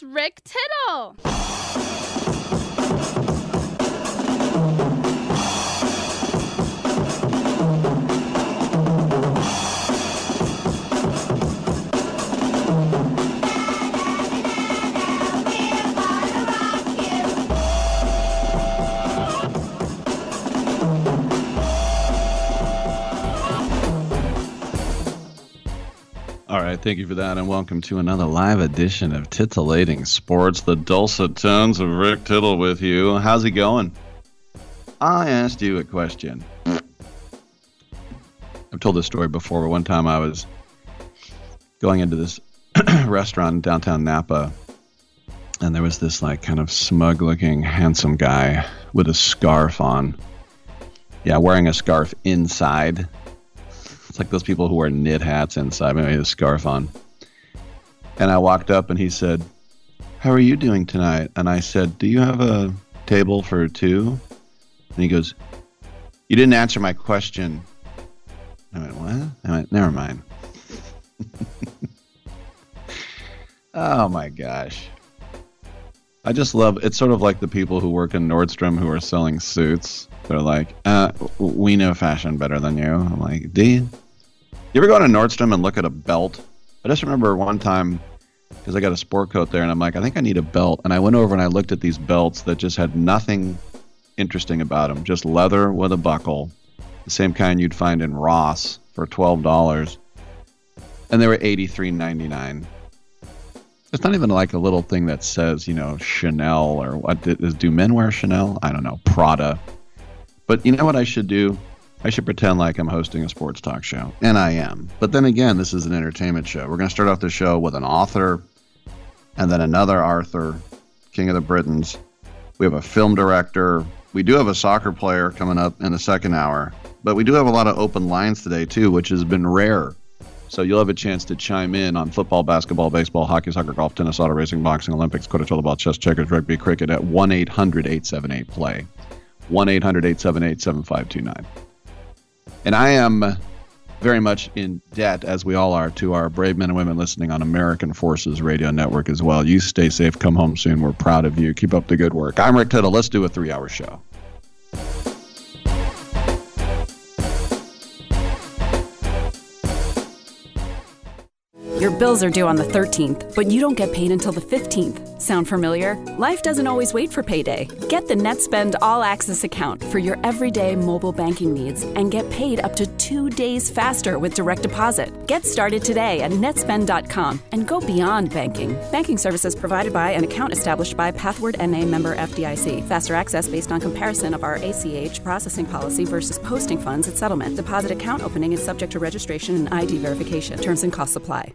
It's Rick Tittle. All right, thank you for that, and welcome to another live edition of Titillating Sports. The dulcet tones of Rick Tittle with you. How's it going? I asked you a question. I've told this story before, but one time I was going into this restaurant in downtown Napa, and there was this like kind of smug-looking, handsome guy with a scarf on. Yeah, wearing a scarf inside it's like those people who wear knit hats inside, maybe a scarf on. And I walked up and he said, How are you doing tonight? And I said, Do you have a table for two? And he goes, You didn't answer my question. I went, What? I went, Never mind. oh my gosh. I just love it's sort of like the people who work in Nordstrom who are selling suits. They're like, uh, we know fashion better than you. I'm like, you? You ever go to Nordstrom and look at a belt? I just remember one time because I got a sport coat there and I'm like, I think I need a belt. And I went over and I looked at these belts that just had nothing interesting about them, just leather with a buckle, the same kind you'd find in Ross for $12. And they were $83.99. It's not even like a little thing that says, you know, Chanel or what do men wear Chanel? I don't know, Prada. But you know what I should do? I should pretend like I'm hosting a sports talk show, and I am. But then again, this is an entertainment show. We're going to start off the show with an author, and then another Arthur, King of the Britons. We have a film director. We do have a soccer player coming up in the second hour, but we do have a lot of open lines today too, which has been rare. So you'll have a chance to chime in on football, basketball, baseball, hockey, soccer, golf, tennis, auto racing, boxing, Olympics, quarter ball, chess, checkers, rugby, cricket at 1 800 878 play. 1 800 878 7529. And I am very much in debt, as we all are, to our brave men and women listening on American Forces Radio Network as well. You stay safe. Come home soon. We're proud of you. Keep up the good work. I'm Rick Tittle. Let's do a three hour show. Your bills are due on the 13th, but you don't get paid until the 15th. Sound familiar? Life doesn't always wait for payday. Get the NetSpend All Access account for your everyday mobile banking needs and get paid up to two days faster with direct deposit. Get started today at netspend.com and go beyond banking. Banking services provided by an account established by Pathward NA member FDIC. Faster access based on comparison of our ACH processing policy versus posting funds at settlement. Deposit account opening is subject to registration and ID verification. Terms and costs apply.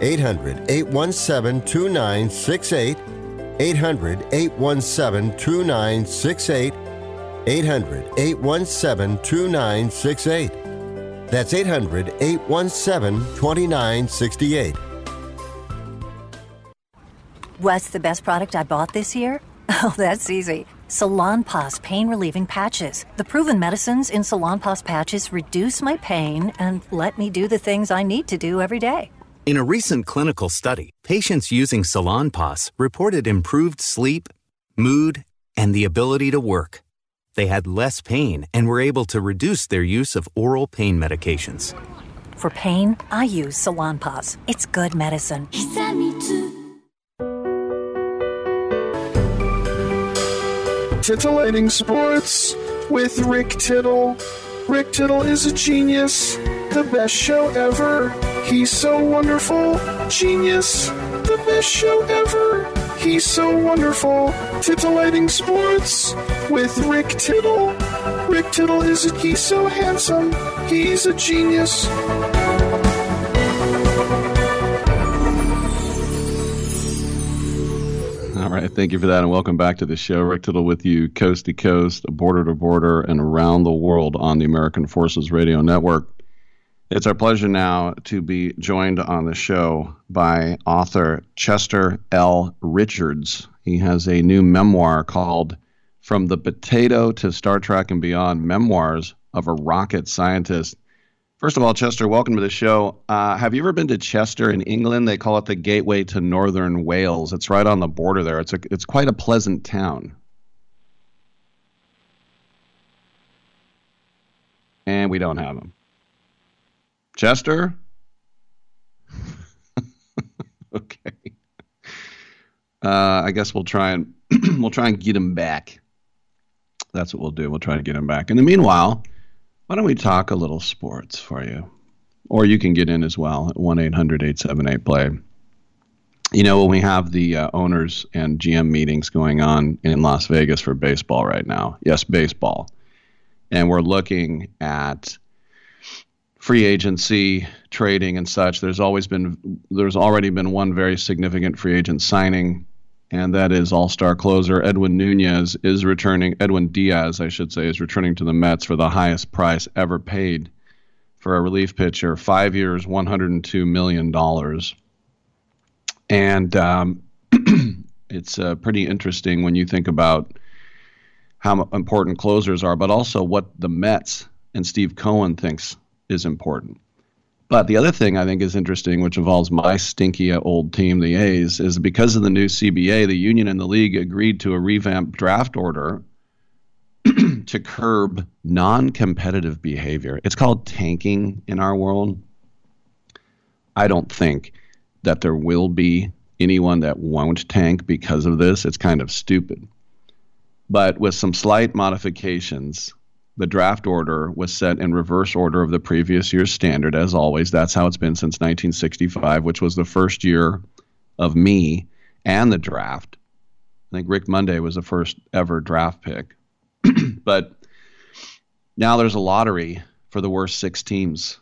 800 817 2968. 800 817 2968. 800 817 2968. That's 800 817 2968. What's the best product I bought this year? Oh, that's easy. Salonpas pain relieving patches. The proven medicines in Salonpas patches reduce my pain and let me do the things I need to do every day. In a recent clinical study, patients using Salonpas reported improved sleep, mood, and the ability to work. They had less pain and were able to reduce their use of oral pain medications. For pain, I use Salonpas. It's good medicine. Titillating Sports with Rick Tittle. Rick Tittle is a genius, the best show ever. He's so wonderful, genius, the best show ever. He's so wonderful. Titillating Sports with Rick Tittle. Rick Tittle is a, he's so handsome. He's a genius. All right, thank you for that, and welcome back to the show. Rick Tittle with you, coast to coast, border to border, and around the world on the American Forces Radio Network. It's our pleasure now to be joined on the show by author Chester L. Richards. He has a new memoir called From the Potato to Star Trek and Beyond Memoirs of a Rocket Scientist. First of all, Chester, welcome to the show. Uh, have you ever been to Chester in England? They call it the gateway to northern Wales. It's right on the border there. It's a, it's quite a pleasant town. And we don't have them. Chester? okay. Uh, I guess we'll try and we'll try and get him back. That's what we'll do. We'll try to get him back. In the meanwhile, why don't we talk a little sports for you? Or you can get in as well at 1 800 878 play. You know, when we have the uh, owners and GM meetings going on in Las Vegas for baseball right now, yes, baseball, and we're looking at free agency, trading, and such. There's always been, there's already been one very significant free agent signing and that is all-star closer Edwin Nunez is returning. Edwin Diaz, I should say, is returning to the Mets for the highest price ever paid for a relief pitcher. Five years, 102 million dollars, and um, it's uh, pretty interesting when you think about how important closers are, but also what the Mets and Steve Cohen thinks is important. But the other thing I think is interesting, which involves my stinky old team, the A's, is because of the new CBA, the union and the league agreed to a revamped draft order to curb non competitive behavior. It's called tanking in our world. I don't think that there will be anyone that won't tank because of this. It's kind of stupid. But with some slight modifications, the draft order was set in reverse order of the previous year's standard, as always. That's how it's been since 1965, which was the first year of me and the draft. I think Rick Monday was the first ever draft pick. but now there's a lottery for the worst six teams.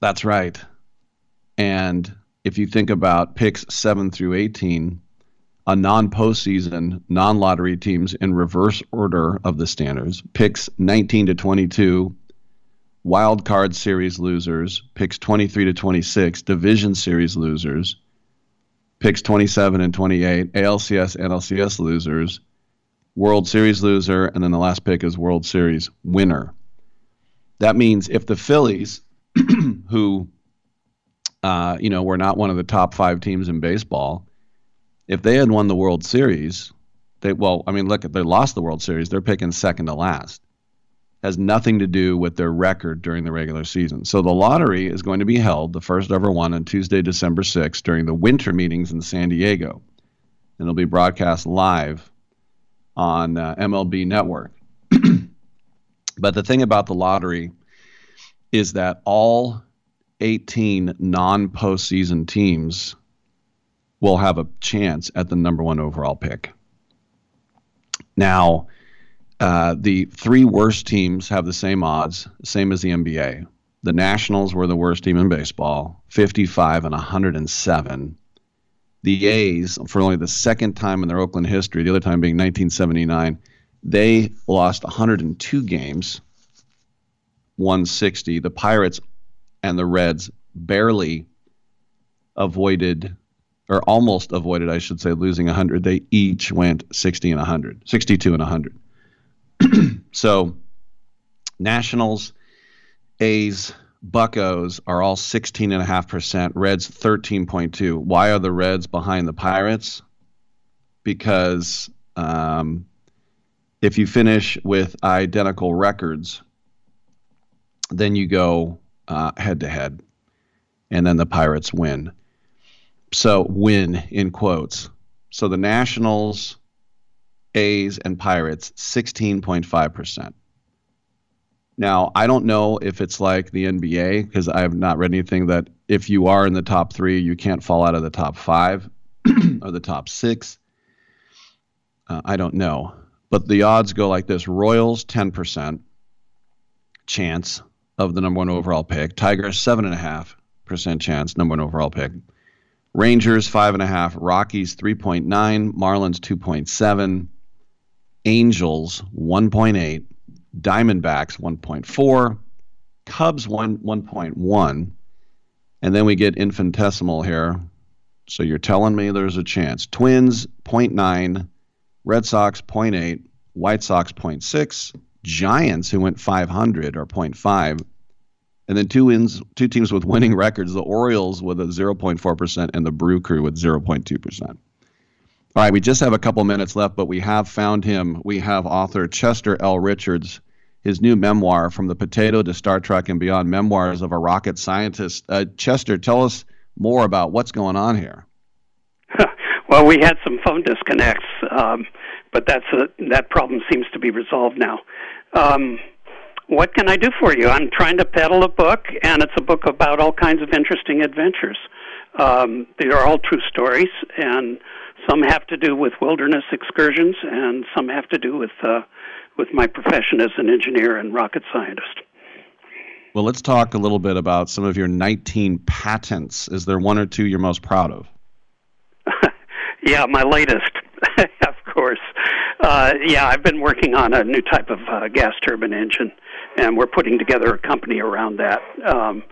That's right. And if you think about picks 7 through 18, a non postseason, non lottery teams in reverse order of the standards. Picks 19 to 22, wild card series losers. Picks 23 to 26, division series losers. Picks 27 and 28, ALCS, NLCS losers. World Series loser, and then the last pick is World Series winner. That means if the Phillies, who, uh, you know, were not one of the top five teams in baseball, if they had won the World Series, they well, I mean, look, if they lost the World Series. They're picking second to last. Has nothing to do with their record during the regular season. So the lottery is going to be held, the first ever one, on Tuesday, December 6th, during the winter meetings in San Diego, and it'll be broadcast live on uh, MLB Network. but the thing about the lottery is that all 18 non postseason teams will have a chance at the number one overall pick. Now, uh, the three worst teams have the same odds, same as the NBA. The Nationals were the worst team in baseball, 55 and 107. The A's, for only the second time in their Oakland history, the other time being 1979, they lost 102 games, 160. The Pirates and the Reds barely avoided or almost avoided, I should say, losing 100. They each went 60 and 100, 62 and 100. so, Nationals, A's, Buccos are all 16.5%, Reds 13.2. Why are the Reds behind the Pirates? Because um, if you finish with identical records, then you go head to head, and then the Pirates win so win in quotes. So the Nationals, A's, and Pirates, 16.5%. Now, I don't know if it's like the NBA because I have not read anything that if you are in the top three, you can't fall out of the top five or the top six. Uh, I don't know. But the odds go like this Royals, 10% chance of the number one overall pick. Tigers, 7.5% chance, number one overall pick. Rangers five and a half, Rockies three point nine, Marlins two point seven, Angels one point eight, Diamondbacks one point four, Cubs one one point one, and then we get infinitesimal here. So you're telling me there's a chance. Twins 0.9, Red Sox 0.8, White Sox 0.6, Giants who went 500 or 0.5, and then two wins, two teams with winning records: the Orioles with a 0.4 percent and the Brew Crew with 0.2 percent. All right, we just have a couple minutes left, but we have found him. We have author Chester L. Richards, his new memoir, From the Potato to Star Trek and Beyond Memoirs of a Rocket Scientist. Uh, Chester, tell us more about what's going on here. well, we had some phone disconnects, um, but that's a, that problem seems to be resolved now. Um, what can I do for you? I'm trying to peddle a book, and it's a book about all kinds of interesting adventures. Um, they are all true stories, and some have to do with wilderness excursions, and some have to do with uh, with my profession as an engineer and rocket scientist. Well, let's talk a little bit about some of your 19 patents. Is there one or two you're most proud of? yeah, my latest, of course. Uh, yeah, I've been working on a new type of uh, gas turbine engine and we're putting together a company around that. Um,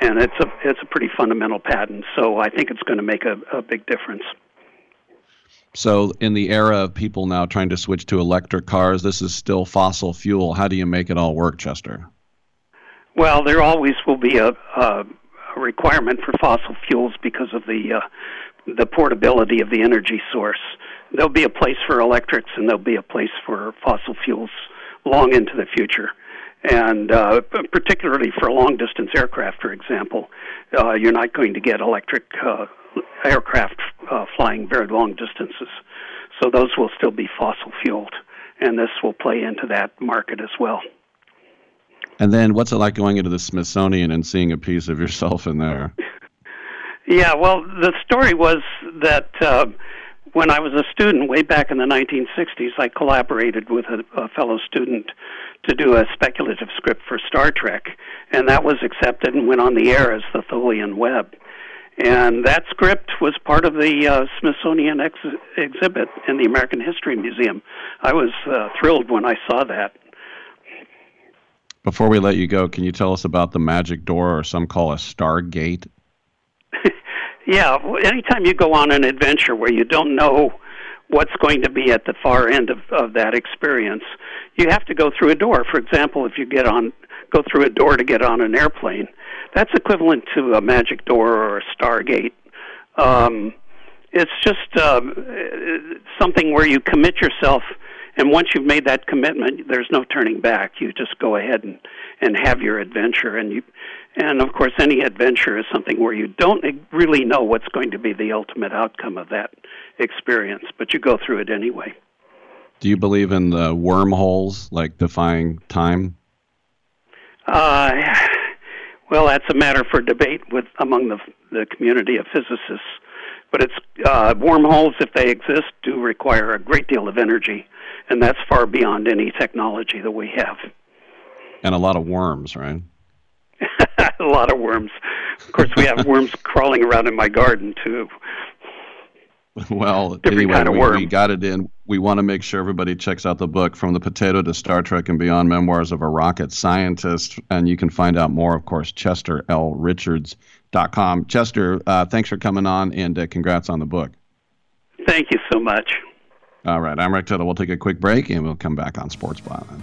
and it's a it's a pretty fundamental patent, so I think it's going to make a, a big difference. So, in the era of people now trying to switch to electric cars, this is still fossil fuel. How do you make it all work, Chester? Well, there always will be a, a, a requirement for fossil fuels because of the uh, the portability of the energy source. There'll be a place for electrics, and there'll be a place for fossil fuels long into the future and uh, particularly for long distance aircraft, for example, uh, you're not going to get electric uh, aircraft uh, flying very long distances. So those will still be fossil fueled, and this will play into that market as well. And then, what's it like going into the Smithsonian and seeing a piece of yourself in there? yeah, well, the story was that uh, when I was a student way back in the 1960s, I collaborated with a, a fellow student to do a speculative script for Star Trek, and that was accepted and went on the air as the Tholian Web. And that script was part of the uh, Smithsonian ex- exhibit in the American History Museum. I was uh, thrilled when I saw that. Before we let you go, can you tell us about the magic door, or some call a Stargate? yeah, anytime you go on an adventure where you don't know what's going to be at the far end of, of that experience, you have to go through a door. For example, if you get on go through a door to get on an airplane, that's equivalent to a magic door or a Stargate. Um, it's just uh, something where you commit yourself, and once you've made that commitment, there's no turning back. You just go ahead and and have your adventure, and you, and of course, any adventure is something where you don't really know what's going to be the ultimate outcome of that experience, but you go through it anyway. Do you believe in the wormholes, like defying time? Uh, well, that's a matter for debate with among the the community of physicists. But it's uh, wormholes, if they exist, do require a great deal of energy, and that's far beyond any technology that we have. And a lot of worms, right? a lot of worms. Of course, we have worms crawling around in my garden too. Well, Different anyway, kind of we, we got it in. We want to make sure everybody checks out the book From the Potato to Star Trek and Beyond Memoirs of a Rocket Scientist. And you can find out more, of course, ChesterLRichards.com. Chester, uh, thanks for coming on and uh, congrats on the book. Thank you so much. All right, I'm Rick Tittle. We'll take a quick break and we'll come back on Sports Byline.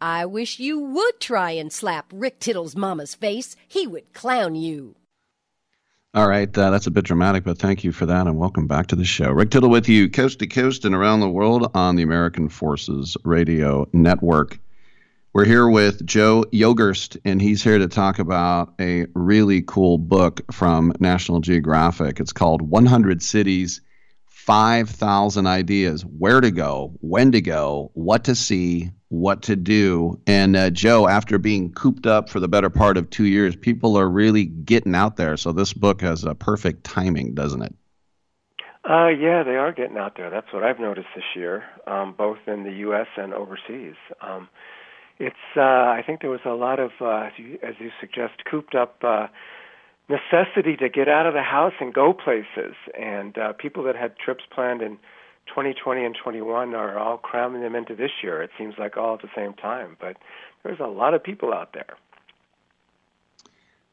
I wish you would try and slap Rick Tittle's mama's face. He would clown you. All right, uh, that's a bit dramatic, but thank you for that, and welcome back to the show. Rick Tittle with you, coast to coast and around the world on the American Forces Radio Network. We're here with Joe Yogerst, and he's here to talk about a really cool book from National Geographic. It's called 100 Cities, 5,000 Ideas Where to Go, When to Go, What to See, What to Do. And uh, Joe, after being cooped up for the better part of two years, people are really getting out there. So this book has a perfect timing, doesn't it? Uh, yeah, they are getting out there. That's what I've noticed this year, um, both in the U.S. and overseas. Um, it's, uh, I think there was a lot of, uh, as, you, as you suggest, cooped up uh, necessity to get out of the house and go places. And uh, people that had trips planned in 2020 and 21 are all cramming them into this year. It seems like all at the same time. But there's a lot of people out there.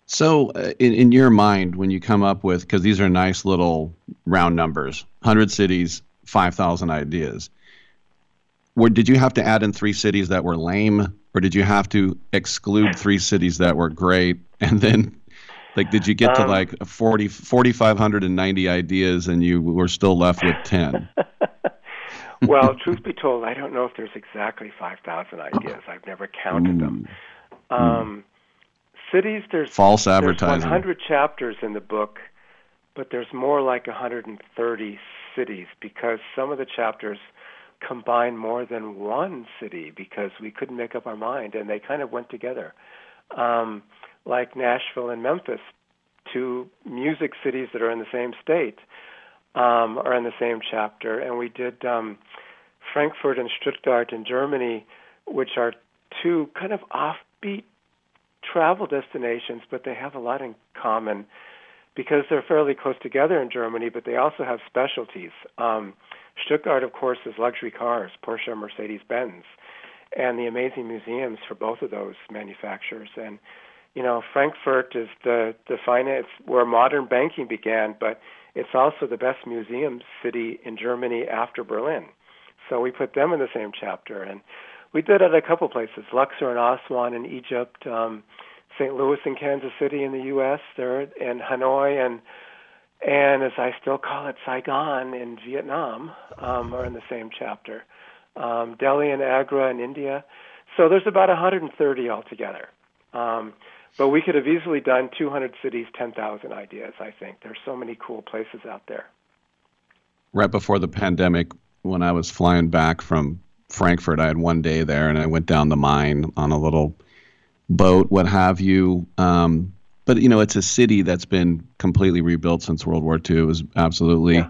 So, uh, in, in your mind, when you come up with, because these are nice little round numbers 100 cities, 5,000 ideas, where, did you have to add in three cities that were lame, or did you have to exclude three cities that were great? And then, like, did you get to Um, like 40, 4,590 ideas and you were still left with 10? well, truth be told, I don't know if there's exactly 5,000 ideas. I've never counted them. Um, cities, there's False there's advertising. 100 chapters in the book, but there's more like 130 cities because some of the chapters combine more than one city because we couldn't make up our mind and they kind of went together. Um, like Nashville and Memphis, two music cities that are in the same state, um, are in the same chapter. And we did um, Frankfurt and Stuttgart in Germany, which are two kind of offbeat travel destinations, but they have a lot in common because they're fairly close together in Germany, but they also have specialties. Um, Stuttgart, of course, is luxury cars, Porsche, Mercedes Benz, and the amazing museums for both of those manufacturers. And you know, Frankfurt is the the finance where modern banking began, but it's also the best museum city in Germany after Berlin. So we put them in the same chapter, and we did it at a couple places: Luxor and Aswan in Egypt, um, St. Louis and Kansas City in the U.S. There, and Hanoi and and as I still call it, Saigon in Vietnam um, are in the same chapter. Um, Delhi and Agra in India. So there's about 130 altogether. Um, but we could have easily done 200 cities, 10,000 ideas, I think. There's so many cool places out there. right before the pandemic, when I was flying back from Frankfurt, I had one day there, and I went down the Main on a little boat, what have you. Um, but you know, it's a city that's been completely rebuilt since World War II. It was absolutely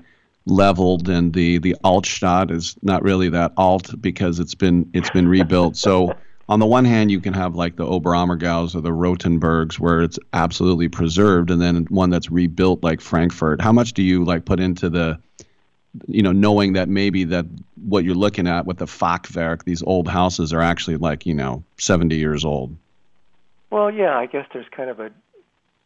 leveled, and the the Altstadt is not really that alt because it's been it's been rebuilt. So. On the one hand, you can have like the Oberammergaus or the Rothenburgs, where it's absolutely preserved, and then one that's rebuilt like Frankfurt. How much do you like put into the you know, knowing that maybe that what you're looking at with the Fachwerk, these old houses are actually like, you know, 70 years old. Well, yeah, I guess there's kind of a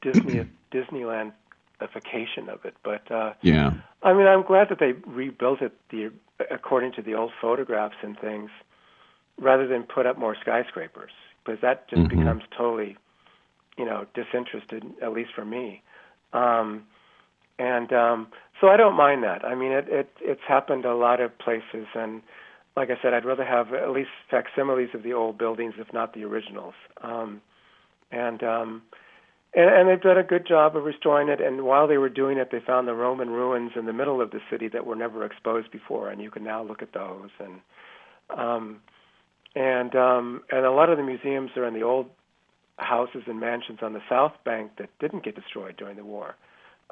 Disney Disneylandification of it, but uh, Yeah. I mean, I'm glad that they rebuilt it the according to the old photographs and things, rather than put up more skyscrapers, because that just Mhm. becomes totally, you know, disinterested, at least for me. Um, and um, so I don't mind that. I mean, it, it it's happened a lot of places, and like I said, I'd rather have at least facsimiles of the old buildings, if not the originals. Um, and um, and, and they've done a good job of restoring it. And while they were doing it, they found the Roman ruins in the middle of the city that were never exposed before, and you can now look at those. And um, and um, and a lot of the museums are in the old houses and mansions on the South Bank that didn't get destroyed during the war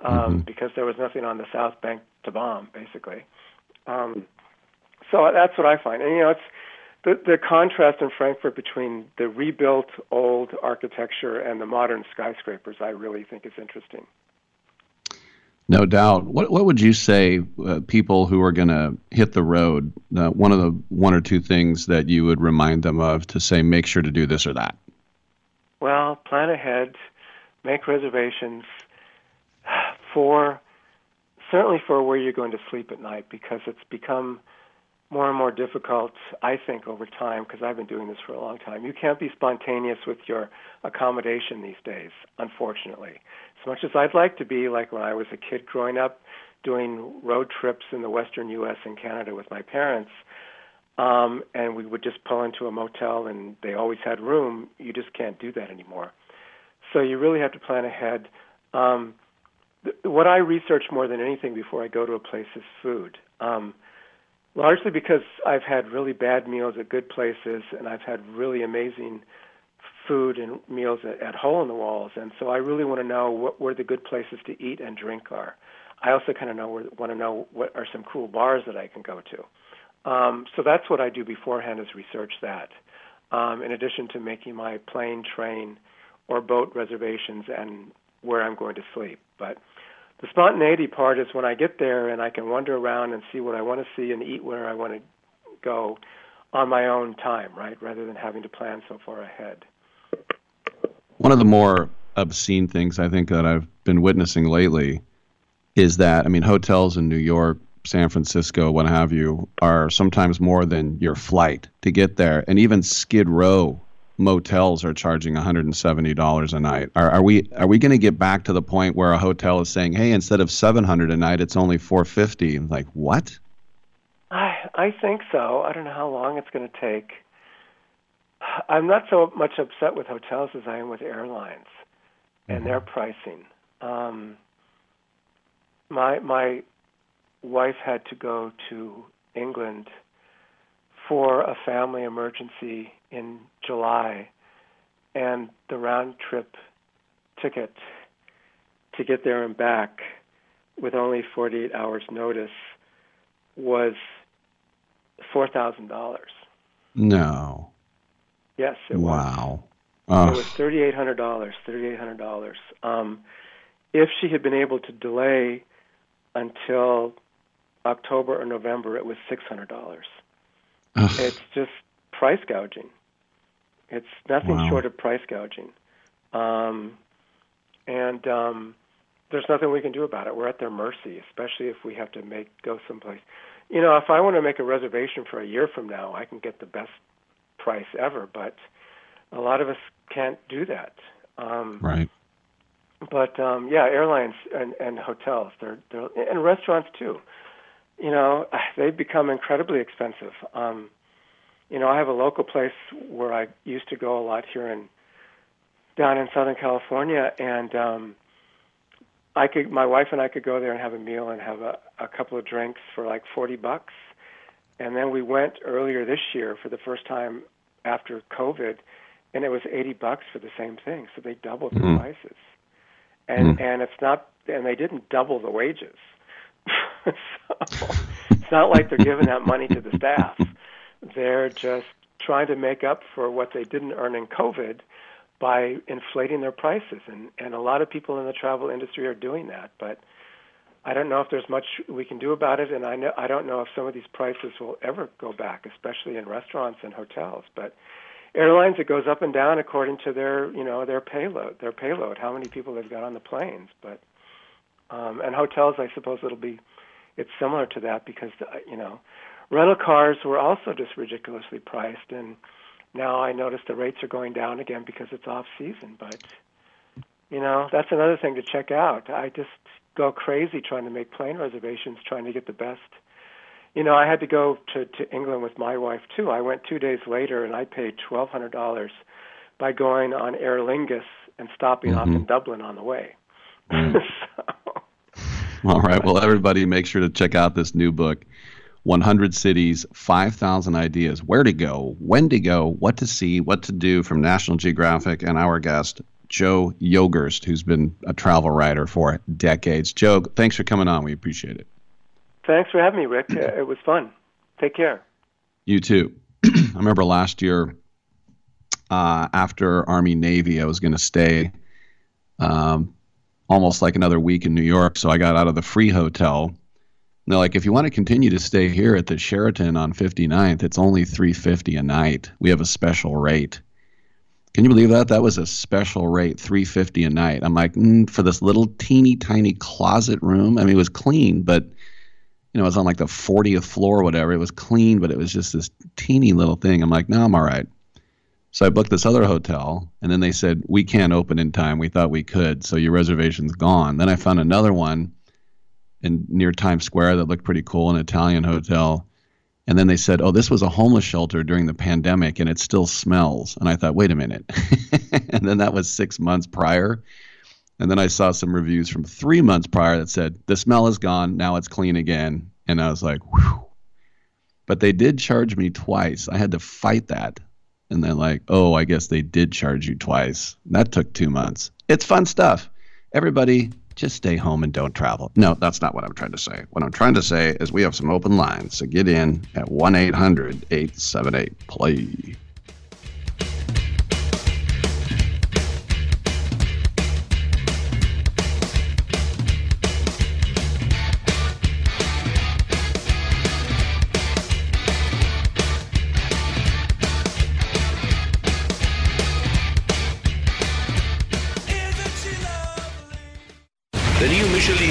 um, mm-hmm. because there was nothing on the South Bank to bomb, basically. Um, so that's what I find, and you know, it's the the contrast in Frankfurt between the rebuilt old architecture and the modern skyscrapers. I really think is interesting. No doubt. What what would you say uh, people who are going to hit the road? Uh, one of the one or two things that you would remind them of to say, make sure to do this or that. Well, plan ahead, make reservations for certainly for where you're going to sleep at night because it's become more and more difficult, I think, over time, because I've been doing this for a long time. You can't be spontaneous with your accommodation these days, unfortunately. As much as I'd like to be like when I was a kid growing up, doing road trips in the western U.S. and Canada with my parents, um, and we would just pull into a motel and they always had room, you just can't do that anymore. So you really have to plan ahead. Um, th- what I research more than anything before I go to a place is food. Um, largely because I've had really bad meals at good places and I've had really amazing food and meals at, at hole in the walls and so I really want to know what where the good places to eat and drink are. I also kind of know where, want to know what are some cool bars that I can go to. Um, so that's what I do beforehand is research that. Um, in addition to making my plane, train, or boat reservations and where I'm going to sleep. But the spontaneity part is when I get there and I can wander around and see what I want to see and eat where I want to go on my own time, right? Rather than having to plan so far ahead. One of the more obscene things I think that I've been witnessing lately is that, I mean, hotels in New York, San Francisco, what have you, are sometimes more than your flight to get there. And even Skid Row motels are charging $170 a night. Are, are we are we going to get back to the point where a hotel is saying, "Hey, instead of 700 a night, it's only 450?" Like, what? I I think so. I don't know how long it's going to take. I'm not so much upset with hotels as I am with airlines and their mm-hmm. pricing. Um, my my wife had to go to England for a family emergency in July, and the round trip ticket to get there and back with only 48 hours notice was $4,000. No. Yes, it wow. was. It was $3,800, $3,800. Um, if she had been able to delay until October or November, it was $600. It's just price gouging. It's nothing wow. short of price gouging. Um, and um, there's nothing we can do about it. We're at their mercy, especially if we have to make go someplace. You know, if I want to make a reservation for a year from now, I can get the best price ever, but a lot of us can't do that. Um, right. But um, yeah, airlines and, and hotels, they're, they're and restaurants too. You know, they've become incredibly expensive. Um, you know, I have a local place where I used to go a lot here in down in Southern California, and um, I could, my wife and I could go there and have a meal and have a, a couple of drinks for like forty bucks, and then we went earlier this year for the first time after COVID, and it was eighty bucks for the same thing. So they doubled the prices, and mm-hmm. and it's not, and they didn't double the wages. so it's not like they're giving that money to the staff. They're just trying to make up for what they didn't earn in COVID by inflating their prices, and and a lot of people in the travel industry are doing that. But I don't know if there's much we can do about it, and I know I don't know if some of these prices will ever go back, especially in restaurants and hotels. But airlines, it goes up and down according to their you know their payload, their payload, how many people they've got on the planes. But um, and hotels, I suppose it'll be it's similar to that because you know rental cars were also just ridiculously priced, and now I notice the rates are going down again because it's off season. But you know, that's another thing to check out. I just go crazy trying to make plane reservations, trying to get the best. You know, I had to go to to England with my wife too. I went two days later, and I paid twelve hundred dollars by going on Aer Lingus and stopping off Mhm. in Dublin on the way. All right. Well, everybody, make sure to check out this new book 100 Cities, 5,000 Ideas Where to Go, When to Go, What to See, What to Do from National Geographic and our guest, Joe Yogerst, who's been a travel writer for decades. Joe, thanks for coming on. We appreciate it. Thanks for having me, Rick. It was fun. Take care. You too. I remember last year uh, after Army Navy, I was going to stay um, almost like another week in New York. So I got out of the free hotel. And they're like, if you want to continue to stay here at the Sheraton on 59th, it's only 350 a night. We have a special rate. Can you believe that? That was a special rate, 350 a night. I'm like, mm, for this little teeny tiny closet room. I mean, it was clean, but you know, it was on like the 40th floor or whatever. It was clean, but it was just this teeny little thing. I'm like, no, I'm all right. So I booked this other hotel, and then they said, we can't open in time. We thought we could, so your reservation's gone. Then I found another one in near Times Square that looked pretty cool, an Italian hotel. And then they said, oh, this was a homeless shelter during the pandemic, and it still smells. And I thought, wait a minute. and then that was six months prior. And then I saw some reviews from three months prior that said, the smell is gone. Now it's clean again. And I was like, whew. But they did charge me twice. I had to fight that. And they're like, oh, I guess they did charge you twice. That took two months. It's fun stuff. Everybody, just stay home and don't travel. No, that's not what I'm trying to say. What I'm trying to say is we have some open lines. So get in at 1 800 878 play.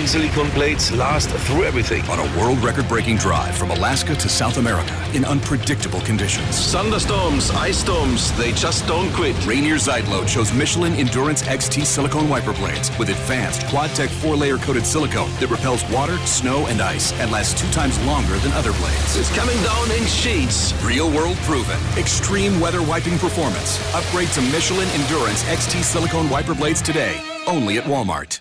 Silicone plates last through everything. On a world record breaking drive from Alaska to South America in unpredictable conditions. Thunderstorms, ice storms, they just don't quit. Rainer Zietlow chose Michelin Endurance XT silicone wiper blades with advanced quad tech four layer coated silicone that repels water, snow, and ice and lasts two times longer than other blades. It's coming down in sheets. Real world proven. Extreme weather wiping performance. Upgrade to Michelin Endurance XT silicone wiper blades today. Only at Walmart.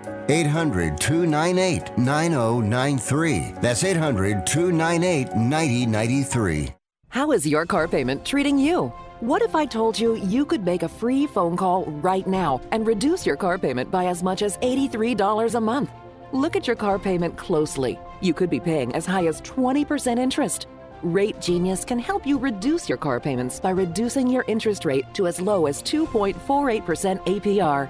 800 298 9093. That's 800 298 9093. How is your car payment treating you? What if I told you you could make a free phone call right now and reduce your car payment by as much as $83 a month? Look at your car payment closely. You could be paying as high as 20% interest. Rate Genius can help you reduce your car payments by reducing your interest rate to as low as 2.48% APR.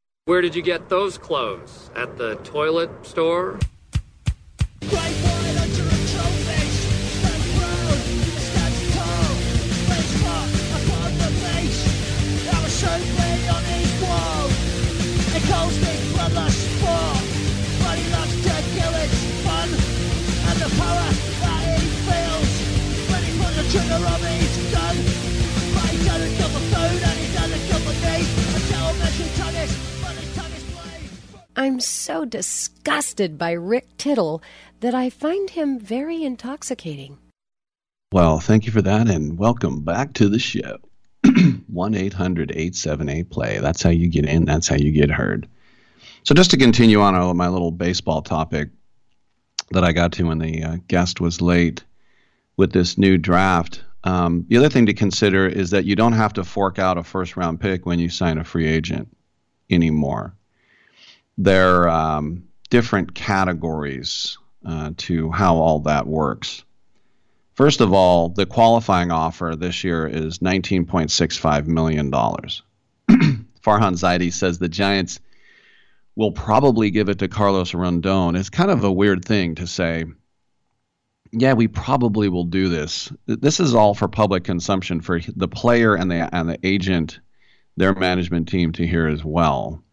Where did you get those clothes? At the toilet store? Trigger of each I'm so disgusted by Rick Tittle that I find him very intoxicating. Well, thank you for that, and welcome back to the show. 1 800 878 play. That's how you get in, that's how you get heard. So, just to continue on my little baseball topic that I got to when the uh, guest was late with this new draft, um, the other thing to consider is that you don't have to fork out a first round pick when you sign a free agent anymore. There are um, different categories uh, to how all that works. First of all, the qualifying offer this year is $19.65 million. Farhan Zaidi says the Giants will probably give it to Carlos Rodon. It's kind of a weird thing to say, yeah, we probably will do this. This is all for public consumption for the player and the and the agent, their management team to hear as well.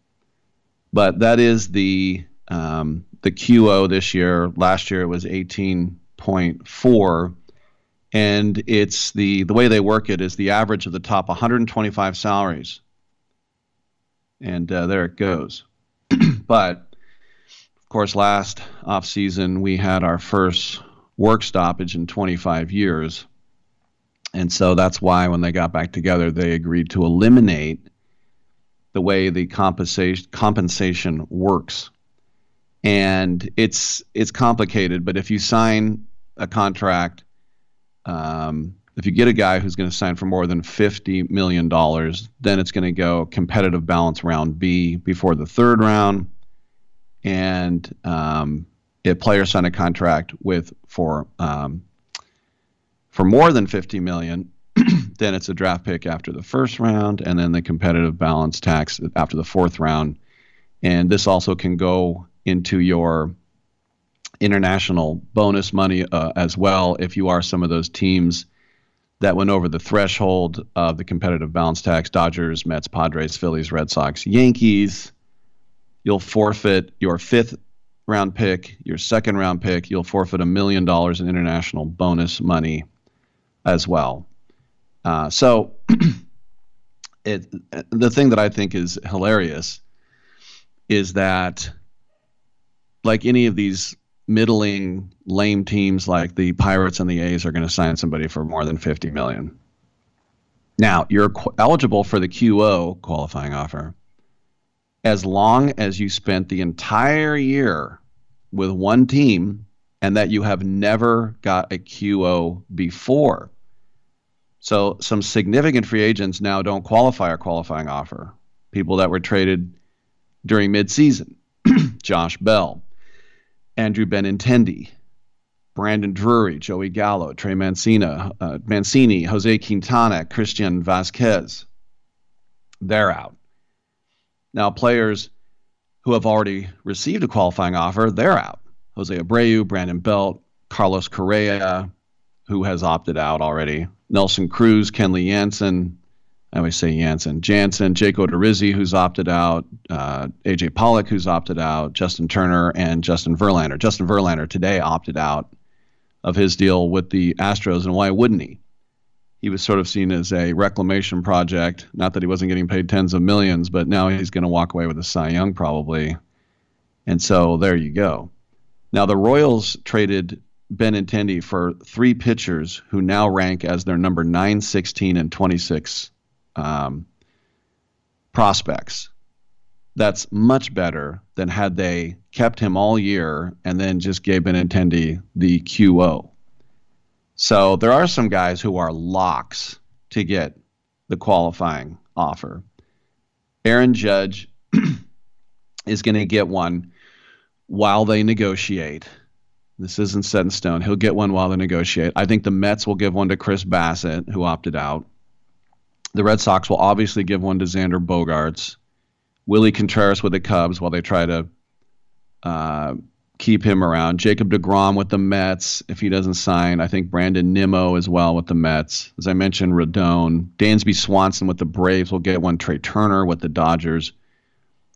But that is the um, the QO this year. Last year it was 18.4 and it's the the way they work it is the average of the top 125 salaries. And uh, there it goes. But of course last off season we had our first work stoppage in 25 years. And so that's why when they got back together they agreed to eliminate the way the compensation compensation works and it's it's complicated but if you sign a contract um, if you get a guy who's going to sign for more than $50 million, then it's going to go competitive balance round B before the third round. And um, if players sign a contract with for um, for more than 50 million, then it's a draft pick after the first round, and then the competitive balance tax after the fourth round. And this also can go into your international bonus money uh, as well if you are some of those teams that went over the threshold of the competitive balance tax Dodgers, Mets, Padres, Phillies, Red Sox, Yankees. You'll forfeit your fifth round pick, your second round pick. You'll forfeit a million dollars in international bonus money as well. Uh, so, it, the thing that I think is hilarious is that, like any of these middling, lame teams like the Pirates and the A's are going to sign somebody for more than 50 million. Now, you're qu- eligible for the QO qualifying offer as long as you spent the entire year with one team and that you have never got a QO before. So, some significant free agents now don't qualify a qualifying offer. People that were traded during midseason Josh Bell, Andrew Benintendi, Brandon Drury, Joey Gallo, Trey Mancina, uh, Mancini, Jose Quintana, Christian Vázquez. They're out. Now, players who have already received a qualifying offer, they're out. Jose Abreu, Brandon Belt, Carlos Correa, who has opted out already, Nelson Cruz, Kenley Jansen, I always say Jansen, Jansen, Jake Odorizzi, who's opted out, uh, AJ Pollock, who's opted out, Justin Turner, and Justin Verlander. Justin Verlander today opted out of his deal with the Astros, and why wouldn't he? He was sort of seen as a reclamation project. Not that he wasn't getting paid tens of millions, but now he's going to walk away with a Cy Young probably. And so there you go. Now the Royals traded Benintendi for three pitchers who now rank as their number 9, 16, and 26 um, prospects. that's much better than had they kept him all year and then just gave Benintendi the QO. So there are some guys who are locks to get the qualifying offer. Aaron Judge is going to get one while they negotiate. This isn't set in stone. He'll get one while they negotiate. I think the Mets will give one to Chris Bassitt, who opted out. The Red Sox will obviously give one to Xander Bogaerts. Willie Contreras with the Cubs while they try to uh, keep him around. Jacob DeGrom with the Mets if he doesn't sign. I think Brandon Nimmo as well with the Mets. As I mentioned, Rodon. Dansby Swanson with the Braves will get one. Trea Turner with the Dodgers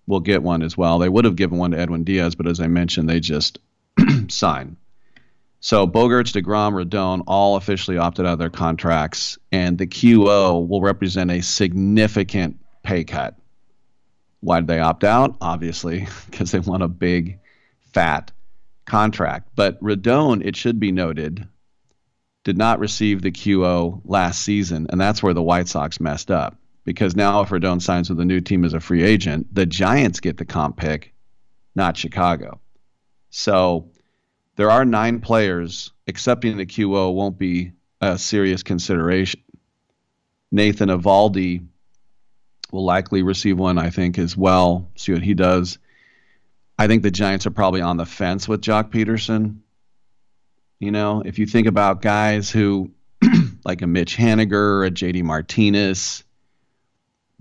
will get one as well. They would have given one to Edwin Diaz, but as I mentioned, they just sign. So Bogaerts, DeGrom, Rodon all officially opted out of their contracts, and the QO will represent a significant pay cut. Why did they opt out? Obviously, because they want a big, fat contract. But Rodon, it should be noted, did not receive the QO last season, and that's where the White Sox messed up. Because now, if Rodon signs with a new team as a free agent, the Giants get the comp pick, not Chicago. So there are nine players. Accepting the QO won't be a serious consideration. Nathan Eovaldi will likely receive one, I think, as well. See what he does. I think the Giants are probably on the fence with Joc Pederson. You know, if you think about guys who, like a Mitch Haniger, a JD Martinez,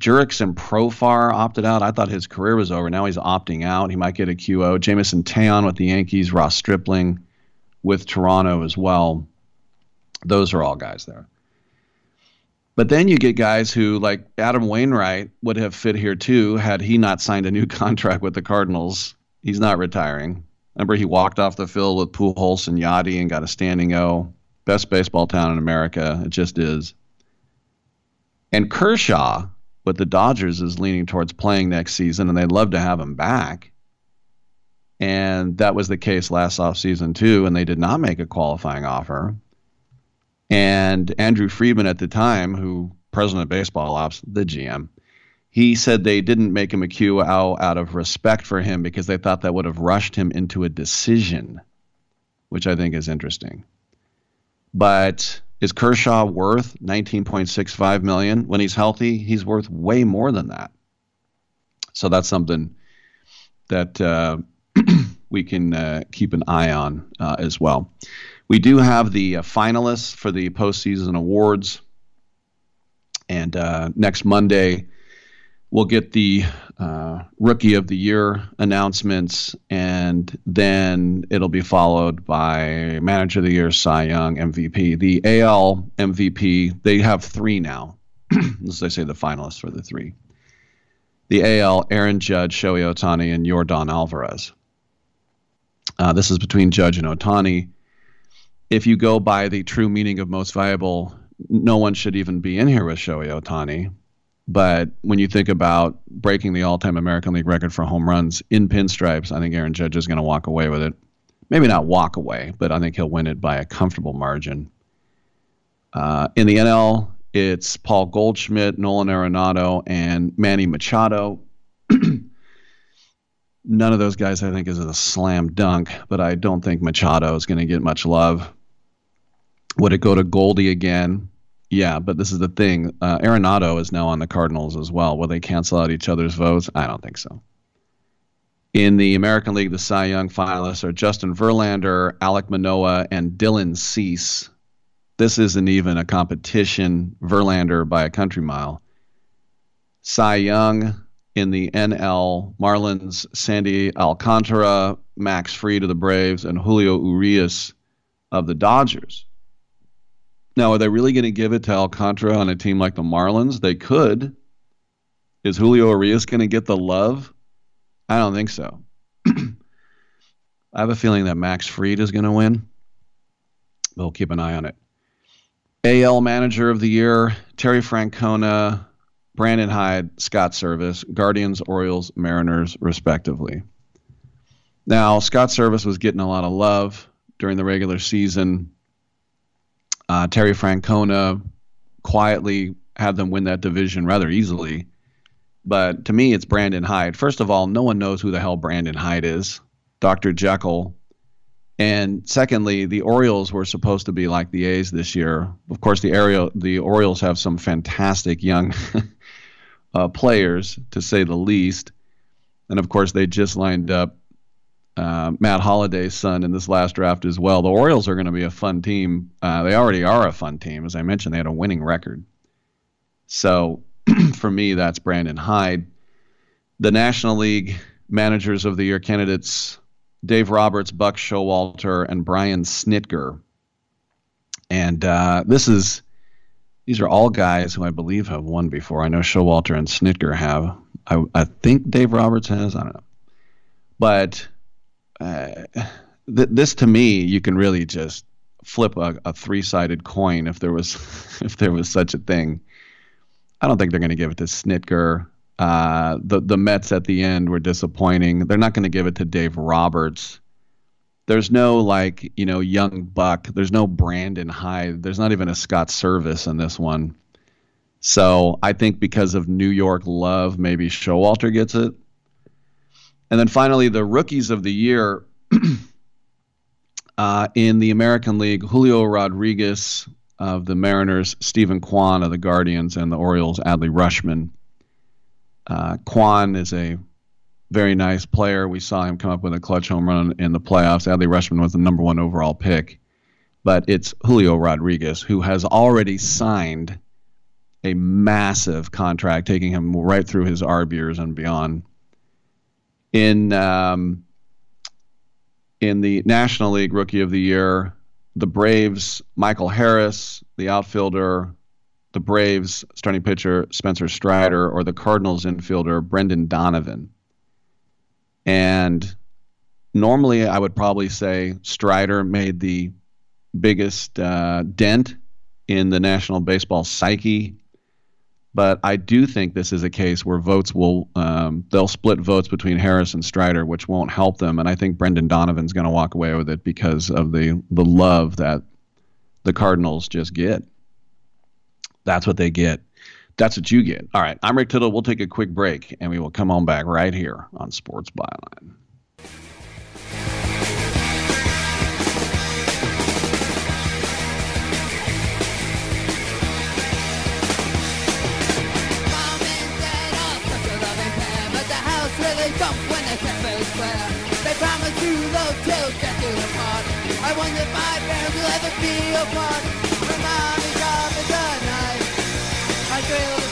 Jurickson Profar opted out. I thought his career was over. Now he's opting out. He might get a QO. Jameson Taillon with the Yankees, Ross Stripling with Toronto as well. Those are all guys there. But then you get guys who, like Adam Wainwright, would have fit here too had he not signed a new contract with the Cardinals. He's not retiring. Remember, he walked off the field with Pujols and Yadi and got a standing O. Best baseball town in America. It just is. And Kershaw, with the Dodgers, is leaning towards playing next season, and they'd love to have him back. And that was the case last offseason, too, and they did not make a qualifying offer. And Andrew Friedman at the time, who president of baseball ops, the GM, he said they didn't make him a QO out of respect for him because they thought that would have rushed him into a decision, which I think is interesting. But is Kershaw worth 19.65 million when he's healthy? He's worth way more than that. So that's something that uh, we can uh, keep an eye on uh, as well. We do have the uh, finalists for the postseason awards, and uh, next Monday we'll get the uh, rookie of the year announcements, and then it'll be followed by manager of the year, Cy Young, MVP. The AL MVP, they have three now. As they say, the finalists for the three. The AL, Aaron Judge, Shohei Ohtani, and Yordan Alvarez. Uh, this is between Judge and Ohtani. If you go by the true meaning of most viable, no one should even be in here with Shohei Ohtani. But when you think about breaking the all-time American League record for home runs in pinstripes, I think Aaron Judge is going to walk away with it. Maybe not walk away, but I think he'll win it by a comfortable margin. Uh, in the NL, it's Paul Goldschmidt, Nolan Arenado, and Manny Machado. None of those guys, I think, is a slam dunk, but I don't think Machado is going to get much love. Would it go to Goldie again? Yeah, but this is the thing. Uh, Arenado is now on the Cardinals as well. Will they cancel out each other's votes? I don't think so. In the American League, the Cy Young finalists are Justin Verlander, Alek Manoah, and Dylan Cease. This isn't even a competition. Verlander by a country mile. Cy Young in the NL, Marlins, Sandy Alcantara, Max Fried of the Braves, and Julio Urias of the Dodgers. Now, are they really going to give it to Alcantara on a team like the Marlins? They could. Is Julio Urias going to get the love? I don't think so. I have a feeling that Max Fried is going to win. We'll keep an eye on it. AL Manager of the Year, Terry Francona, Brandon Hyde, Scott Servais, Guardians, Orioles, Mariners, respectively. Now, Scott Servais was getting a lot of love during the regular season. Uh, Terry Francona quietly had them win that division rather easily. but to me, it's Brandon Hyde. First of all, no one knows who the hell Brandon Hyde is. Dr. Jekyll. And secondly, the Orioles were supposed to be like the A's this year. Of course, the Ariel, the Orioles have some fantastic young uh, players, to say the least. And of course, they just lined up uh, Matt Holliday's son in this last draft as well. The Orioles are going to be a fun team. Uh, they already are a fun team. As I mentioned, they had a winning record. So for me, that's Brandon Hyde. The National League Managers of the Year candidates Dave Roberts, Buck Showalter, and Brian Snitker. And uh, this is these are all guys who I believe have won before. I know Showalter and Snitker have. I, I think Dave Roberts has. I don't know. But uh, th- this to me, you can really just flip a, a three-sided coin if there was if there was such a thing. I don't think they're going to give it to Snitker. Uh, the the Mets at the end were disappointing. They're not going to give it to Dave Roberts. There's no like you know young buck. There's no Brandon Hyde. There's not even a Scott Servais in this one. So I think because of New York love, maybe Showalter gets it. And then finally, the rookies of the year uh, in the American League: Julio Rodriguez of the Mariners, Steven Kwan of the Guardians, and the Orioles, Adley Rutschman. Uh, Kwan is a very nice player. We saw him come up with a clutch home run in the playoffs. Adley Rutschman was the number one overall pick. But it's Julio Rodriguez who has already signed a massive contract, taking him right through his ARB years and beyond. In um, in the National League Rookie of the Year, the Braves, Michael Harris, the outfielder, the Braves starting pitcher Spencer Strider or the Cardinals infielder Brendan Donovan. And normally I would probably say Strider made the biggest uh, dent in the National Baseball psyche. But I do think this is a case where votes will um, they'll split votes between Harris and Strider, which won't help them. And I think Brendan Donovan's going to walk away with it because of the the love that the Cardinals just get. That's what they get. That's what you get. All right. I'm Rick Tittle. We'll take a quick break and we will come on back right here on Sports Byline. They promise you love till death do part. I wonder if my parents will ever be apart. My job is a knife. I thrill to see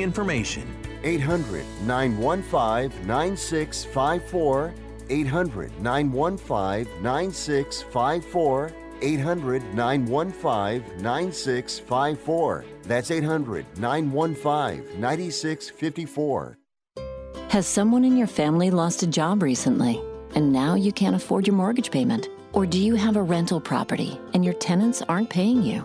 information. 800 915 9654. 800 915 9654. 800 915 9654. That's 800 915 9654. Has someone in your family lost a job recently and now you can't afford your mortgage payment? Or do you have a rental property and your tenants aren't paying you?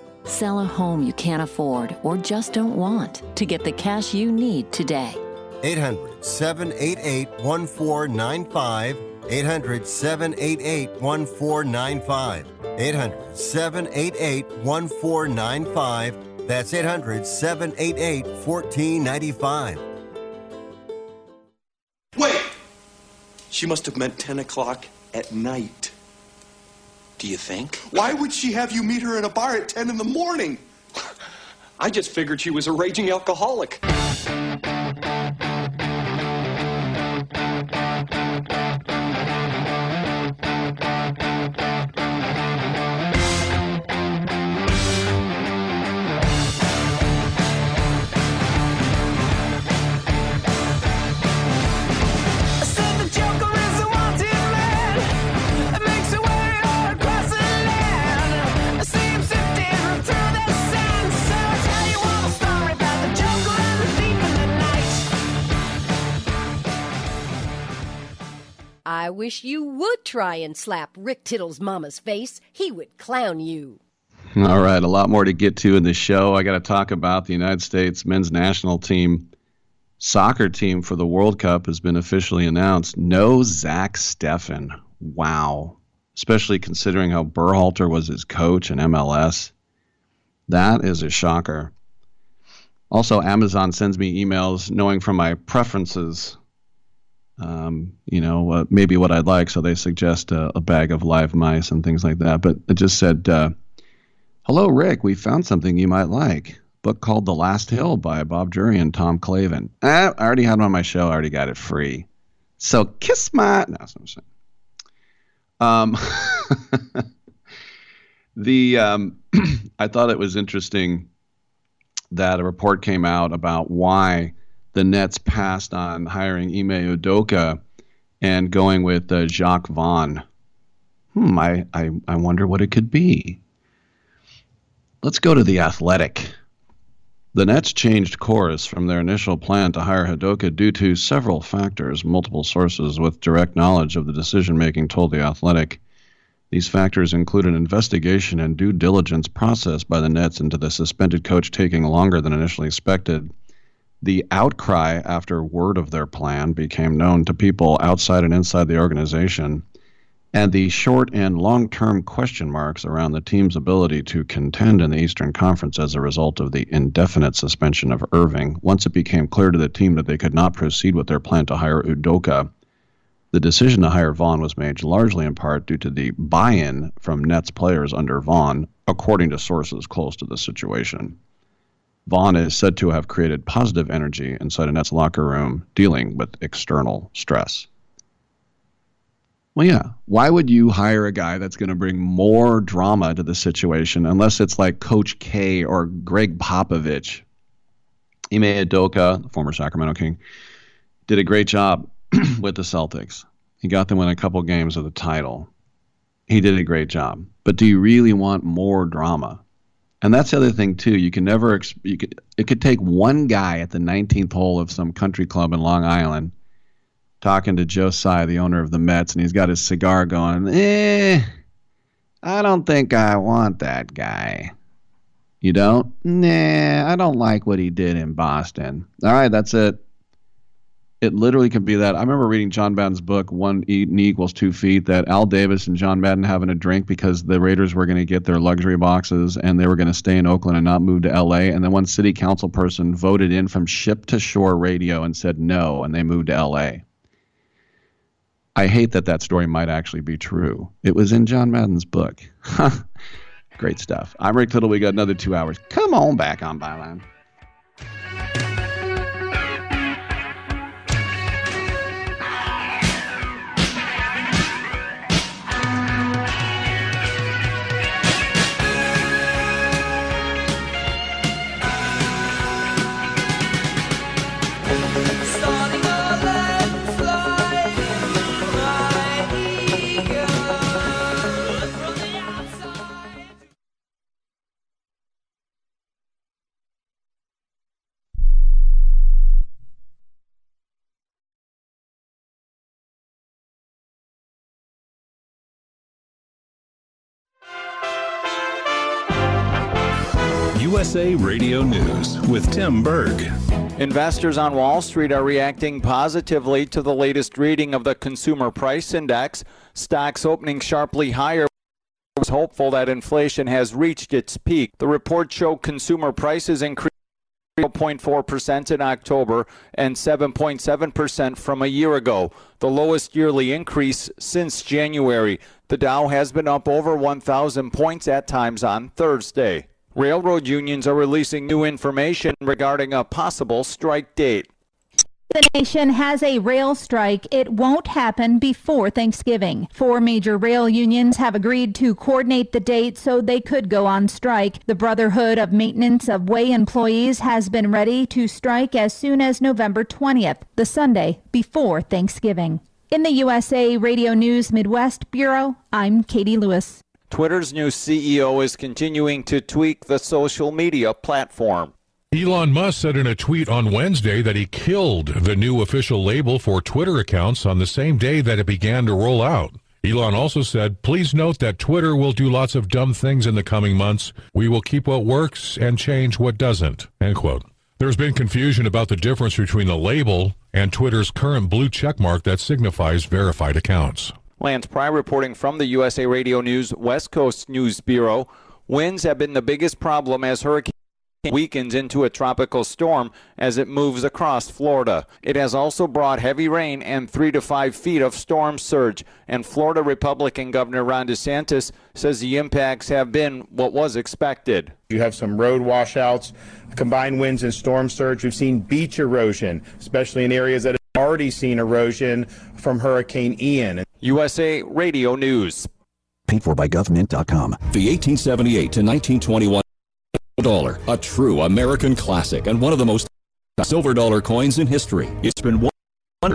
Sell a home you can't afford or just don't want to get the cash you need today. 800 788 1495. 800 788 1495. 800 788 1495. That's 800 788 1495. Wait! She must have meant 10 o'clock at night. Do you think? Why would she have you meet her at a bar at 10 in the morning? I just figured she was a raging alcoholic. I wish you would try and slap Rick Tittle's mama's face. He would clown you. All right, a lot more to get to in the show. I got to talk about the United States men's national team soccer team for the World Cup has been officially announced. No Zach Steffen. Wow. Especially considering how Berhalter was his coach in MLS. That is a shocker. Also, Amazon sends me emails knowing from my preferences, um, you know, uh, maybe what I'd like. So they suggest a, a, bag of live mice and things like that. But it just said, uh, Hello, Rick. We found something you might like. Book called The Last Hill by Bob Drury and Tom Clavin. Eh, I already had it on my show. I already got it free. So kiss my. No, that's what I'm saying. Um, the um, I thought it was interesting that a report came out about why the Nets passed on hiring Ime Udoka and going with uh, Jacque Vaughn. Hmm, I, I, I wonder what it could be. Let's go to the athletic. The Nets changed course from their initial plan to hire Udoka due to several factors. Multiple sources with direct knowledge of the decision making told The Athletic. These factors include an investigation and due diligence process by the Nets into the suspended coach taking longer than initially expected. The outcry after word of their plan became known to people outside and inside the organization and the short and long term question marks around the team's ability to contend in the Eastern Conference as a result of the indefinite suspension of Irving. Once it became clear to the team that they could not proceed with their plan to hire Udoka, the decision to hire Vaughn was made largely in part due to the buy in from Nets players under Vaughn, according to sources close to the situation. Vaughn is said to have created positive energy inside Nets locker room dealing with external stress. Well, yeah. Why would you hire a guy that's going to bring more drama to the situation unless it's like Coach K or Gregg Popovich? Ime Udoka, the former Sacramento King, did a great job with the Celtics. He got them in a couple games of the title. He did a great job. But do you really want more drama? And that's the other thing too. You can never. You could. It could take one guy at the 19th hole of some country club in Long Island talking to Joe Tsai, the owner of the Mets, and he's got his cigar going, eh, I don't think I want that guy. You don't? Nah, I don't like what he did in Boston. All right, that's it. It literally could be that. I remember reading John Madden's book, One Knee Equals Two Feet, that Al Davis and John Madden having a drink because the Raiders were going to get their luxury boxes and they were going to stay in Oakland and not move to LA. And then one city council person voted in from ship to shore radio and said no, and they moved to LA I hate that that story might actually be true. It was in John Madden's book. Great stuff. I'm Rick Tittle. We got another two hours. Come on back on Byline. USA Radio News with Tim Berg. Investors on Wall Street are reacting positively to the latest reading of the Consumer Price Index. Stocks opening sharply higher was hopeful that inflation has reached its peak. The report showed consumer prices increased 0.4% in October and 7.7% from a year ago, the lowest yearly increase since January. The Dow has been up over 1,000 points at times on Thursday. Railroad unions are releasing new information regarding a possible strike date. The nation has a rail strike. It won't happen before Thanksgiving. Four major rail unions have agreed to coordinate the date so they could go on strike. The Brotherhood of Maintenance of Way employees has been ready to strike as soon as November 20th, the Sunday before Thanksgiving. In the USA Radio News Midwest Bureau, I'm Katie Lewis. Twitter's new CEO is continuing to tweak the social media platform. Elon Musk said in a tweet on Wednesday that he killed the new official label for Twitter accounts on the same day that it began to roll out. Elon also said, Please note that Twitter will do lots of dumb things in the coming months. We will keep what works and change what doesn't. End quote. There's been confusion about the difference between the label and Twitter's current blue checkmark that signifies verified accounts. Lance Pry reporting from the USA Radio News West Coast News Bureau. Winds have been the biggest problem as hurricane weakens into a tropical storm as it moves across Florida. It has also brought heavy rain and three to five feet of storm surge. And Florida Republican Governor Ron DeSantis says the impacts have been what was expected. You have some road washouts, combined winds and storm surge. We've seen beach erosion, especially in areas that already seen erosion from Hurricane Ian. USA Radio News. Paid for by government.com. The 1878 to 1921 dollar, a true American classic and one of the most silver dollar coins in history. It's been one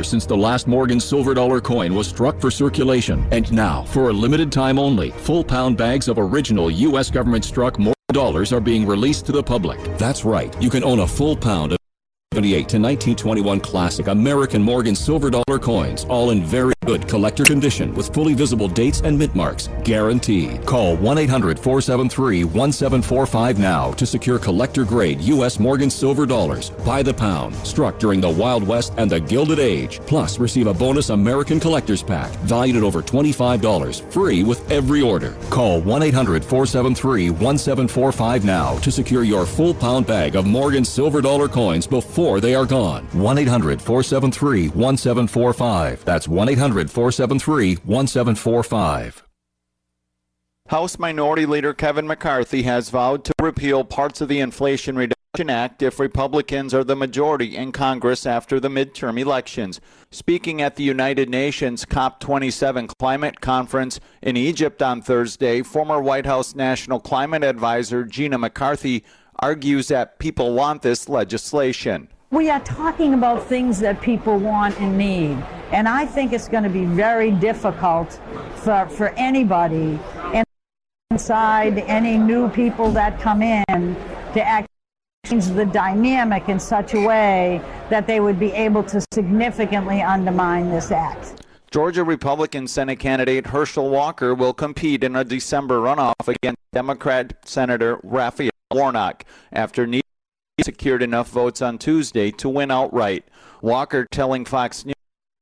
since the last Morgan silver dollar coin was struck for circulation. And now, for a limited time only, full pound bags of original U.S. government struck Morgan dollars are being released to the public. That's right, you can own a full pound of 1978 to 1921 classic American Morgan silver dollar coins, all in very good collector condition with fully visible dates and mint marks, guaranteed. Call 1-800-473-1745 now to secure collector grade U.S. Morgan silver dollars by the pound, struck during the Wild West and the Gilded Age. Plus, receive a bonus American collector's pack valued at over $25, free with every order. Call 1-800-473-1745 now to secure your full pound bag of Morgan silver dollar coins before before they are gone. 1 800 473 1745. That's 1 800 473 1745. House Minority Leader Kevin McCarthy has vowed to repeal parts of the Inflation Reduction Act if Republicans are the majority in Congress after the midterm elections. Speaking at the United Nations COP27 climate conference in Egypt on Thursday, former White House National Climate Advisor Gina McCarthy argues that people want this legislation. We are talking about things that people want and need. And I think it's going to be very difficult for, for anybody inside any new people that come in to act change the dynamic in such a way that they would be able to significantly undermine this act. Georgia Republican Senate candidate Herschel Walker will compete in a December runoff against Democrat Senator Raphael Warnock after secured enough votes on Tuesday to win outright. Walker telling Fox News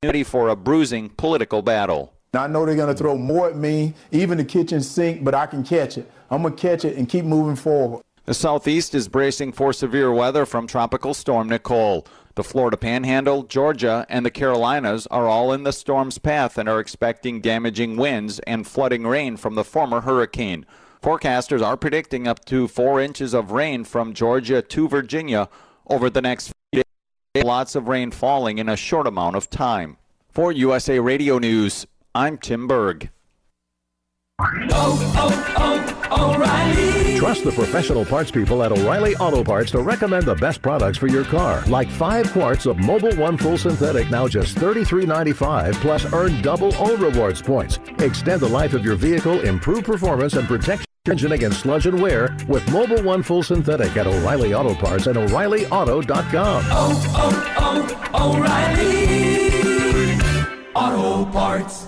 ready for a bruising political battle. I know they're going to throw more at me, even the kitchen sink, but I can catch it. I'm going to catch it and keep moving forward. The southeast is bracing for severe weather from Tropical Storm Nicole. The Florida Panhandle, Georgia, and the Carolinas are all in the storm's path and are expecting damaging winds and flooding rain from the former hurricane. Forecasters are predicting up to four inches of rain from Georgia to Virginia over the next few days. Lots of rain falling in a short amount of time. For USA Radio News, I'm Tim Berg. Oh, oh, oh, Trust the professional parts people at O'Reilly Auto Parts to recommend the best products for your car. Like 5 quarts of Mobil One Full Synthetic, now just $33.95, plus earn double O Rewards points. Extend the life of your vehicle, improve performance, and protect your engine against sludge and wear with Mobil One Full Synthetic at O'Reilly Auto Parts and O'ReillyAuto.com. Oh, oh, oh, O'Reilly Auto Parts.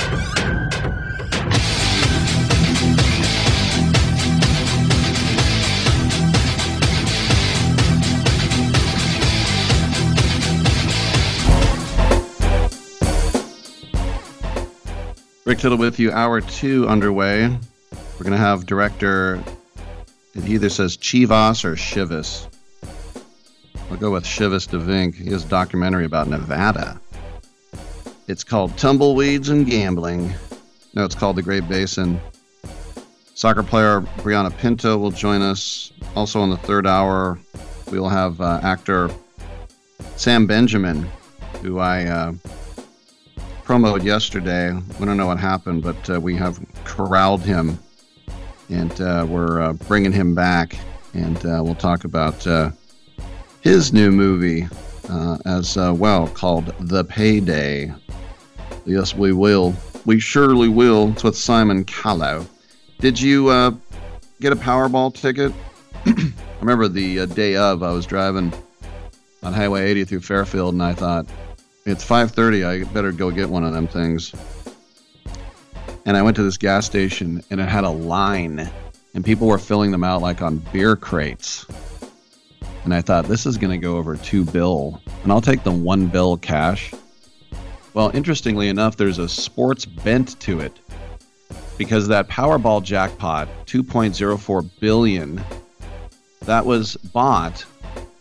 Rick Tittle with you, hour two underway. We're going to have director, it either says Chivas or Chivas. I'll go with Chivas DeVinck. He has a documentary about Nevada. It's called Tumbleweeds and Gambling. No, it's called The Great Basin. Soccer player Brianna Pinto will join us. Also, in the third hour, we will have uh, actor Sam Benjamin, who I uh, promoted yesterday. We don't know what happened, but uh, we have corralled him and uh, we're uh, bringing him back. And uh, we'll talk about uh, his new movie as well called The Payday. Yes, we will. We surely will. It's with Simon Callow. Did you uh, get a Powerball ticket? I remember the uh, day of, I was driving on Highway 80 through Fairfield, and I thought, it's 5:30. I better go get one of them things. And I went to this gas station, and it had a line, and people were filling them out like on beer crates. And I thought, this is going to go over two bill, and I'll take the one bill cash. Well, interestingly enough, there's a sports bent to it because that Powerball jackpot, 2.04 billion, that was bought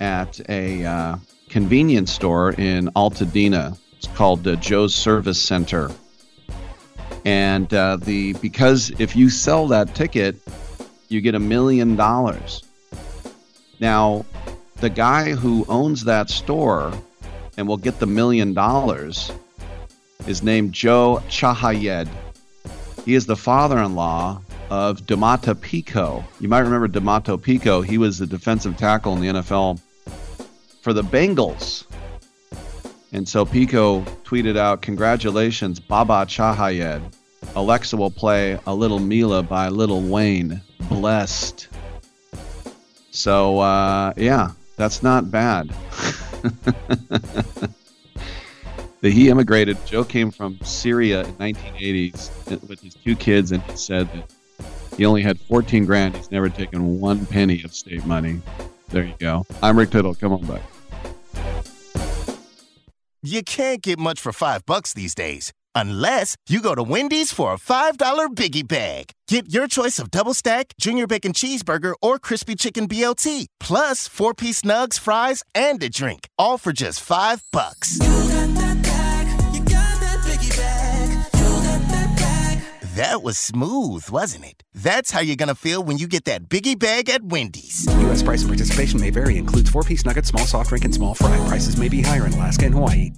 at a uh, convenience store in Altadena. It's called uh, Joe's Service Center. And uh, the because if you sell that ticket, you get a million dollars. Now, the guy who owns that store and will get the million dollars is named Joe Chahayed. He is the father-in-law of Domata Peko. You might remember Domata Peko. He was the defensive tackle in the NFL for the Bengals. And so Peko tweeted out, Congratulations, Baba Chahayed. Alexa will play A Little Mila by Lil Wayne. Blessed. So, uh, yeah, that's not bad. that he immigrated. Joe came from Syria in 1980s with his two kids, and he said that he only had 14 grand. He's never taken one penny of state money. There you go. I'm Rick Tittle. Come on back. You can't get much for five bucks these days. Unless you go to Wendy's for a $5 biggie bag. Get your choice of double stack, junior bacon cheeseburger, or crispy chicken BLT, plus four piece nugs, fries, and a drink, all for just five bucks. That was smooth, wasn't it? That's how you're gonna feel when you get that biggie bag at Wendy's. U.S. price and participation may vary. Includes four-piece nuggets, small soft drink, and small fry. Prices may be higher in Alaska and Hawaii.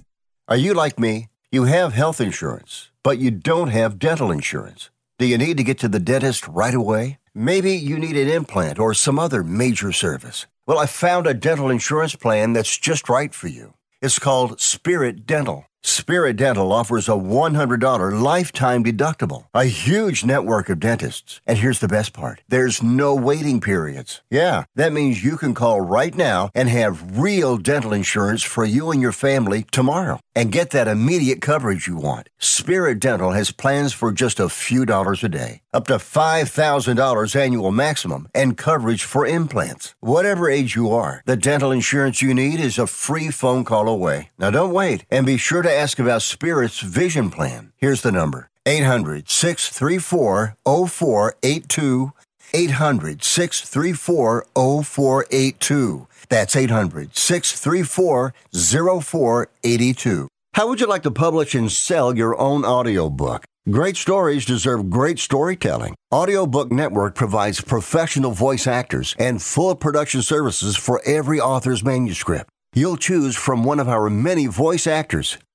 Are you like me? You have health insurance, but you don't have dental insurance. Do you need to get to the dentist right away? Maybe you need an implant or some other major service. Well, I found a dental insurance plan that's just right for you. It's called Spirit Dental. Spirit Dental offers a $100 lifetime deductible, a huge network of dentists. And here's the best part there's no waiting periods. Yeah, that means you can call right now and have real dental insurance for you and your family tomorrow and get that immediate coverage you want. Spirit Dental has plans for just a few dollars a day, up to $5,000 annual maximum, and coverage for implants. Whatever age you are, the dental insurance you need is a free phone call away. Now don't wait and be sure to ask about Spirit's vision plan. Here's the number 800 634 0482. 800 634 0482. That's 800 634 0482. How would you like to publish and sell your own audiobook? Great stories deserve great storytelling. Audiobook Network provides professional voice actors and full production services for every author's manuscript. You'll choose from one of our many voice actors.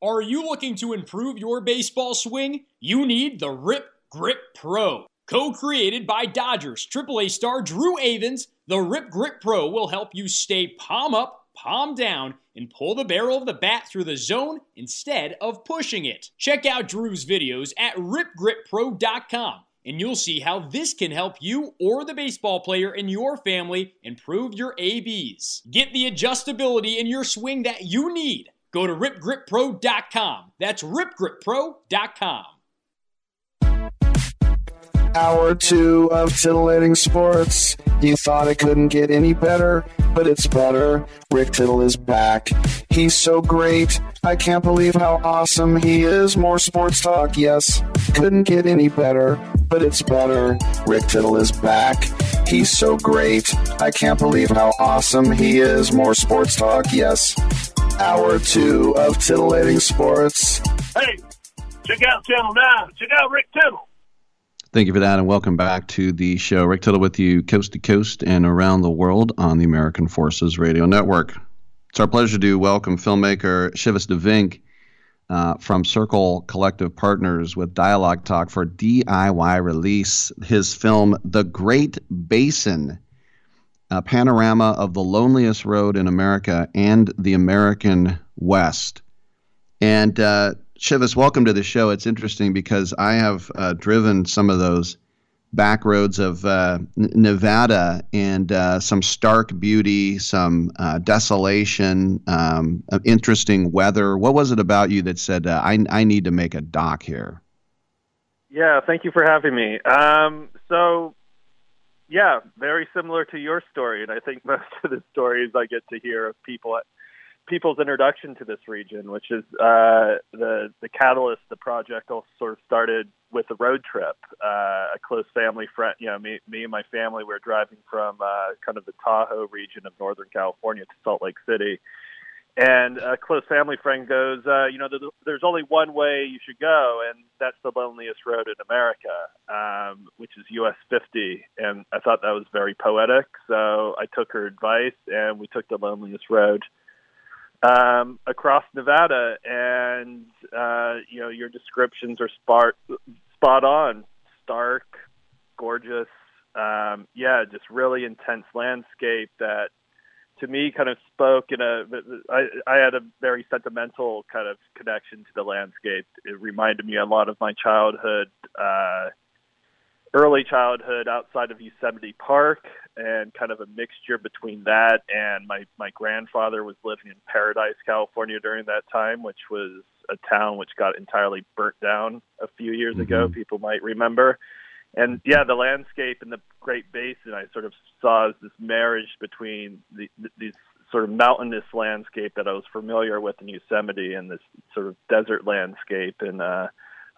Are you looking to improve your baseball swing? You need the Rip Grip Pro. Co created by Dodgers AAA star Drew Avans, the Rip Grip Pro will help you stay palm up, palm down, and pull the barrel of the bat through the zone instead of pushing it. Check out Drew's videos at ripgrippro.com and you'll see how this can help you or the baseball player in your family improve your ABs. Get the adjustability in your swing that you need. Go to ripgrippro.com. That's ripgrippro.com. Hour two of uh, titillating sports. You thought it couldn't get any better, but it's better. Rick Tittle is back. He's so great. I can't believe how awesome he is. More sports talk, yes. Couldn't get any better, but it's better. Rick Tittle is back. He's so great. I can't believe how awesome he is. More sports talk, yes. Hour two of titillating sports. Hey, check out Channel 9. Check out Rick Tittle. Thank you for that, and welcome back to the show. Rick Tittle with you, coast to coast and around the world on the American Forces Radio Network. It's our pleasure to welcome filmmaker Chivas DeVinck uh, from Circle Collective Partners with Dialogue Talk for DIY release. His film, The Great Basin, a panorama of the loneliest road in America and the American West. And uh, Chivas, welcome to the show. It's interesting because I have uh, driven some of those back roads of uh, Nevada and uh, some stark beauty, some uh, desolation, um, interesting weather. What was it about you that said, uh, I, I need to make a doc here? Yeah, thank you for having me. Um, so, yeah, very similar to your story, and I think most of the stories I get to hear of people people's introduction to this region, which is uh, the the catalyst. The project all sort of started with a road trip. Uh, a close family friend, you know, me, me and my family were driving from uh, kind of the Tahoe region of Northern California to Salt Lake City, and a close family friend goes, uh, you know, there's only one way you should go, and that's the loneliest road in America, um, which is US 50. And I thought that was very poetic, so I took her advice, and we took the loneliest road um, across Nevada, and uh, you know your descriptions are spot spot on, stark, gorgeous, um, yeah, just really intense landscape that to me kind of spoke in a I, I had a very sentimental kind of connection to the landscape. It reminded me a lot of my childhood. Uh, early childhood outside of Yosemite Park and kind of a mixture between that and my my grandfather was living in Paradise, California during that time, which was a town which got entirely burnt down a few years mm-hmm. ago, people might remember. And yeah, the landscape in the Great Basin I sort of saw as this marriage between the, these sort of mountainous landscape that I was familiar with in Yosemite and this sort of desert landscape in uh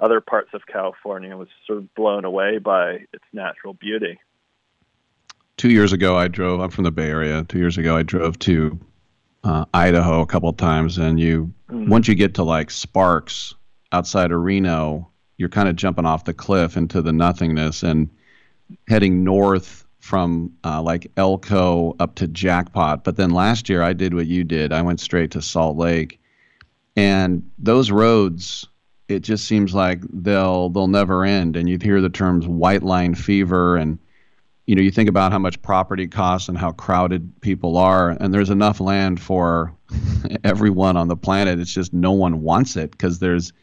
other parts of California was sort of blown away by its natural beauty. Two years ago, I drove. I'm from the Bay Area. Two years ago, I drove to uh, Idaho a couple of times, and you mm. once you get to like Sparks outside of Reno, you're kind of jumping off the cliff into the nothingness and heading north from uh, like Elko up to Jackpot. But then last year, I did what you did. I went straight to Salt Lake, and those roads it just seems like they'll they'll never end. And you hear the terms white line fever, and you know you think about how much property costs and how crowded people are, and there's enough land for everyone on the planet. It's just no one wants it because there's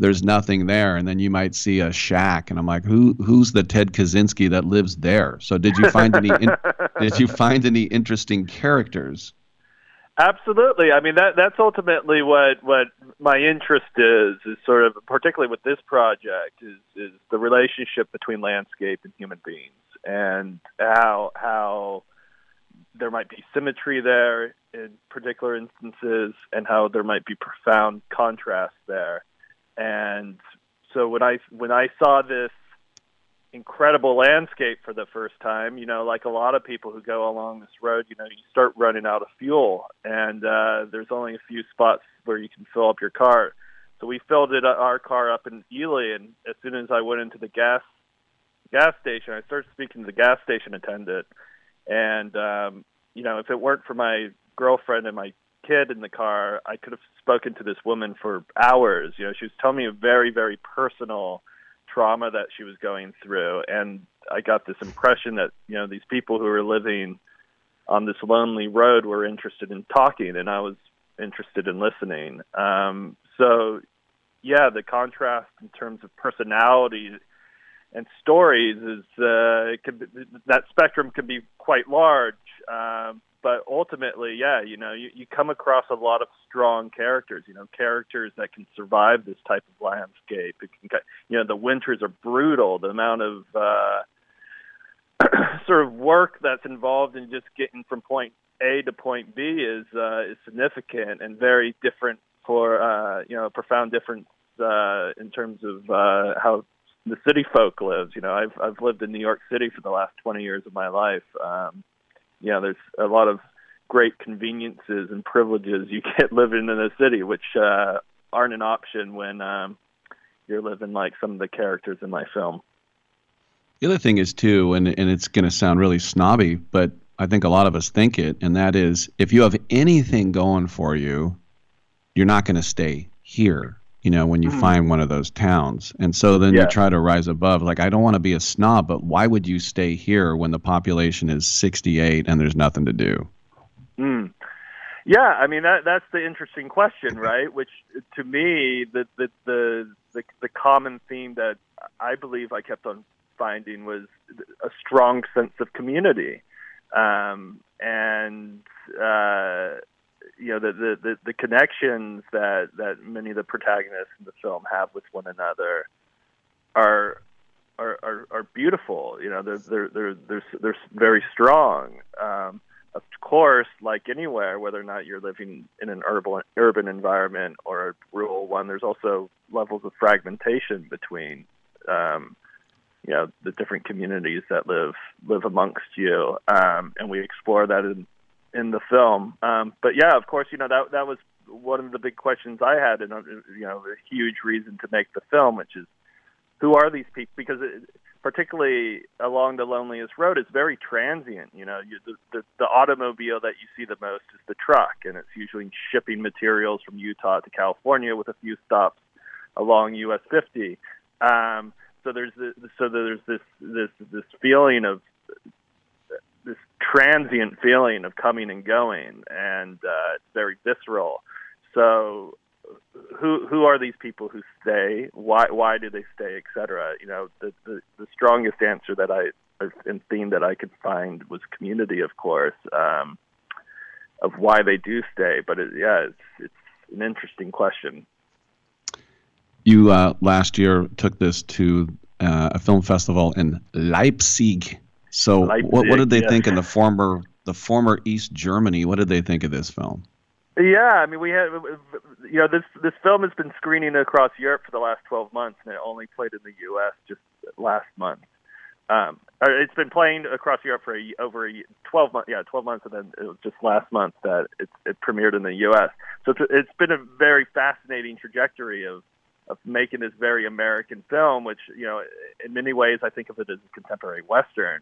there's nothing there, and then you might see a shack, and I'm like, who who's the Ted Kaczynski that lives there? So did you find any in, did you find any interesting characters? Absolutely. I mean that that's ultimately what what my interest is is sort of particularly with this project is is the relationship between landscape and human beings and how how there might be symmetry there in particular instances and how there might be profound contrast there. And so when I when I saw this incredible landscape for the first time. You know, like a lot of people who go along this road, you know, you start running out of fuel, and uh, there's only a few spots where you can fill up your car. So we filled it our car up in Ely, and as soon as I went into the gas gas station, I started speaking to the gas station attendant, and um, you know, if it weren't for my girlfriend and my kid in the car, I could have spoken to this woman for hours. You know, she was telling me a very, very personal trauma that she was going through. And I got this impression that you know these people who were living on this lonely road were interested in talking and I was interested in listening. Um so yeah the contrast in terms of personality and stories is uh be, that spectrum can be quite large. Um but ultimately, yeah, you know, you, you come across a lot of strong characters, you know, characters that can survive this type of landscape. It can, you know, the winters are brutal. The amount of uh, sort of work that's involved in just getting from point A to point B is uh, is significant and very different for uh, you know a profound difference uh, in terms of uh, how the city folk lives. You know, I've I've lived in New York City for the last 20 years of my life. Um, you know, there's a lot of great conveniences and privileges you get living in a city, which uh, aren't an option when um, you're living like some of the characters in my film. The other thing is too, and and it's going to sound really snobby, but I think a lot of us think it, and that is if you have anything going for you, you're not going to stay here you know, when you mm. find one of those towns. And so then yeah. you try to rise above. Like, I don't want to be a snob, but why would you stay here when the population is 68 and there's nothing to do? Mm. Yeah, I mean that that's the interesting question, right? Which to me, the the the the, the common theme that I believe I kept on finding was a strong sense of community, um, and uh, you know the, the the the connections that that many of the protagonists in the film have with one another are are are, are beautiful. You know, they're they're they're they're, they're very strong. Um, of course, like anywhere, whether or not you're living in an urban urban environment or a rural one, there's also levels of fragmentation between um, you know the different communities that live live amongst you, um, and we explore that in in the film. Um, but yeah, of course, you know that that was one of the big questions I had, and uh, you know, a huge reason to make the film, which is who are these people? Because it, particularly along the loneliest road, it's very transient. You know, you, the, the the automobile that you see the most is the truck, and it's usually shipping materials from Utah to California with a few stops along US 50. Um, so there's this, so there's this this this feeling of this transient feeling of coming and going, and uh, it's very visceral. So who who are these people who stay? Why why do they stay, et cetera? You know, the the, the strongest answer that I and theme that I could find was community, of course, um, of why they do stay. But it, yeah, it's it's an interesting question. You uh, last year took this to uh, a film festival in Leipzig. So Leipzig, what what did they yeah. think in the former the former East Germany? What did they think of this film? Yeah, I mean, we had, you know, this this film has been screening across Europe for the last 12 months, and it only played in the U.S. just last month. Um, it's been playing across Europe for a, over a, 12 months, yeah, 12 months, and then it was just last month that it, it premiered in the U.S. So it's, it's been a very fascinating trajectory of of making this very American film, which you know, in many ways, I think of it as a contemporary western,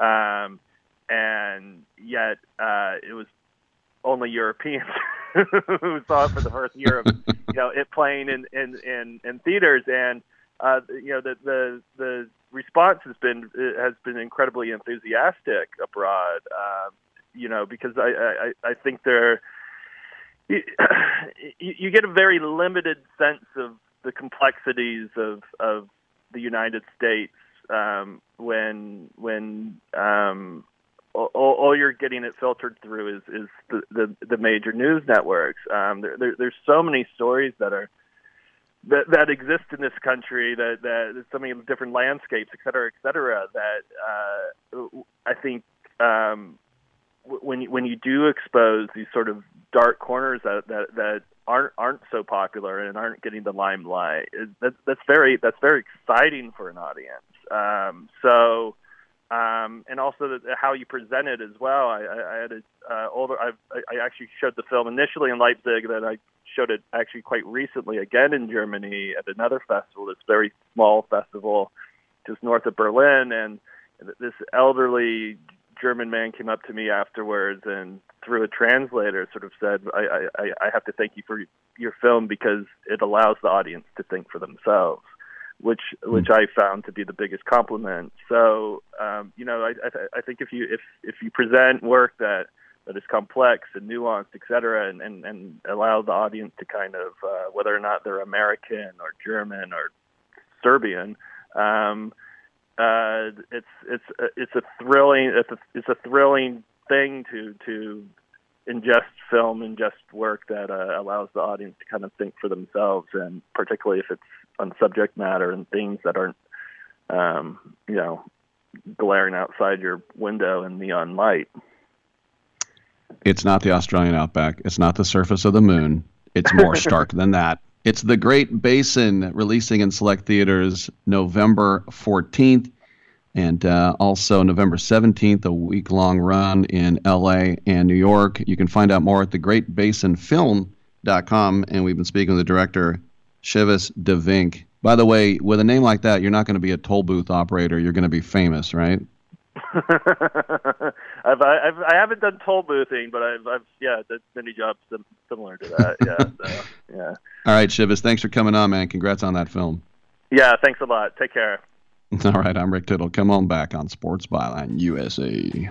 um, and yet uh, it was only Europeans who saw it for the first year of you know it playing in in in, in theaters, and uh, you know the the the response has been has been incredibly enthusiastic abroad. Um, you know because I I, I think there you, you get a very limited sense of the complexities of of the United States um, when when um, all, all you're getting it filtered through is is the the, the major news networks. Um, there, there, there's so many stories that are that that exist in this country that that so many different landscapes, et cetera, et cetera. That uh, I think um, when when you do expose these sort of dark corners that that, that aren't aren't so popular and aren't getting the limelight, that, that's very that's very exciting for an audience. Um, so um, and also the, how you present it as well. I, I, I had uh, older. I've, I actually showed the film initially in Leipzig, then I showed it actually quite recently again in Germany at another festival. This very small festival just north of Berlin, and this elderly German man came up to me afterwards and through a translator sort of said, I, I, I have to thank you for your film because it allows the audience to think for themselves which which I found to be the biggest compliment. So um, you know, I, I, th- I think if you if if you present work that that is complex and nuanced, et cetera, and, and, and allow the audience to kind of uh, whether or not they're American or German or Serbian, um, uh, it's it's it's a thrilling it's a, it's a thrilling thing to to ingest film, ingest work that uh, allows the audience to kind of think for themselves, and particularly if it's on subject matter and things that aren't, um, you know, glaring outside your window in neon light. It's not the Australian outback. It's not the surface of the moon. It's more stark than that. It's the Great Basin releasing in select theaters November 14th and uh, also November 17th, a week long run in LA and New York. You can find out more at thegreatbasinfilm.com. And we've been speaking with the director, Chivas DeVinck. By the way, with a name like that, you're not going to be a toll booth operator. You're going to be famous, right? I've, I've I haven't done toll boothing, but I've, I've yeah done many jobs similar to that. Yeah, so, yeah. All right, Shivis, thanks for coming on, man. Congrats on that film. Yeah, thanks a lot. Take care. All right, I'm Rick Tittle. Come on back on Sports Byline USA.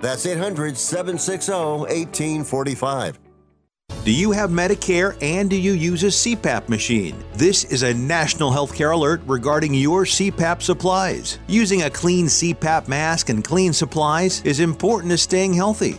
That's 800 760 1845. Do you have Medicare and do you use a CPAP machine? This is a national healthcare alert regarding your CPAP supplies. Using a clean CPAP mask and clean supplies is important to staying healthy.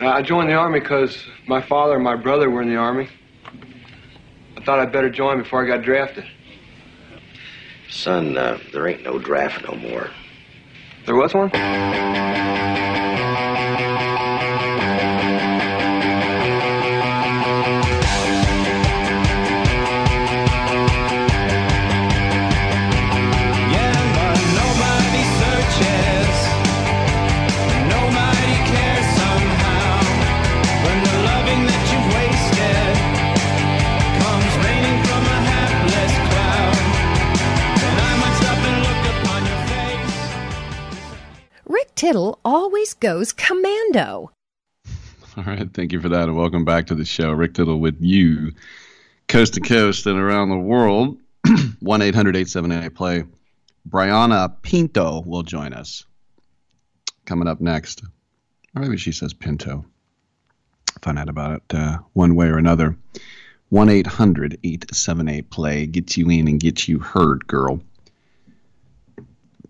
Uh, I joined the Army because my father and my brother were in the Army. I thought I'd better join before I got drafted. Son, uh, there ain't no draft no more. There was one? Tittle always goes commando. All right, thank you for that, and welcome back to the show. Rick Tittle with you, coast to coast and around the world. 1 800 878 play. Brianna Pinto will join us. Coming up next. Or maybe she says Pinto. Find out about it uh, one way or another. 1 800 878 play. Gets you in and gets you heard, girl.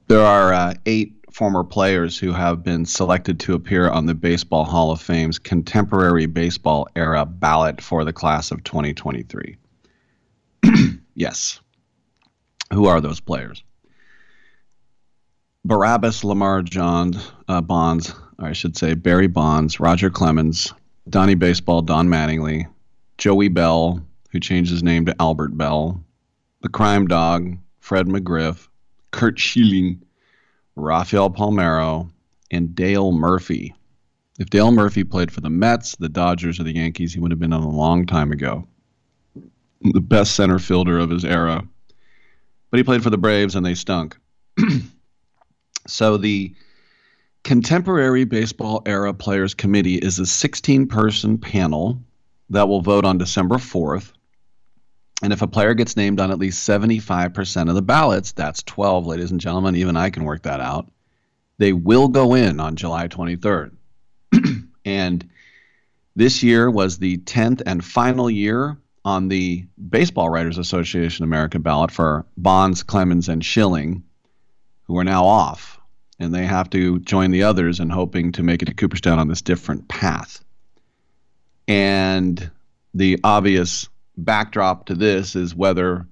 There are uh, eight former players who have been selected to appear on the Baseball Hall of Fame's contemporary baseball era ballot for the class of 2023. yes. Who are those players? Barabbas Lamar Johns, uh, Bonds, or I should say Barry Bonds, Roger Clemens, Donnie Baseball, Don Mattingly, Joey Belle, who changed his name to Albert Belle, the Crime Dog, Fred McGriff, Curt Schilling, Rafael Palmeiro, and Dale Murphy. If Dale Murphy played for the Mets, the Dodgers, or the Yankees, he would have been on a long time ago. The best center fielder of his era. But he played for the Braves and they stunk. so the Contemporary Baseball Era Players Committee is a 16 person panel that will vote on December 4th. And if a player gets named on at least 75% of the ballots, that's 12, ladies and gentlemen, even I can work that out, they will go in on July 23rd. and this year was the 10th and final year on the Baseball Writers Association America ballot for Bonds, Clemens, and Schilling. who are now off, and they have to join the others in hoping to make it to Cooperstown on this different path. And the obvious backdrop to this is whether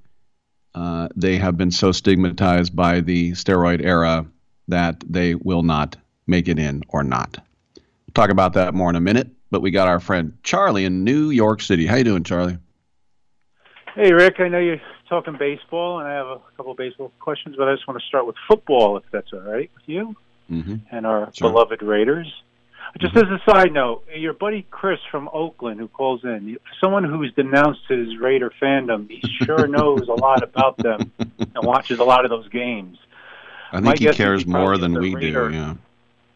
uh, they have been so stigmatized by the steroid era that they will not make it in or not. We'll talk about that more in a minute. But we got our friend Charlie in New York City. How you doing, Charlie? Hey, Rick. I know you're talking baseball, and I have a couple of baseball questions, but I just want to start with football, if that's all right with you mm-hmm. and our Sure. beloved Raiders. Just as a side note, your buddy Chris from Oakland, who calls in, someone who's denounced his Raider fandom, he sure knows a lot about them and watches a lot of those games. I My think he cares he more than we Raider. do. Yeah.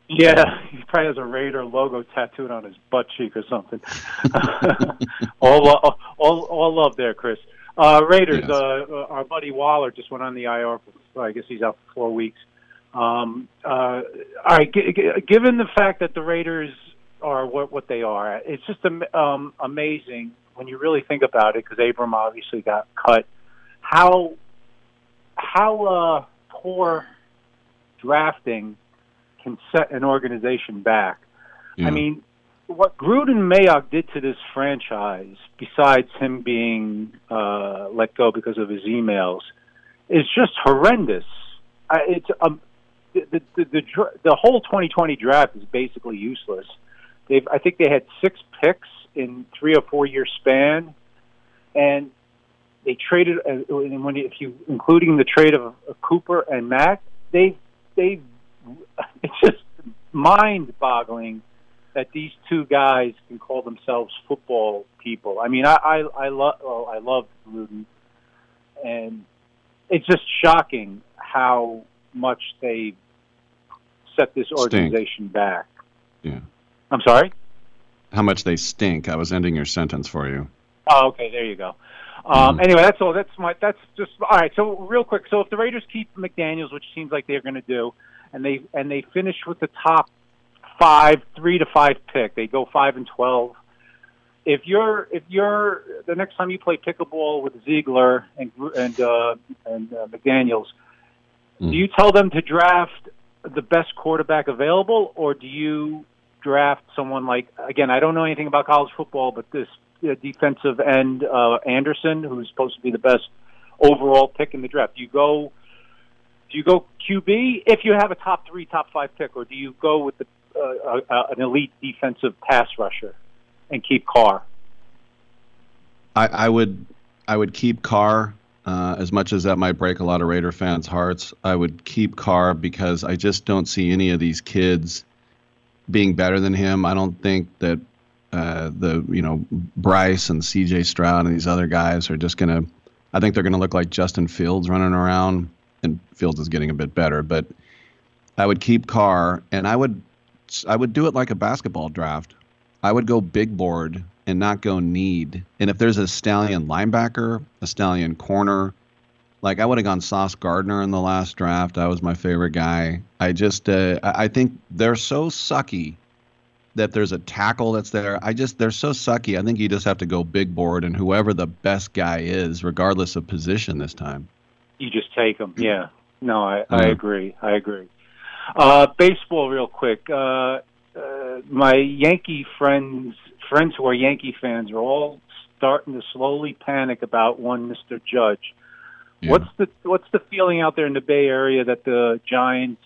Yeah, he probably has a Raider logo tattooed on his butt cheek or something. all, all, all, all love there, Chris. Uh, Raiders. Yes. Uh, uh, our buddy Waller just went on the IR. For, I guess he's out for four weeks. Um, uh, all right. G- g- given the fact that the Raiders are what, what they are, it's just um, amazing when you really think about it. Because Abram obviously got cut. How how uh, poor drafting can set an organization back. I mean, what Gruden Mayock did to this franchise, besides him being uh, let go because of his emails, is just horrendous. I, it's um, the the the, the, whole 2020 draft is basically useless. They've I think they had six picks in three or four year span, and they traded. Uh, when if you including the trade of, of Cooper and Mack, they they it's just mind boggling that these two guys can call themselves football people. I mean, I I, I love well, I love Gruden, and it's just shocking how much they set this Stink. organization back. Yeah. I'm sorry. How much they stink. I was ending your sentence for you. Oh, okay, there you go. Um, Anyway, that's all. That's my. That's just all right. So real quick. So if the Raiders keep McDaniels, which seems like they're going to do, and they and they finish with the top five, three to five pick, they go five and twelve. If you're if you're the next time you play pickleball with Ziegler and and uh, and uh, McDaniels, do you tell them to draft the best quarterback available, or do you draft someone like again? I don't know anything about college football, but this uh, defensive end uh, Anderson, who's supposed to be the best overall pick in the draft. Do you go? Do you go QB if you have a top three, top five pick, or do you go with the, uh, uh, an elite defensive pass rusher and keep Carr? I, I would I would keep Carr uh, as much as that might break a lot of Raider fans' hearts. I would keep Carr because I just don't see any of these kids being better than him. I don't think that uh, the you know Bryce and C.J. Stroud and these other guys are just gonna. I think they're gonna look like Justin Fields running around, and Fields is getting a bit better, but I would keep Carr, and I would I would do it like a basketball draft. I would go big board and not go need. And if there's a stallion linebacker, a stallion corner, like I would have gone Sauce Gardner in the last draft. I was my favorite guy. I just uh, I think they're so sucky that there's a tackle that's there. I just they're so sucky. I think you just have to go big board and whoever the best guy is, regardless of position this time. You just take them. Yeah. No, I, I agree. I agree. Uh, baseball, real quick. Uh, uh, my Yankee friends, friends who are Yankee fans, are all starting to slowly panic about one Mister Judge. What's the What's the feeling out there in the Bay Area that the Giants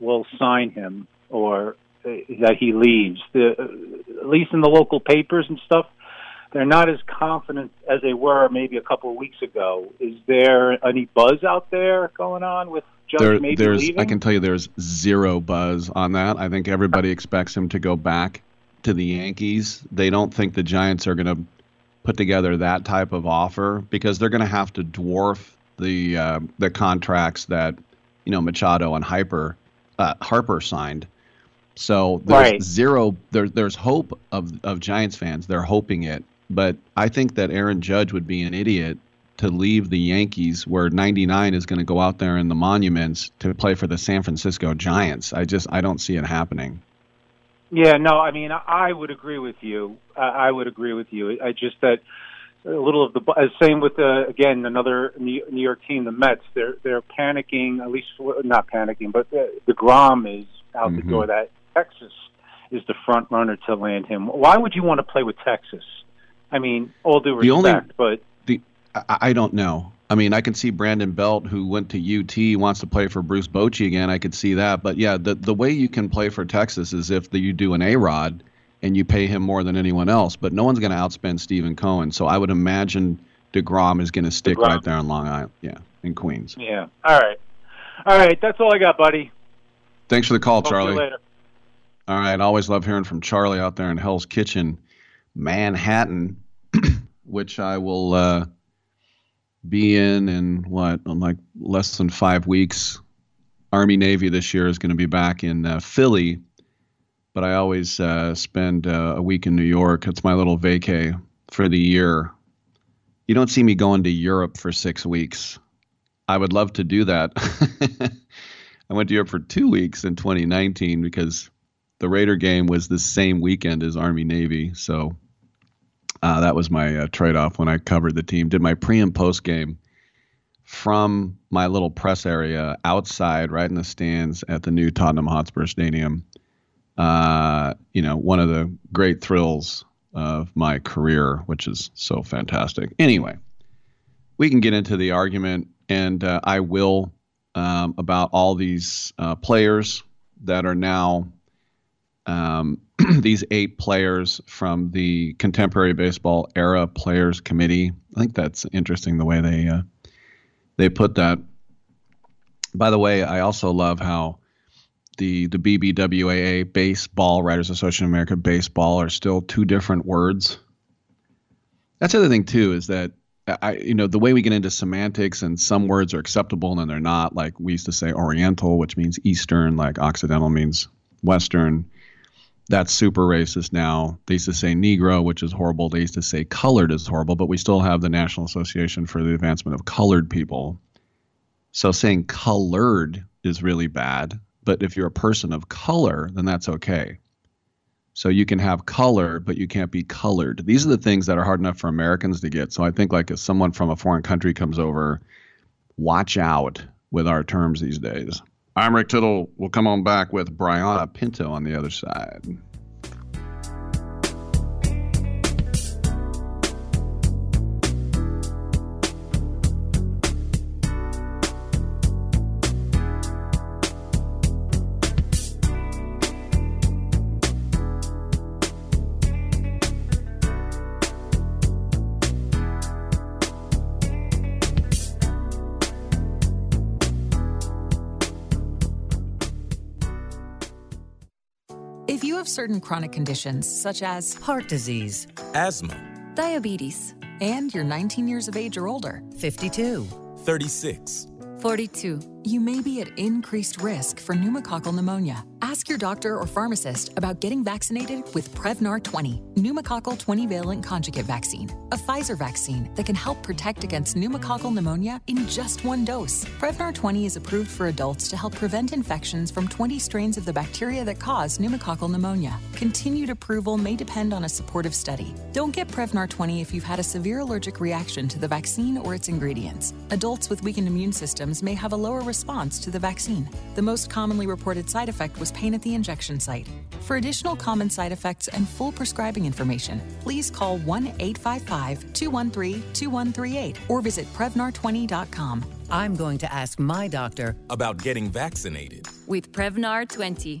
will sign him or uh, that he leaves? The, uh, at least in the local papers and stuff, they're not as confident as they were maybe a couple of weeks ago. Is there any buzz out there going on with Judge There, maybe there's leaving? I can tell you there's zero buzz on that. I think everybody expects him to go back to the Yankees. They don't think the Giants are going to put together that type of offer because they're going to have to dwarf the uh, the contracts that you know Machado and Hyper uh, Harper signed. So there's Right. zero. There, there's hope of of Giants fans. They're hoping it, but I think that Aaron Judge would be an idiot to leave the Yankees, where 99 is going to go out there in the monuments to play for the San Francisco Giants. I just I don't see it happening. Yeah, no, I mean, I would agree with you. I I would agree with you. I just that a little of the same with uh, again another New New York team, the Mets. They're they're panicking. At least not panicking, but uh, the Grom is out the Mhm. door. That Texas is the front runner to land him. Why would you want to play with Texas? I mean, all due The only- respect, but The I, I don't know. I mean, I can see Brandon Belt, who went to UT, wants to play for Bruce Bochy again. I could see that, but yeah, the the way you can play for Texas is if the, you do an A Rod and you pay him more than anyone else. But no one's going to outspend Stephen Cohen, so I would imagine Degrom is going to stick DeGrom. right there on Long Island, yeah, in Queens. yeah. All right, all right. That's all I got, buddy. Thanks for the call, Talk to you Charlie. later. All right, always love hearing from Charlie out there in Hell's Kitchen, Manhattan, which I will uh, be in in what in like less than five weeks. Army Navy this year is going to be back in uh, Philly, but I always uh, spend uh, a week in New York. It's my little vacay for the year. You don't see me going to Europe for six weeks. I would love to do that. I went to Europe for two weeks in 2019 because the Raider game was the same weekend as Army Navy. So uh, that was my uh, trade off when I covered the team. Did my pre and post game from my little press area outside, right in the stands at the new Tottenham Hotspur Stadium. Uh, you know, one of the great thrills of my career, which is so fantastic. Anyway, we can get into the argument, and uh, I will, um, about all these uh, players that are now um, these eight players from the Contemporary Baseball Era Players Committee. I think that's interesting the way they uh, they put that. By the way, I also love how the the BBWAA Baseball Writers Association of America Baseball are still two different words. That's the other thing too is that I you know the way we get into semantics and some words are acceptable and then they're not. Like we used to say Oriental, which means Eastern, like Occidental means Western. That's super racist now. They used to say Negro, which is horrible. They used to say colored is horrible, but we still have the National Association for the Advancement of Colored People. So saying colored is really bad, but if you're a person of color, then that's okay. So you can have color, but you can't be colored. These are the things that are hard enough for Americans to get. So I think like if someone from a foreign country comes over, watch out with our terms these days. I'm Rick Tittle. We'll come on back with Brianna Pinto on the other side. Certain chronic conditions, such as heart disease, asthma, diabetes, and you're 19 years of age or older, 52, 36. 42, you may be at increased risk for pneumococcal pneumonia. Ask your doctor or pharmacist about getting vaccinated with Prevnar 20, pneumococcal 20 valent conjugate vaccine, a Pfizer vaccine that can help protect against pneumococcal pneumonia in just one dose. Prevnar 20 is approved for adults to help prevent infections from 20 strains of the bacteria that cause pneumococcal pneumonia. Continued approval may depend on a supportive study. Don't get Prevnar 20 if you've had a severe allergic reaction to the vaccine or its ingredients. Adults with weakened immune systems may have a lower response to the vaccine. The most commonly reported side effect was pain at the injection site. For additional common side effects and full prescribing information, please call 1 855 213 2138 or visit Prevnar20.com. I'm going to ask my doctor about getting vaccinated. with Prevnar 20.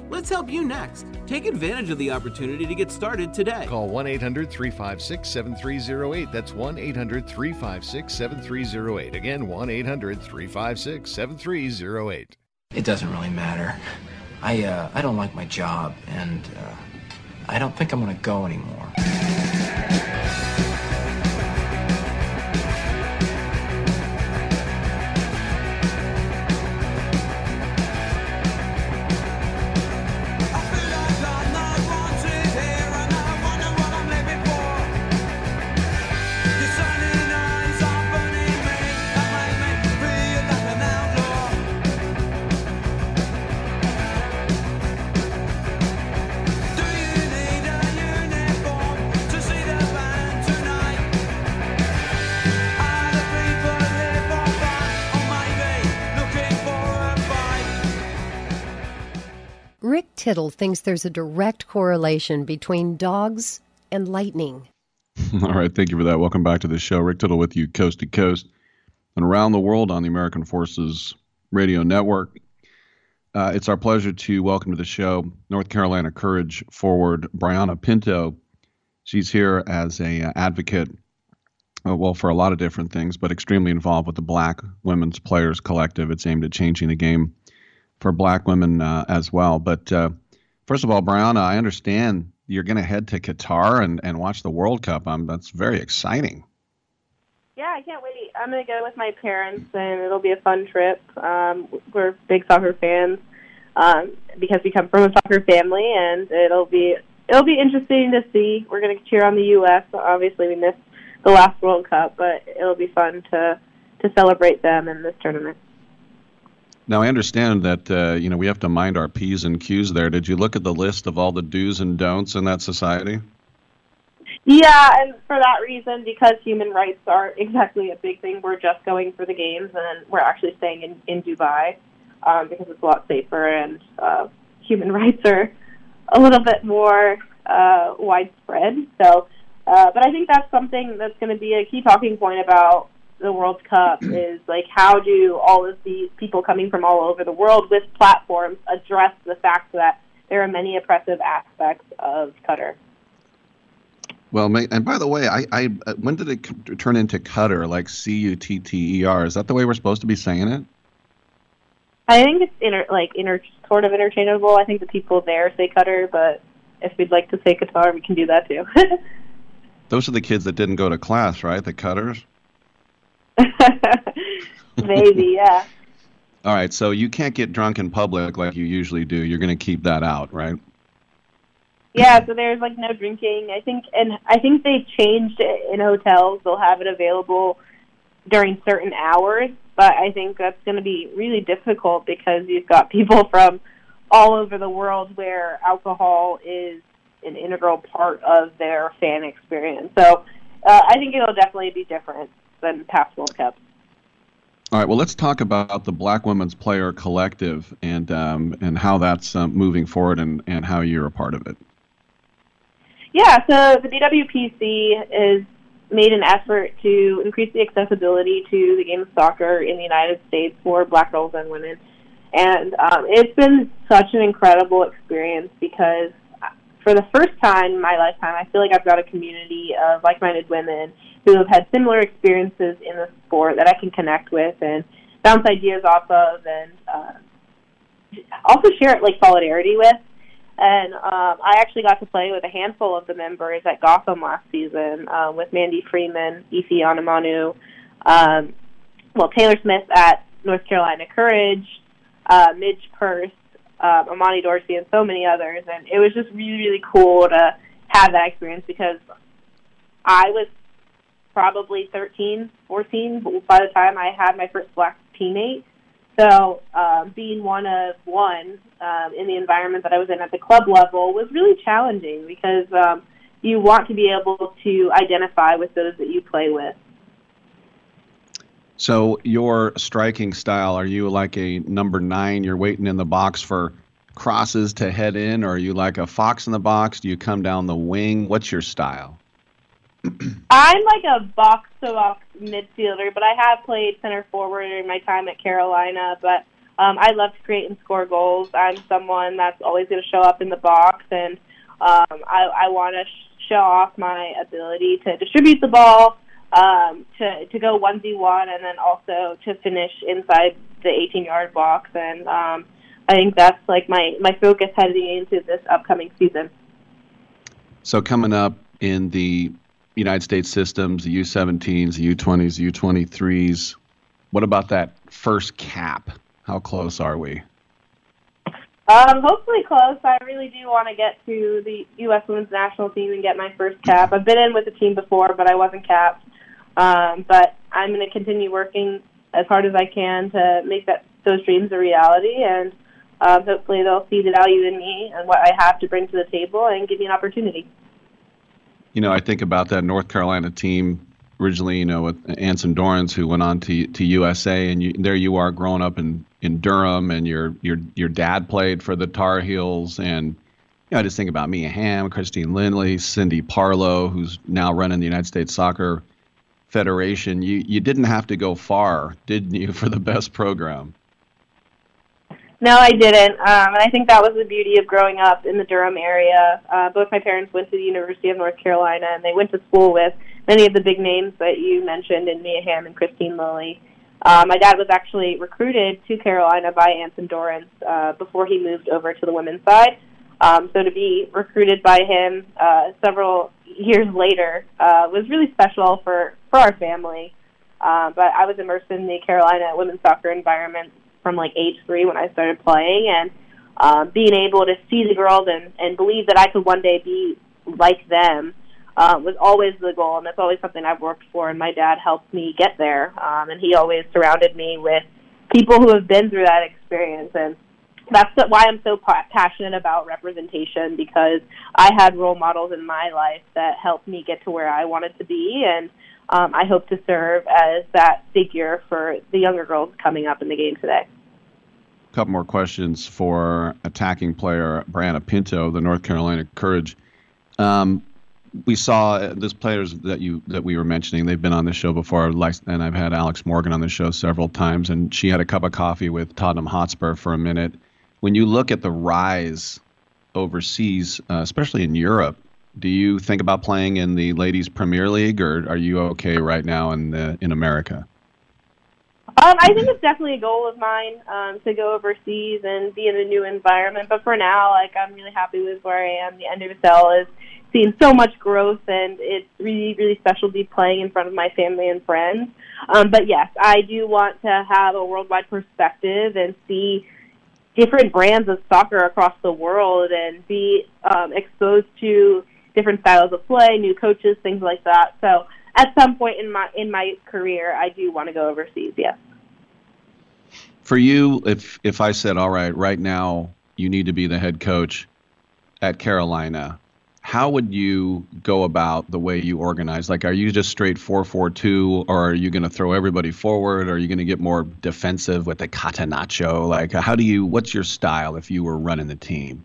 Let's help you next. Take advantage of the opportunity to get started today. Call 1 800 356 7308. That's 1 800 356 7308. Again, 1 800 356 7308. It doesn't really matter. I, uh, I don't like my job, and uh, I don't think I'm going to go anymore. Tittle thinks there's a direct correlation between dogs and lightning. All right, thank you for that. Welcome back to the show. Rick Tittle with you, coast to coast and around the world on the American Forces Radio Network. Uh, it's our pleasure to welcome to the show North Carolina Courage forward Brianna Pinto. She's here as a uh, advocate, uh, well, for a lot of different things, but extremely involved with the Black Women's Players Collective. It's aimed at changing the game for Black women uh, as well. But uh, first of all, Brianna, I understand you're going to head to Qatar and, and watch the World Cup. Um, that's very exciting. Yeah, I can't wait. I'm going to go with my parents, and it'll be a fun trip. Um, we're big soccer fans um, because we come from a soccer family, and it'll be it'll be interesting to see. We're going to cheer on the U.S. Obviously, we missed the last World Cup, but it'll be fun to to celebrate them in this tournament. Now I understand that uh, you know we have to mind our p's and q's there. Did you look at the list of all the do's and don'ts in that society? Yeah, and for that reason, because human rights are exactly a big thing, we're just going for the games, and we're actually staying in in Dubai um, because it's a lot safer, and uh, human rights are a little bit more uh, widespread. So, uh, but I think that's something that's going to be a key talking point about the World Cup is like how do all of these people coming from all over the world with platforms address the fact that there are many oppressive aspects of Qatar. Well, and by the way, I, I uh, when did it turn into Cutter, like C U T T E R? Is that the way we're supposed to be saying it? I think it's inter, like inter, sort of interchangeable. I think the people there say Cutter, but if we'd like to say Qatar, we can do that too. Those are the kids that didn't go to class, right? The Cutters. Maybe, yeah. All right, so you can't get drunk in public like you usually do. You're going to keep that out, right? Yeah, so there's like no drinking. I think, and I think they changed it in hotels. They'll have it available during certain hours, but I think that's going to be really difficult because you've got people from all over the world where alcohol is an integral part of their fan experience. So uh, I think it'll definitely be different than past World Cups. All right. Well, let's talk about the Black Women's Player Collective and um, and how that's um, moving forward and, and how you're a part of it. Yeah. So the BWPC has made an effort to increase the accessibility to the game of soccer in the United States for Black girls and women, and um, it's been such an incredible experience because for the first time in my lifetime, I feel like I've got a community of like-minded women who have had similar experiences in the sport that I can connect with and bounce ideas off of, and uh, also share like solidarity with. and um, I actually got to play with a handful of the members at Gotham last season uh, with Mandy Freeman, Ife Onumonu, um, well Taylor Smith at North Carolina Courage, uh, Midge Purce, uh, Amani Dorsey, and so many others. And it was just really really cool to have that experience because I was probably 13, 14 by the time I had my first black teammate. So um, being one of one um, in the environment that I was in at the club level was really challenging because um, you want to be able to identify with those that you play with. So your striking style, are you like a number nine? You're waiting in the box for crosses to head in, or are you like a fox in the box? Do you come down the wing? What's your style? I'm like a box to box midfielder, but I have played center forward in my time at Carolina. But um, I love to create and score goals. I'm someone that's always going to show up in the box, and um, I, I want to sh- show off my ability to distribute the ball, um, to to go one v one, and then also to finish inside the 18 yard box. And um, I think that's like my my focus heading into this upcoming season. So coming up in the United States systems, the U17s, the U20s, the U23s. What about that first cap? How close are we? Um, hopefully close. I really do want to get to the U.S. Women's National Team and get my first cap. I've been in with the team before, but I wasn't capped. Um, but I'm going to continue working as hard as I can to make that those dreams a reality, and um, hopefully they'll see the value in me and what I have to bring to the table and give me an opportunity. You know, I think about that North Carolina team originally, you know, with Anson Dorrance, who went on to to USA, and you, there you are, growing up in in Durham, and your your your dad played for the Tar Heels, and you know, I just think about Mia Hamm, Christine Lindley, Cindy Parlow, who's now running the United States Soccer Federation. You you didn't have to go far, didn't you, for the best program? No, I didn't. Um, and I think that was the beauty of growing up in the Durham area. Uh, both my parents went to the University of North Carolina, and they went to school with many of the big names that you mentioned in Mia Hamm and Kristine Lilly. Uh, my dad was actually recruited to Carolina by Anson Dorrance uh, before he moved over to the women's side. Um, so to be recruited by him uh, several years later uh, was really special for, for our family. Uh, but I was immersed in the Carolina women's soccer environment from like age three when I started playing, and um, being able to see the girls and and believe that I could one day be like them uh, was always the goal, and that's always something I've worked for. And my dad helped me get there, um, and he always surrounded me with people who have been through that experience, and that's why I'm so passionate about representation because I had role models in my life that helped me get to where I wanted to be, and um, I hope to serve as that figure for the younger girls coming up in the game today. A couple more questions for attacking player Brianna Pinto, the North Carolina Courage. Um, we saw uh, those players that you that we were mentioning. They've been on the show before, and I've had Alex Morgan on the show several times. And she had a cup of coffee with Tottenham Hotspur for a minute. When you look at the rise overseas, uh, especially in Europe, do you think about playing in the ladies Premier League, or are you okay right now in the, in America? Um, I think it's definitely a goal of mine um, to go overseas and be in a new environment. But for now, like I'm really happy with where I am. The NWSL is seeing so much growth, and it's really, really special to be playing in front of my family and friends. Um, but yes, I do want to have a worldwide perspective and see different brands of soccer across the world and be um, exposed to different styles of play, new coaches, things like that. So at some point in my in my career, I do want to go overseas. Yes. For you, if if I said, all right, right now you need to be the head coach at Carolina, how would you go about the way you organize? Like, are you just straight four four two, or are you going to throw everybody forward? Or are you going to get more defensive with the catenaccio? Like, how do you? What's your style if you were running the team?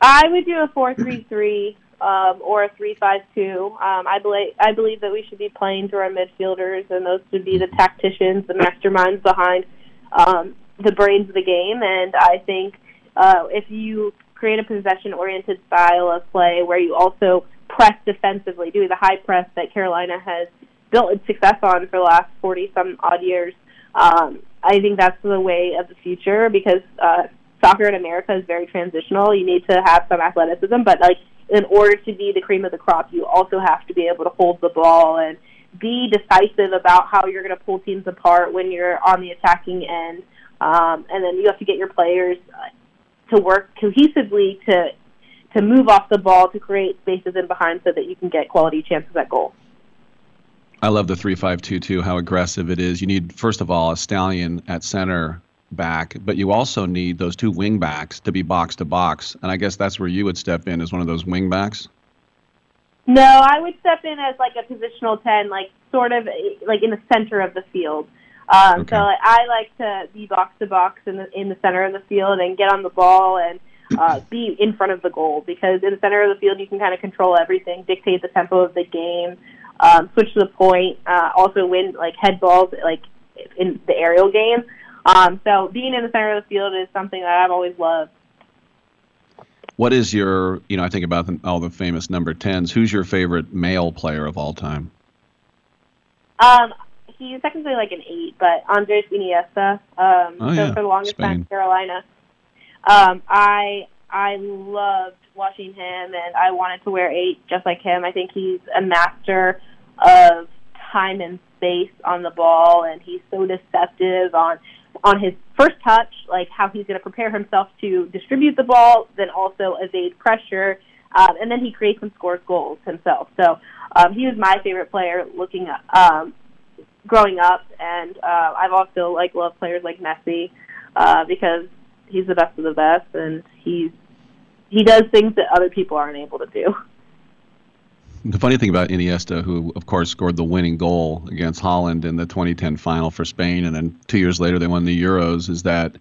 I would do a four three three um, or a three-five-two. Um, I believe I believe that we should be playing through our midfielders, and those would be the tacticians, the masterminds behind um, the brains of the game. And I think uh, if you create a possession-oriented style of play where you also press defensively, doing the high press that Carolina has built its success on for the last 40 some odd years, um, I think that's the way of the future because uh, soccer in America is very transitional. You need to have some athleticism, but like in order to be the cream of the crop, you also have to be able to hold the ball and be decisive about how you're going to pull teams apart when you're on the attacking end. Um, and then you have to get your players uh, to work cohesively to to move off the ball to create spaces in behind so that you can get quality chances at goal. I love the three-five-two-two. How aggressive it is. You need first of all a stallion at center back, but you also need those two wing backs to be box to box. And I guess that's where you would step in as one of those wing backs. No, I would step in as like a positional ten, like sort of like in the center of the field. Um, okay. So like, I like to be box to box in the in the center of the field and get on the ball and uh, be in front of the goal because in the center of the field you can kind of control everything, dictate the tempo of the game, um, switch the point, uh, also win like head balls like in the aerial game. Um, so being in the center of the field is something that I've always loved. What is your, you know, I think about the, all the famous number 10s. Who's your favorite male player of all time? Um, he's technically like an eight, but Andres Iniesta. Um, oh, so yeah. for the longest Spain. time, Carolina. Um, I I loved watching him, and I wanted to wear eight just like him. I think he's a master of time and space on the ball, and he's so deceptive on on his first touch, like how he's going to prepare himself to distribute the ball, then also evade pressure, um, and then he creates and scores goals himself. So um, he was my favorite player looking at, um, growing up, and uh, I've also like loved players like Messi uh, because he's the best of the best, and he's he does things that other people aren't able to do. The funny thing about Iniesta, who of course scored the winning goal against Holland in the 2010 final for Spain, and then two years later they won the Euros, is that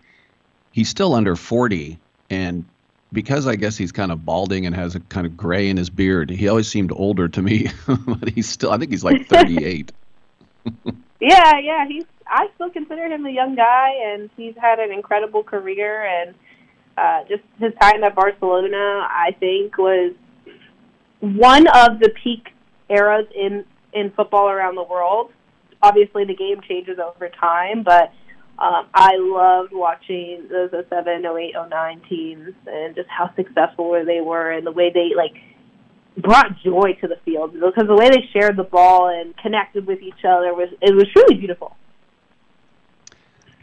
he's still under 40, and because I guess he's kind of balding and has a kind of gray in his beard, he always seemed older to me. but he's still, I think he's like 38. yeah, yeah, he's. I still consider him a young guy, and he's had an incredible career, and uh, just his time at Barcelona, I think, was one of the peak eras in in football around the world. Obviously, the game changes over time, but um, I loved watching those 07, 08, 09 teams and just how successful they were and the way they like brought joy to the field because the way they shared the ball and connected with each other was it was truly beautiful.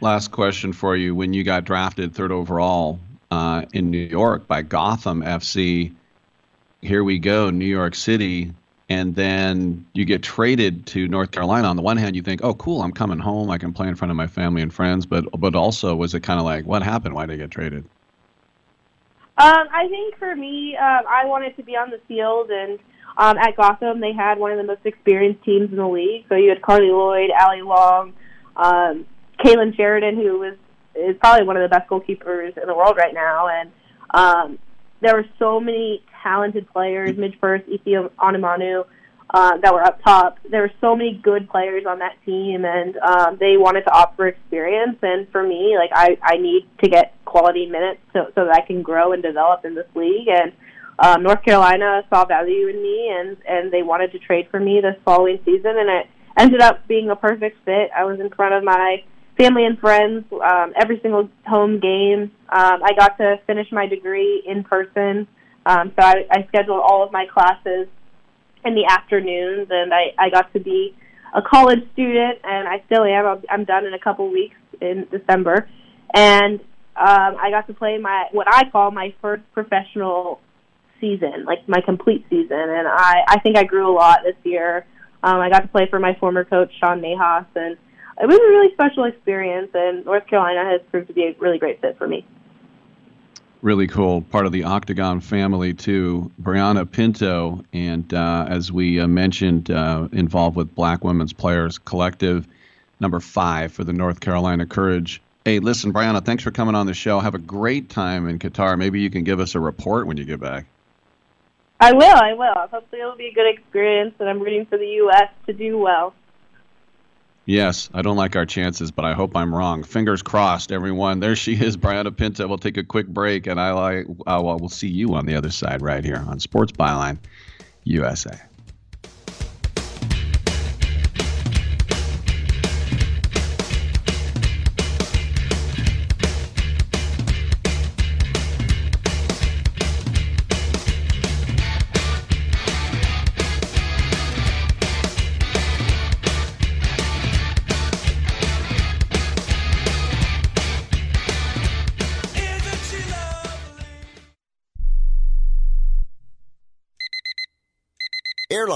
Last question for you: When you got drafted third overall uh, in New York by Gotham FC, here we go, New York City, and then you get traded to North Carolina. On the one hand, you think, "Oh, cool, I'm coming home. I can play in front of my family and friends." But but also, was it kind of like, what happened? Why did I get traded? Um, I think for me, um, I wanted to be on the field, and um, at Gotham, they had one of the most experienced teams in the league. So you had Carli Lloyd, Allie Long, um, Kailen Sheridan, who was is probably one of the best goalkeepers in the world right now, and um, there were so many talented players, Midge Purce, Ife Onumonu, uh, that were up top. There were so many good players on that team, and um, they wanted to offer experience. And for me, like I, I need to get quality minutes so, so that I can grow and develop in this league. And um, North Carolina saw value in me, and and they wanted to trade for me this following season, and it ended up being a perfect fit. I was in front of my family and friends um, every single home game. Um, I got to finish my degree in person, um, so I, I scheduled all of my classes in the afternoons, and I, I got to be a college student, and I still am. I'm, I'm done in a couple weeks in December, and um, I got to play my what I call my first professional season, like my complete season, and I I think I grew a lot this year. Um, I got to play for my former coach Sean Nahas, and it was a really special experience. And North Carolina has proved to be a really great fit for me really cool part of the octagon family too. Brianna pinto and uh, as we uh, mentioned uh, involved with black women's players collective number five for the north carolina courage. Hey listen brianna thanks for coming on the show. Have a great time in qatar. Maybe you can give us a report when you get back. I will i will. Hopefully it'll be a good experience and i'm rooting for the us to do well Yes, I don't like our chances, but I hope I'm wrong. Fingers crossed, everyone. There she is, Brianna Pinto. We'll take a quick break, and I like. Uh, well, we'll see you on the other side right here on Sports Byline USA.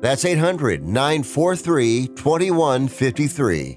That's 800 943 2153.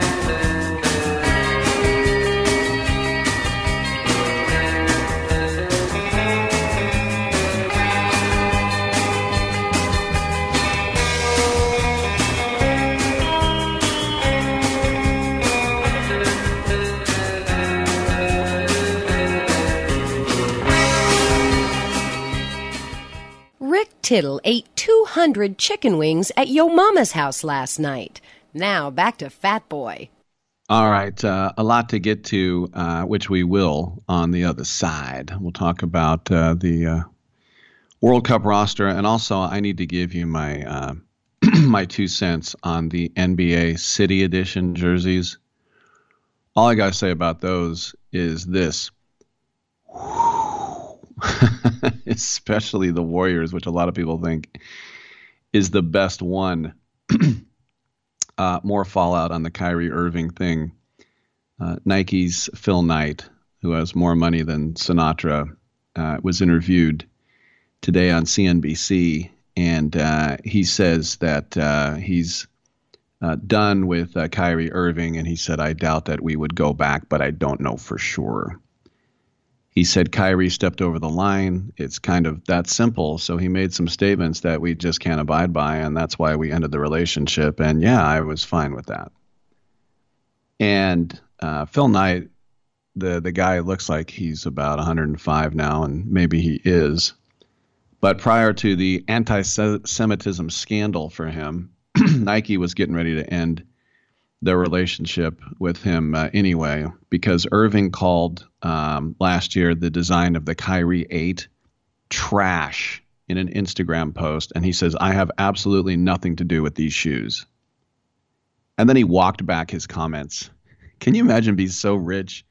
Tittle ate 200 chicken wings at Yo Mama's house last night. Now back to Fat Boy. All right, uh, a lot to get to, uh, which we will on the other side. We'll talk about uh, the uh, World Cup roster, and also I need to give you my uh, my two cents on the NBA City Edition jerseys. All I gotta say about those is this: especially the Warriors, which a lot of people think is the best one. uh, more fallout on the Kyrie Irving thing. Uh, Nike's Phil Knight, who has more money than Sinatra, uh, was interviewed today on CNBC, and uh, he says that uh, he's uh, done with Kyrie Irving, and he said, "I doubt that we would go back, but I don't know for sure." He said Kyrie stepped over the line. It's kind of that simple. So he made some statements that we just can't abide by, and that's why we ended the relationship. And yeah, I was fine with that. And uh, Phil Knight, the the guy looks like he's about 105 now, and maybe he is. But prior to the anti-Semitism scandal for him, Nike was getting ready to end their relationship with him uh, anyway, because Irving called um, last year the design of the Kyrie 8 trash in an Instagram post. And he says, I have absolutely nothing to do with these shoes. And then he walked back his comments. Can you imagine being so rich?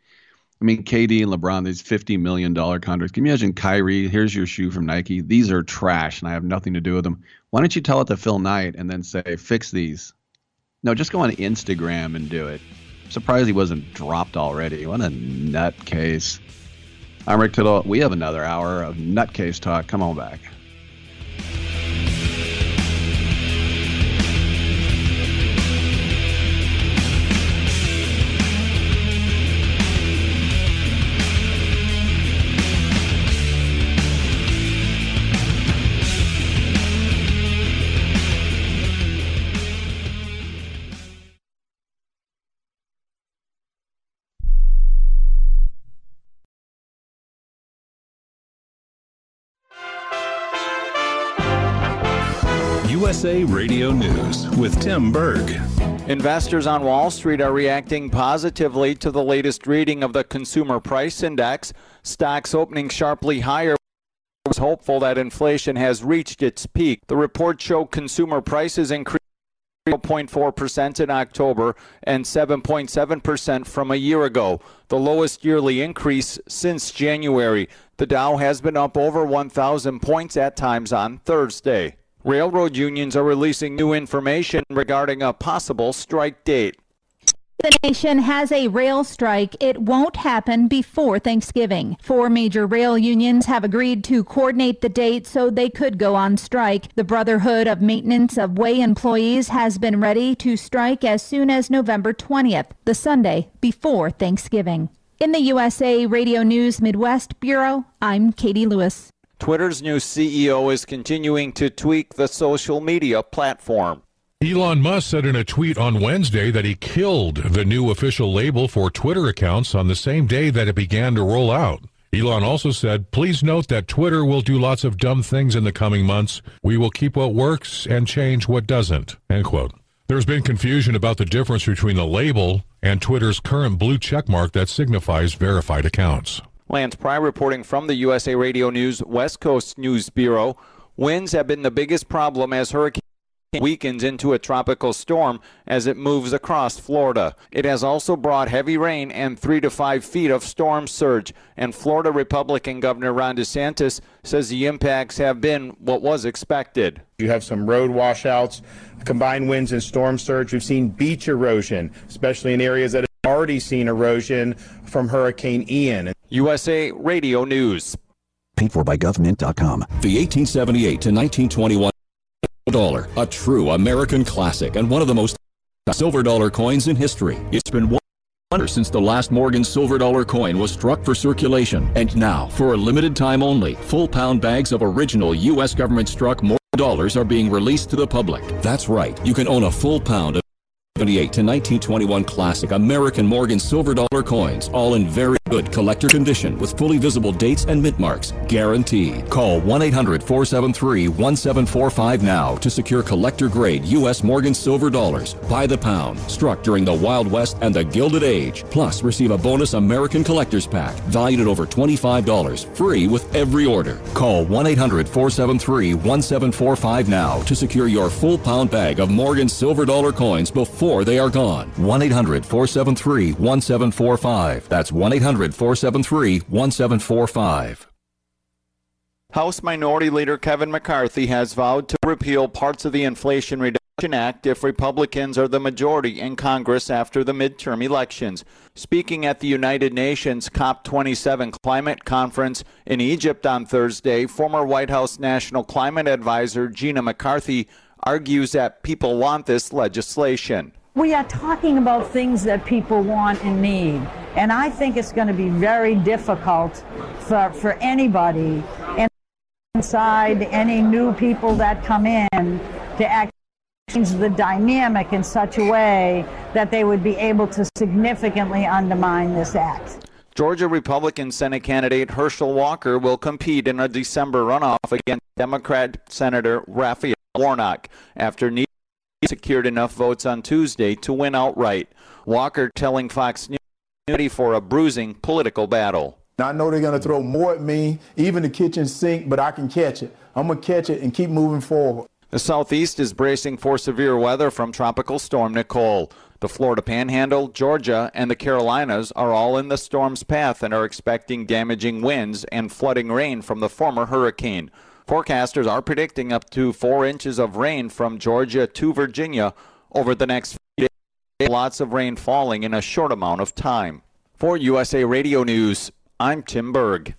I mean, KD and LeBron, these $50 million contracts. Can you imagine Kyrie? Here's your shoe from Nike. These are trash and I have nothing to do with them. Why don't you tell it to Phil Knight and then say, fix these? No, just go on Instagram and do it. Surprised he wasn't dropped already. What a nutcase. I'm Rick Tittle. We have another hour of nutcase talk. Come on back. USA Radio News with Tim Berg. Investors on Wall Street are reacting positively to the latest reading of the Consumer Price Index. Stocks opening sharply higher was hopeful that inflation has reached its peak. The report showed consumer prices increased 0.4% in October and 7.7% from a year ago, the lowest yearly increase since January. The Dow has been up over 1,000 points at times on Thursday. Railroad unions are releasing new information regarding a possible strike date. The nation has a rail strike. It won't happen before Thanksgiving. Four major rail unions have agreed to coordinate the date so they could go on strike. The Brotherhood of Maintenance of Way employees has been ready to strike as soon as November 20th, the Sunday before Thanksgiving. In the USA Radio News Midwest Bureau, I'm Katie Lewis. Twitter's new CEO is continuing to tweak the social media platform. Elon Musk said in a tweet on Wednesday that he killed the new official label for Twitter accounts on the same day that it began to roll out. Elon also said, Please note that Twitter will do lots of dumb things in the coming months. We will keep what works and change what doesn't. End quote. There's been confusion about the difference between the label and Twitter's current blue checkmark that signifies verified accounts. Lance Pry reporting from the USA Radio News West Coast News Bureau. Winds have been the biggest problem as hurricane weakens into a tropical storm as it moves across Florida. It has also brought heavy rain and three to five feet of storm surge. And Florida Republican Governor Ron DeSantis says the impacts have been what was expected. You have some road washouts, combined winds and storm surge. We've seen beach erosion, especially in areas that already seen erosion from Hurricane Ian. USA Radio News. Paid for by GovMint.com. The 1878 to 1921 dollar, a true American classic and one of the most silver dollar coins in history. It's been one since the last Morgan silver dollar coin was struck for circulation. And now, for a limited time only, full pound bags of original U.S. government struck Morgan dollars are being released to the public. That's right, you can own a full pound of 1978 to 1921 classic American Morgan silver dollar coins, all in very good collector condition with fully visible dates and mint marks, guaranteed. Call 1-800-473-1745 now to secure collector grade U.S. Morgan silver dollars by the pound, struck during the Wild West and the Gilded Age. Plus, receive a bonus American collector's pack valued at over $25, free with every order. Call 1-800-473-1745 now to secure your full pound bag of Morgan silver dollar coins before before they are gone. 1 800 473 1745. That's 1 800 473 1745. House Minority Leader Kevin McCarthy has vowed to repeal parts of the Inflation Reduction Act if Republicans are the majority in Congress after the midterm elections. Speaking at the United Nations COP27 climate conference in Egypt on Thursday, former White House National Climate Advisor Gina McCarthy argues that people want this legislation. We are talking about things that people want and need. And I think it's going to be very difficult for, for anybody inside any new people that come in to act change the dynamic in such a way that they would be able to significantly undermine this act. Georgia Republican Senate candidate Herschel Walker will compete in a December runoff against Democrat Senator Raphael Warnock after secured enough votes on Tuesday to win outright. Walker telling Fox News ready for a bruising political battle. I know they're going to throw more at me, even the kitchen sink, but I can catch it. I'm going to catch it and keep moving forward. The southeast is bracing for severe weather from Tropical Storm Nicole. The Florida Panhandle, Georgia, and the Carolinas are all in the storm's path and are expecting damaging winds and flooding rain from the former hurricane. Forecasters are predicting up to four inches of rain from Georgia to Virginia over the next few days. Lots of rain falling in a short amount of time. For USA Radio News, I'm Tim Berg.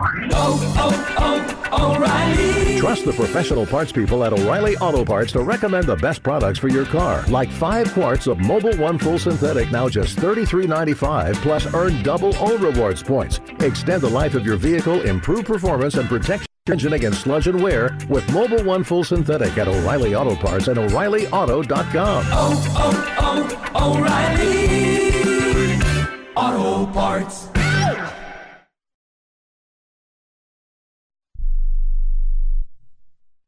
Oh, oh, oh, O'Reilly. Trust the professional parts people at O'Reilly Auto Parts to recommend the best products for your car. Like 5 quarts of Mobil 1 Full Synthetic, now just $33.95, plus earn double O Rewards points. Extend the life of your vehicle, improve performance, and protect your engine against sludge and wear with Mobil 1 Full Synthetic at O'Reilly Auto Parts and O'ReillyAuto.com. Oh, oh, oh, O'Reilly. Auto Parts.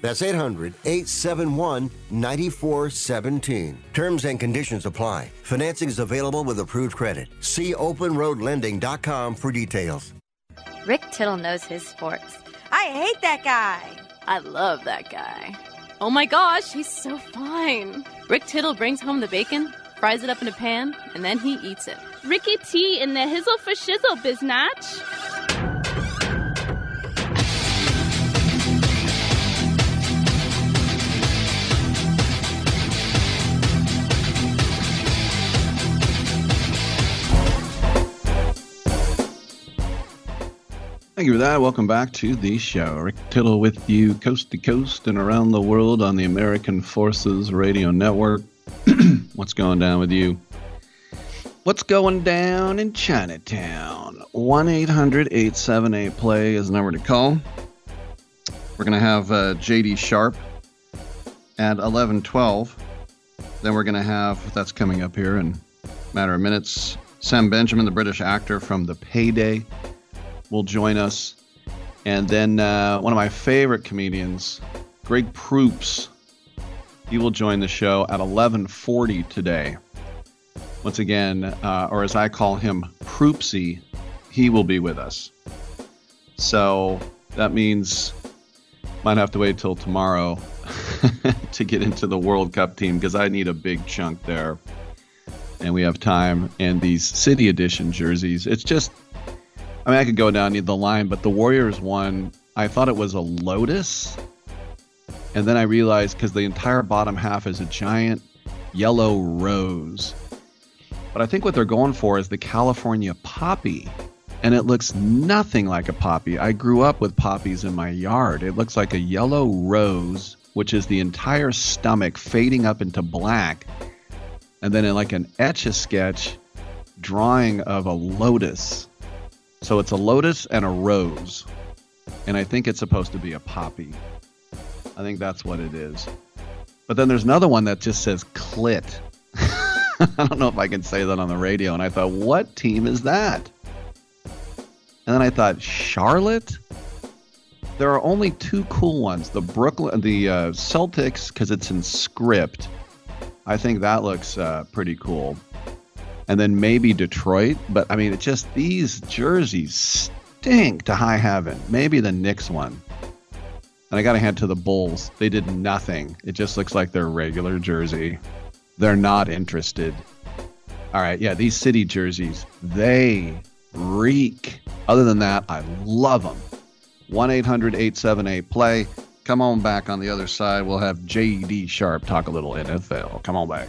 That's 800 871 9417. Terms and conditions apply. Financing is available with approved credit. See openroadlending.com for details. Rick Tittle knows his sports. I hate that guy. I love that guy. Oh my gosh, he's so fine. Rick Tittle brings home the bacon, fries it up in a pan, and then he eats it. Ricky T in the hizzle for shizzle, biznatch. Thank you for that. Welcome back to the show. Rick Tittle with you coast to coast and around the world on the American Forces Radio Network. What's going down with you? What's going down in Chinatown? 1 800 878 play is the number to call. We're going to have uh, JD Sharp at 1112. Then we're going to have, that's coming up here in a matter of minutes, Sam Benjamin, the British actor from The Payday will join us. And then uh, one of my favorite comedians, Greg Proops, he will join the show at 11:40 today. Once again, uh, or as I call him, Proopsy, he will be with us. So that means might have to wait till tomorrow to get into the World Cup team because I need a big chunk there. And we have time. And these City Edition jerseys, it's just I mean, I could go down the line, but the Warriors one, I thought it was a lotus. And then I realized because the entire bottom half is a giant yellow rose. But I think what they're going for is the California poppy. And it looks nothing like a poppy. I grew up with poppies in my yard. It looks like a yellow rose, which is the entire stomach fading up into black. And then in like an etch a sketch drawing of a lotus so it's a lotus and a rose. And I think it's supposed to be a poppy. I think that's what it is. But then there's another one that just says clit. I don't know if I can say that on the radio. And I thought, what team is that? And then I thought, Charlotte? There are only two cool ones. The Brooklyn, the uh, Celtics, because it's in script. I think that looks uh, pretty cool and then maybe Detroit. But I mean, it just these jerseys stink to high heaven. Maybe the Knicks one. And I got to hand to the Bulls. They did nothing. It just looks like their regular jersey. They're not interested. All right, yeah, these city jerseys, they reek. Other than that, I love them. 1 800 878 play. Come on back on the other side. We'll have JD Sharp talk a little NFL. Come on back.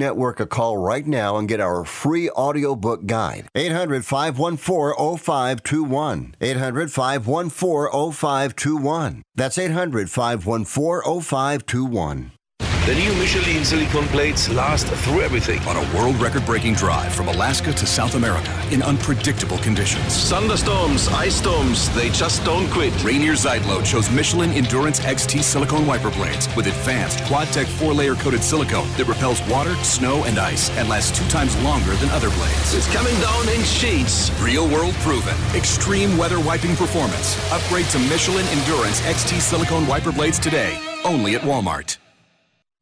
Network a call right now and get our free audiobook guide. 800 514 0521. 800 514 0521. That's 800 514 0521. The new Michelin silicone plates last through everything. On a world record breaking drive from Alaska to South America in unpredictable conditions. Thunderstorms, ice storms, they just don't quit. Rainer Zietlow chose Michelin Endurance XT silicone wiper blades with advanced quad tech four layer coated silicone that repels water, snow, and ice and lasts two times longer than other blades. It's coming down in sheets. Real world proven. Extreme weather wiping performance. Upgrade to Michelin Endurance XT silicone wiper blades today. Only at Walmart.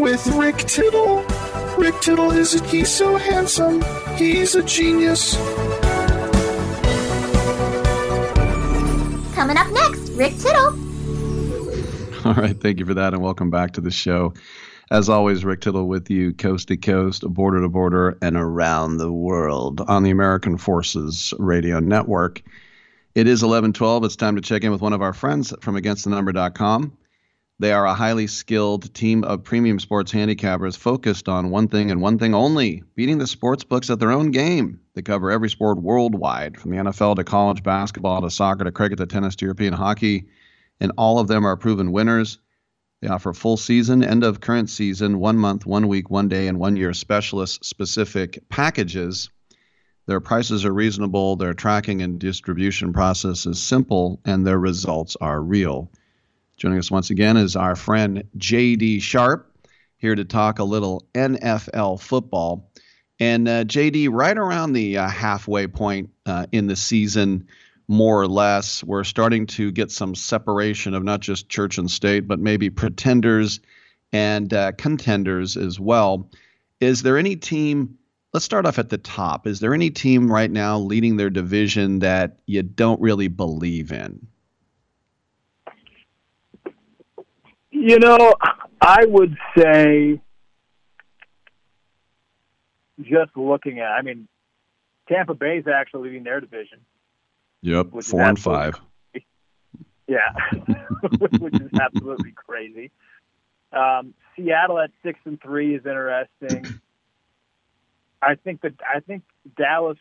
with Rick Tittle. Rick Tittle is a, he's so handsome. He's a genius. Coming up next, Rick Tittle. All right, thank you for that, and welcome back to the show. As always, Rick Tittle with you, coast to coast, border to border, and around the world on the American Forces Radio Network. It is 11:12. It's time to check in with one of our friends from AgainstTheNumber.com. They are a highly skilled team of premium sports handicappers focused on one thing and one thing only: beating the sports books at their own game. They cover every sport worldwide, from the NFL to college basketball to soccer to cricket to tennis to European hockey and all of them are proven winners. They offer full season, end of current season, one month, one week, one day, and one year specialist specific packages. Their prices are reasonable, their tracking and distribution process is simple, and their results are real. Joining us once again is our friend JD Sharp, here to talk a little NFL football. And uh, JD, right around the uh, halfway point uh, in the season, more or less. We're starting to get some separation of not just church and state, but maybe pretenders and uh, contenders as well. Is there any team? Let's start off at the top. Is there any team right now leading their division that you don't really believe in? You know, I would say just looking at, I mean, Tampa Bay's actually leading their division. Yep, four and five. Yeah, which is absolutely crazy. Um, Seattle at six and three is interesting. I think that I think Dallas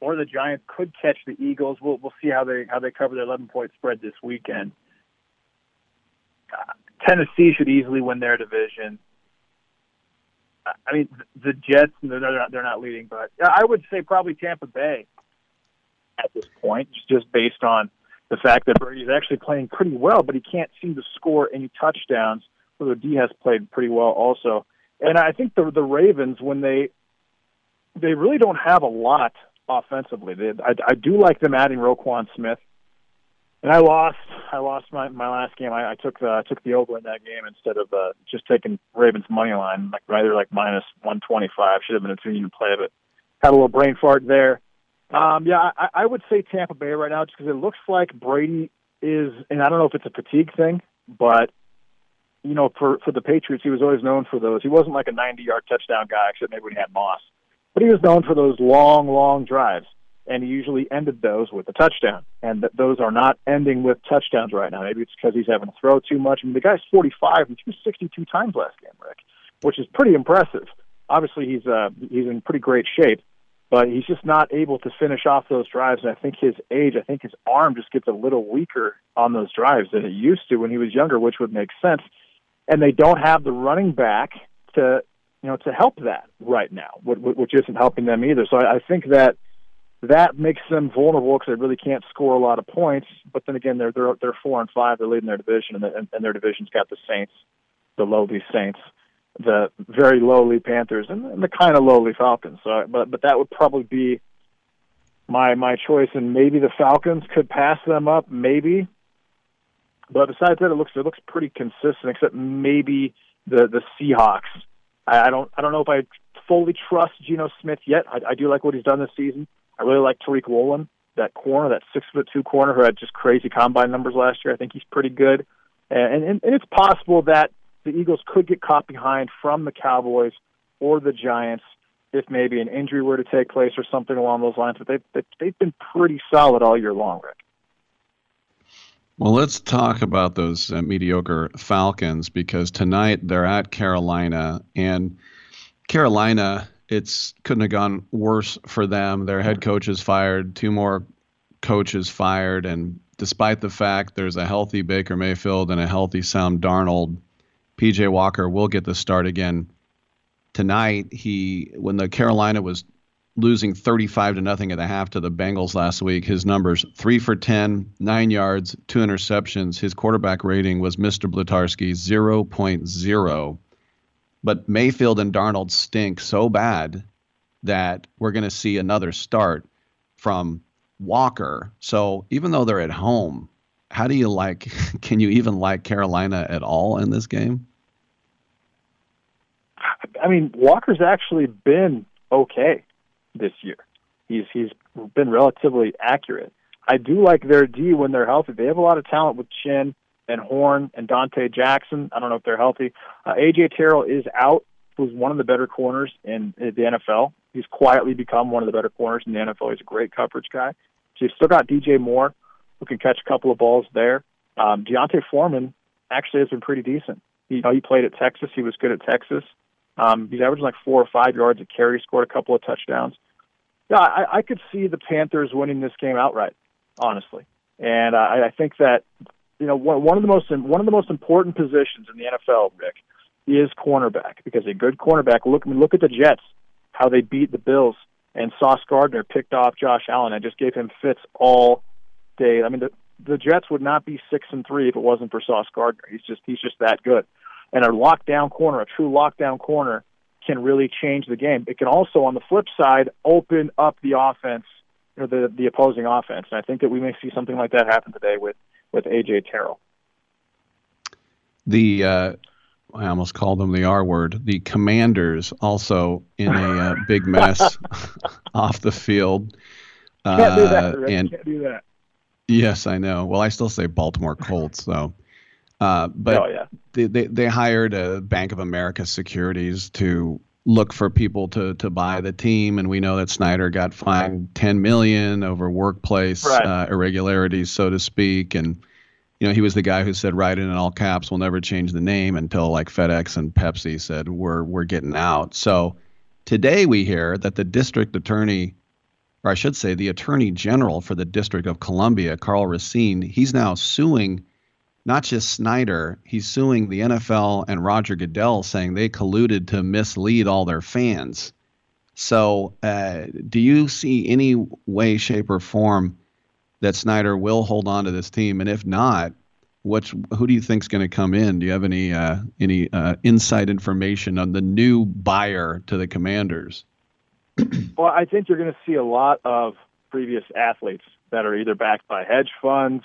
or the Giants could catch the Eagles. We'll we'll see how they how they cover their eleven point spread this weekend. Tennessee should easily win their division. I- mean, the Jets they're not, they're not leading, but I would say probably Tampa Bay at this point, just- just based on the fact that Brady's actually playing pretty well, but he can't seem to score any touchdowns. Although D has played pretty well also, and I think the the Ravens when they they really don't have a lot offensively. They, I, I do like them adding Roquan Smith, and I lost. I lost my my last game. I, I took the I took the over in that game instead of uh, just taking Ravens money line, like rather like minus one twenty five. Should have been a two unit play, but had a little brain fart there. Um, yeah, I, I would say Tampa Bay right now, just because it looks like Brady is, and I don't know if it's a fatigue thing, but you know, for for the Patriots, he was always known for those. He wasn't like a ninety yard touchdown guy, except maybe when he had Moss, but he was known for those long, long drives, and he usually ended those with a touchdown. And th- those are not ending with touchdowns right now. Maybe it's because he's having to throw too much. I mean, the guy's forty five and threw sixty two times last game, Rick, which is pretty impressive. Obviously, he's uh, he's in pretty great shape but he's just not able to finish off those drives. And I think his age, I think his arm just gets a little weaker on those drives than it used to when he was younger, which would make sense. And they don't have the running back to, you know, to help that right now, wh- wh- which isn't helping them either. So I think that that makes them vulnerable because they really can't score a lot of points. But then again, they're they're they're four and five. They're leading their division, and, the, and their division's got the Saints, the lowly Saints, the very lowly Panthers, and, and the kind of lowly Falcons. So, but but that would probably be my my choice, and maybe the Falcons could pass them up, maybe. But besides that, it looks it looks pretty consistent, except maybe the the Seahawks. I, I don't I don't know if I fully trust Geno Smith yet. I, I do like what he's done this season. I really like Tariq Woolen, that corner, that six foot two corner who had just crazy combine numbers last year. I think he's pretty good, and and, and it's possible that the Eagles could get caught behind from the Cowboys or the Giants if maybe an injury were to take place or something along those lines. But they've they, they've been pretty solid all year long, Rick. Well, let's talk about those uh, mediocre Falcons because tonight they're at Carolina, and Carolina, it's couldn't have gone worse for them. Their head coach is fired, two more coaches fired, and despite the fact there's a healthy Baker Mayfield and a healthy Sam Darnold, PJ Walker will get the start again tonight. He when the Carolina was losing 35 to nothing at the half to the Bengals last week. His numbers three for 10, nine yards, two interceptions. His quarterback rating was Mr. Blutarsky 0.0. But Mayfield and Darnold stink so bad that we're going to see another start from Walker. So even though they're at home, how do you like, can you even like Carolina at all in this game? I mean, Walker's actually been okay this year. He's he's been relatively accurate. I do like their D when they're healthy. They have a lot of talent with Chinn and Horn and Donte Jackson. I don't know if they're healthy. Uh, AJ Terrell is out, who's one of the better corners in, in the NFL. He's quietly become one of the better corners in the NFL. He's a great coverage guy. So you've still got DJ Moore, who can catch a couple of balls there. Um, D'Onta Foreman actually has been pretty decent. He, you know, he played at Texas. He was good at Texas. Um, he's averaging like four or five yards a carry. Scored a couple of touchdowns. Yeah, I, I could see the Panthers winning this game outright, honestly. And uh, I, I think that you know one, of the most one of the most important positions in the NFL, Rick, is cornerback because a good cornerback. Look, I mean, look at the Jets, how they beat the Bills, and Sauce Gardner picked off Josh Allen. I just gave him fits all day. I mean, the the Jets would not be six and three if it wasn't for Sauce Gardner. He's just he's just that good. And a lockdown corner, a true lockdown corner, can really change the game. It can also, on the flip side, open up the offense, or the the opposing offense. And I think that we may see something like that happen today with with AJ Terrell. The uh, I almost called them the R word. The Commanders also in a uh, big mess off the field. Can't do that, Uh, Rick. and Can't do that. Yes, I know. Well, I still say Baltimore Colts, though. Uh, but Oh, yeah. they, they they hired a Bank of America Securities to look for people to to buy the team, and we know that Snyder got fined 10 million over workplace Right. uh, irregularities, so to speak, and you know he was the guy who said write it in all caps, we'll never change the name until like FedEx and Pepsi said we're we're getting out. So today we hear that the district attorney, or I should say the attorney general for the District of Columbia, Karl Racine, he's now suing not just Snyder, he's suing the NFL and Roger Goodell, saying they colluded to mislead all their fans. So, uh, do you see any way, shape, or form that Snyder will hold on to this team? And if not, which who do you think is going to come in? Do you have any uh, any uh, inside information on the new buyer to the Commanders? Well, I think you're going to see a lot of previous athletes that are either backed by hedge funds,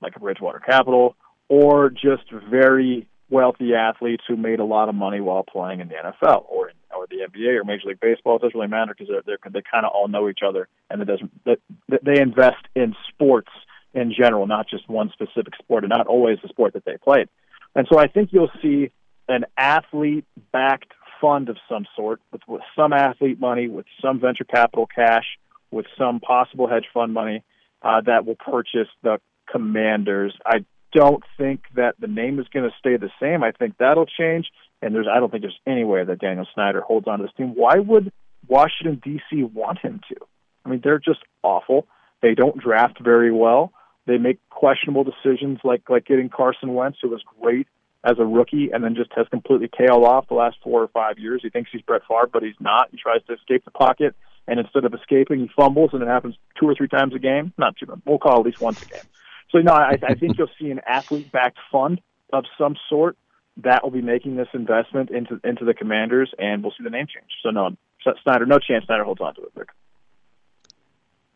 like Bridgewater Capital, or just very wealthy athletes who made a lot of money while playing in the NFL or in, or the NBA or Major League Baseball. It doesn't really matter because they're, they're, they kind of all know each other, and it doesn't. They, they invest in sports in general, not just one specific sport, and not always the sport that they played. And so I think you'll see an athlete-backed fund of some sort with, with some athlete money, with some venture capital cash, with some possible hedge fund money uh, that will purchase the Commanders. I don't think that the name is going to stay the same. I think that'll change, and there's I don't think there's any way that Daniel Snyder holds on to this team. Why would Washington D.C. want him to? I mean, they're just awful. They don't draft very well. They make questionable decisions, like like getting Carson Wentz, who was great as a rookie, and then just has completely tailed off the last four or five years. He thinks he's Brett Favre, but he's not. He tries to escape the pocket, and instead of escaping, he fumbles, and it happens two or three times a game. Not two, we'll call at least once a game. So no, I, I think you'll see an athlete-backed fund of some sort that will be making this investment into into the Commanders, and we'll see the name change. So no, Snyder, no chance Snyder holds on to it. Vic.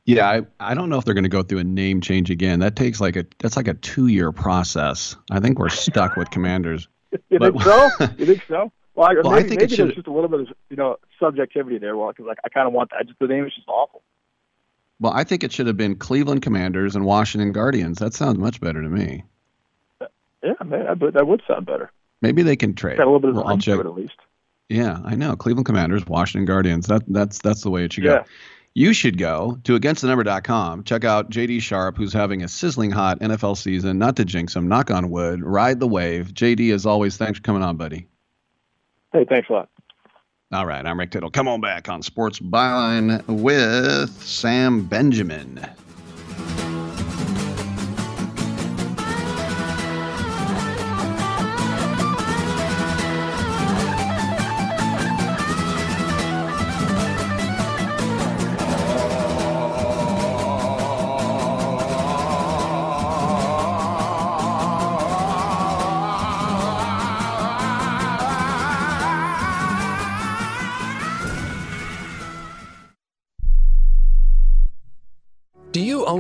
Yeah, I, I don't know if they're going to go through a name change again. That takes like a that's like a two year process. I think we're stuck with Commanders. You But- think so? You think so? Well, I, Well, I maybe, think it maybe there's just a little bit of you know subjectivity there. Well, because like I kind of want that. Just the name is just awful. Well, I think it should have been Cleveland Commanders and Washington Guardians. That sounds much better to me. Yeah, man, that, would- that would sound better. Maybe they can trade. Got a little bit of Well, I'll check. it at least. Yeah, I know. Cleveland Commanders, Washington Guardians. That that's that's the way it should go. Yeah. You should go to againstthenumber.com. Check out JD Sharp, who's having a sizzling hot NFL season. Not to jinx him, knock on wood, ride the wave. JD, as always, thanks for coming on, buddy. Hey, thanks a lot. All right, I'm Rick Tittle. Come on back on Sports Byline with Sam Benjamin.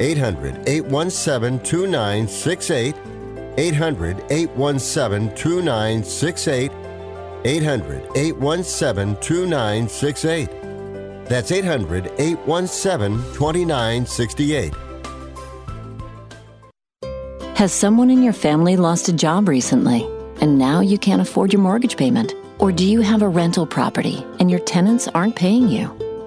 800 817 2968. 800 817 2968. 800 817 2968. That's 800 817 2968. Has someone in your family lost a job recently and now you can't afford your mortgage payment? Or do you have a rental property and your tenants aren't paying you?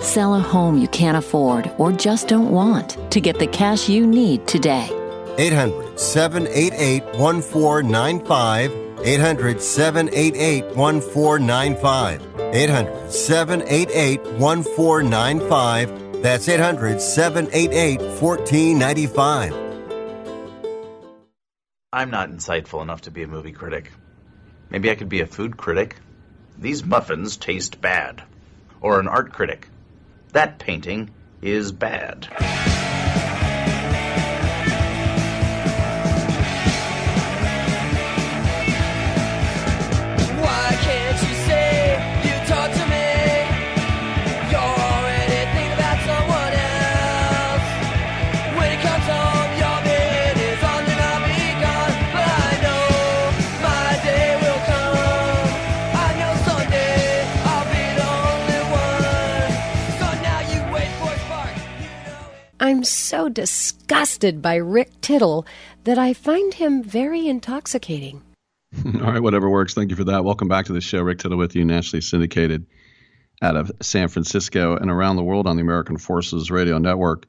Sell a home you can't afford or just don't want to get the cash you need today. 800 788 1495. 800 788 1495. 800 788 1495. That's 800 788 1495. I'm not insightful enough to be a movie critic. Maybe I could be a food critic. These muffins taste bad. Or an art critic. That painting is bad. I'm so disgusted by Rick Tittle that I find him very intoxicating. All right, whatever works. Thank you for that. Welcome back to the show. Rick Tittle with you, nationally syndicated out of San Francisco and around the world on the American Forces Radio Network.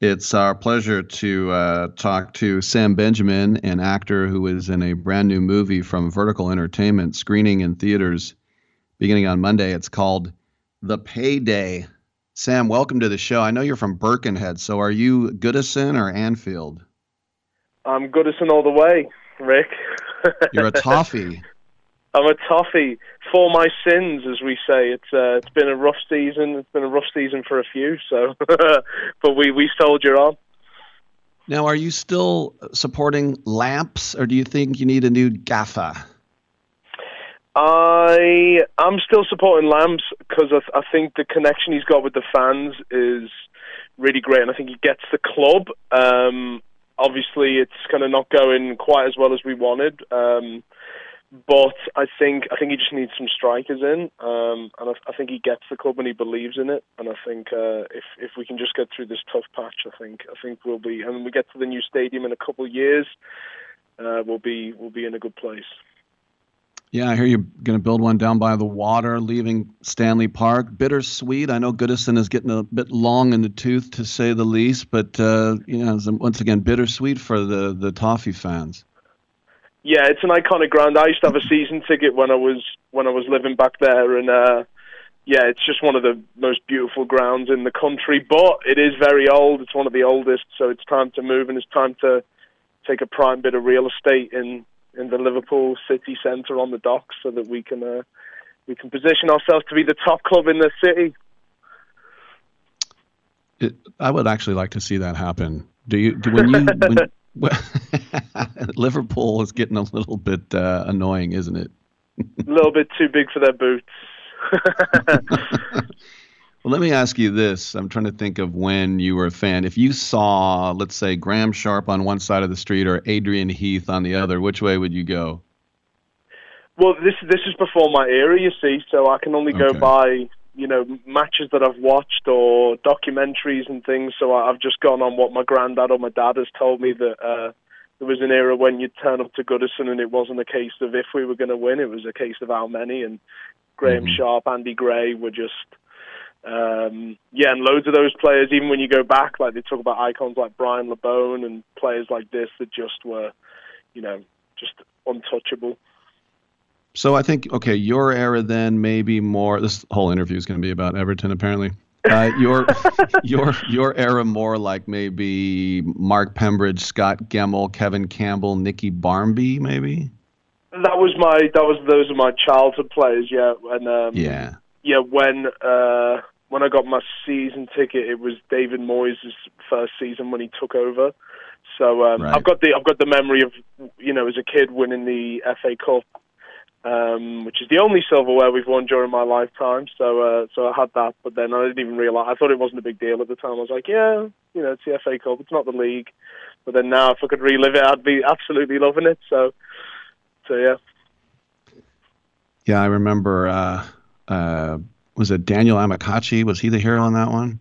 It's our pleasure to uh, talk to Sam Benjamin, an actor who is in a brand new movie from Vertical Entertainment, screening in theaters beginning on Monday. It's called The Payday. Sam, welcome to the show. I know you're from Birkenhead, so are you Goodison or Anfield? I'm Goodison all the way, Rick. You're a toffee. I'm a toffee for my sins, as we say. It's uh, it's been a rough season. It's been a rough season for a few. So, but we we soldier on. Now, are you still supporting lamps, or do you think you need a new gaffer? I I'm still supporting Lamps because I, I think the connection he's got with the fans is really great, and I think he gets the club. Um, obviously, it's kind of not going quite as well as we wanted, um, but I think I think he just needs some strikers in, um, and I, I think he gets the club and he believes in it. And I think uh, if if we can just get through this tough patch, I think I think we'll be, and we get to the new stadium in a couple of years, uh, we'll be we'll be in a good place. Yeah, I hear you're going to build one down by the water, leaving Stanley Park. Bittersweet. I know Goodison is getting a bit long in the tooth, to say the least, but uh, you know, once again, bittersweet for the the Toffee fans. Yeah, it's an iconic ground. I used to have a season ticket when I was when I was living back there, and uh, yeah, it's just one of the most beautiful grounds in the country. But it is very old. It's one of the oldest, so it's time to move, and it's time to take a prime bit of real estate in in the Liverpool city centre on the docks, so that we can uh, we can position ourselves to be the top club in the city. It, I would actually like to see that happen. Do you? Do, when you when, well, Liverpool is getting a little bit uh, annoying, isn't it? a little bit too big for their boots. Well, let me ask you this. I'm trying to think of when you were a fan. If you saw, let's say, Graeme Sharp on one side of the street or Adrian Heath on the other, which way would you go? Well, this this is before my era, you see, so I can only go by you know matches that I've watched or documentaries and things. So I've just gone on what my granddad or my dad has told me that uh, there was an era when you'd turn up to Goodison and it wasn't a case of if we were going to win, it was a case of how many. And Graeme Sharp, Andy Gray were just um, yeah, and loads of those players. Even when you go back, like they talk about icons like Brian Labone and players like this that just were, you know, just untouchable. So I think okay, your era then maybe more. This whole interview is going to be about Everton, apparently. Uh, your your your era more like maybe Mark Pembridge, Scot Gemmill, Kevin Campbell, Nicky Barmby, maybe. That was my that was those are my childhood players. Yeah, and um, Yeah. Yeah, when uh, when I got my season ticket, it was David Moyes' first season when he took over. So um, Right. I've got the I've got the memory of you know as a kid winning the FA Cup, um, which is the only silverware we've won during my lifetime. So uh, so I had that, but then I didn't even realize. I thought it wasn't a big deal at the time. I was like, yeah, you know, it's the FA Cup. It's not the league. But then now, if I could relive it, I'd be absolutely loving it. So so yeah. Yeah, I remember. Uh, uh, was it Daniel Amokachi? Was he the hero on that one?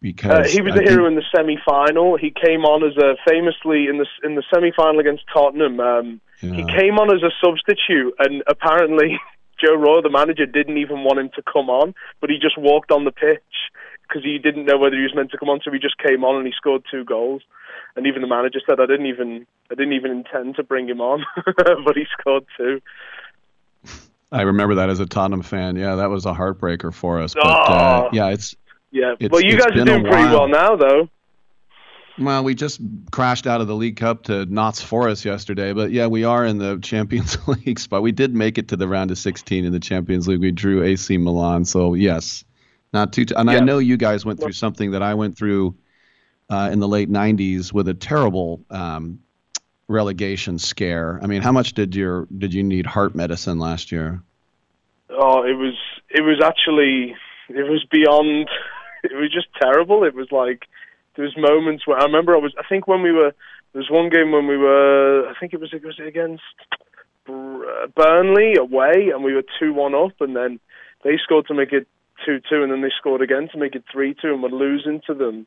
Because Uh, he was I the hero in the semi-final. He came on as a famously in the in the semi-final against Tottenham. Um, He came on as a substitute, and apparently Joe Royle, the manager, didn't even want him to come on, but he just walked on the pitch because he didn't know whether he was meant to come on. So he just came on and he scored two goals. And even the manager said, "I didn't even I didn't even intend to bring him on, but he scored two. I remember that as a Tottenham fan. Yeah, that was a heartbreaker for us. But uh, Oh. yeah, it's Yeah. It's- well, you guys are doing pretty well now, though. well, we just crashed out of the League Cup to Notts Forest yesterday. But yeah, we are in the Champions League spot. We did make it to the round of 16 in the Champions League. We drew AC Milan. So yes, not too. and I know you guys went through something that I went through uh, in the late 90s with a terrible um, relegation scare. I mean, how much did your did you need heart medicine last year? Oh, it was it was actually it was beyond. It was just terrible. It was like there was moments where I remember I was. I think when we were there was one game when we were. I think it was it was against Burnley away, and we were two one up, and then they scored to make it two two, and then they scored again to make it three two, and we're losing to them.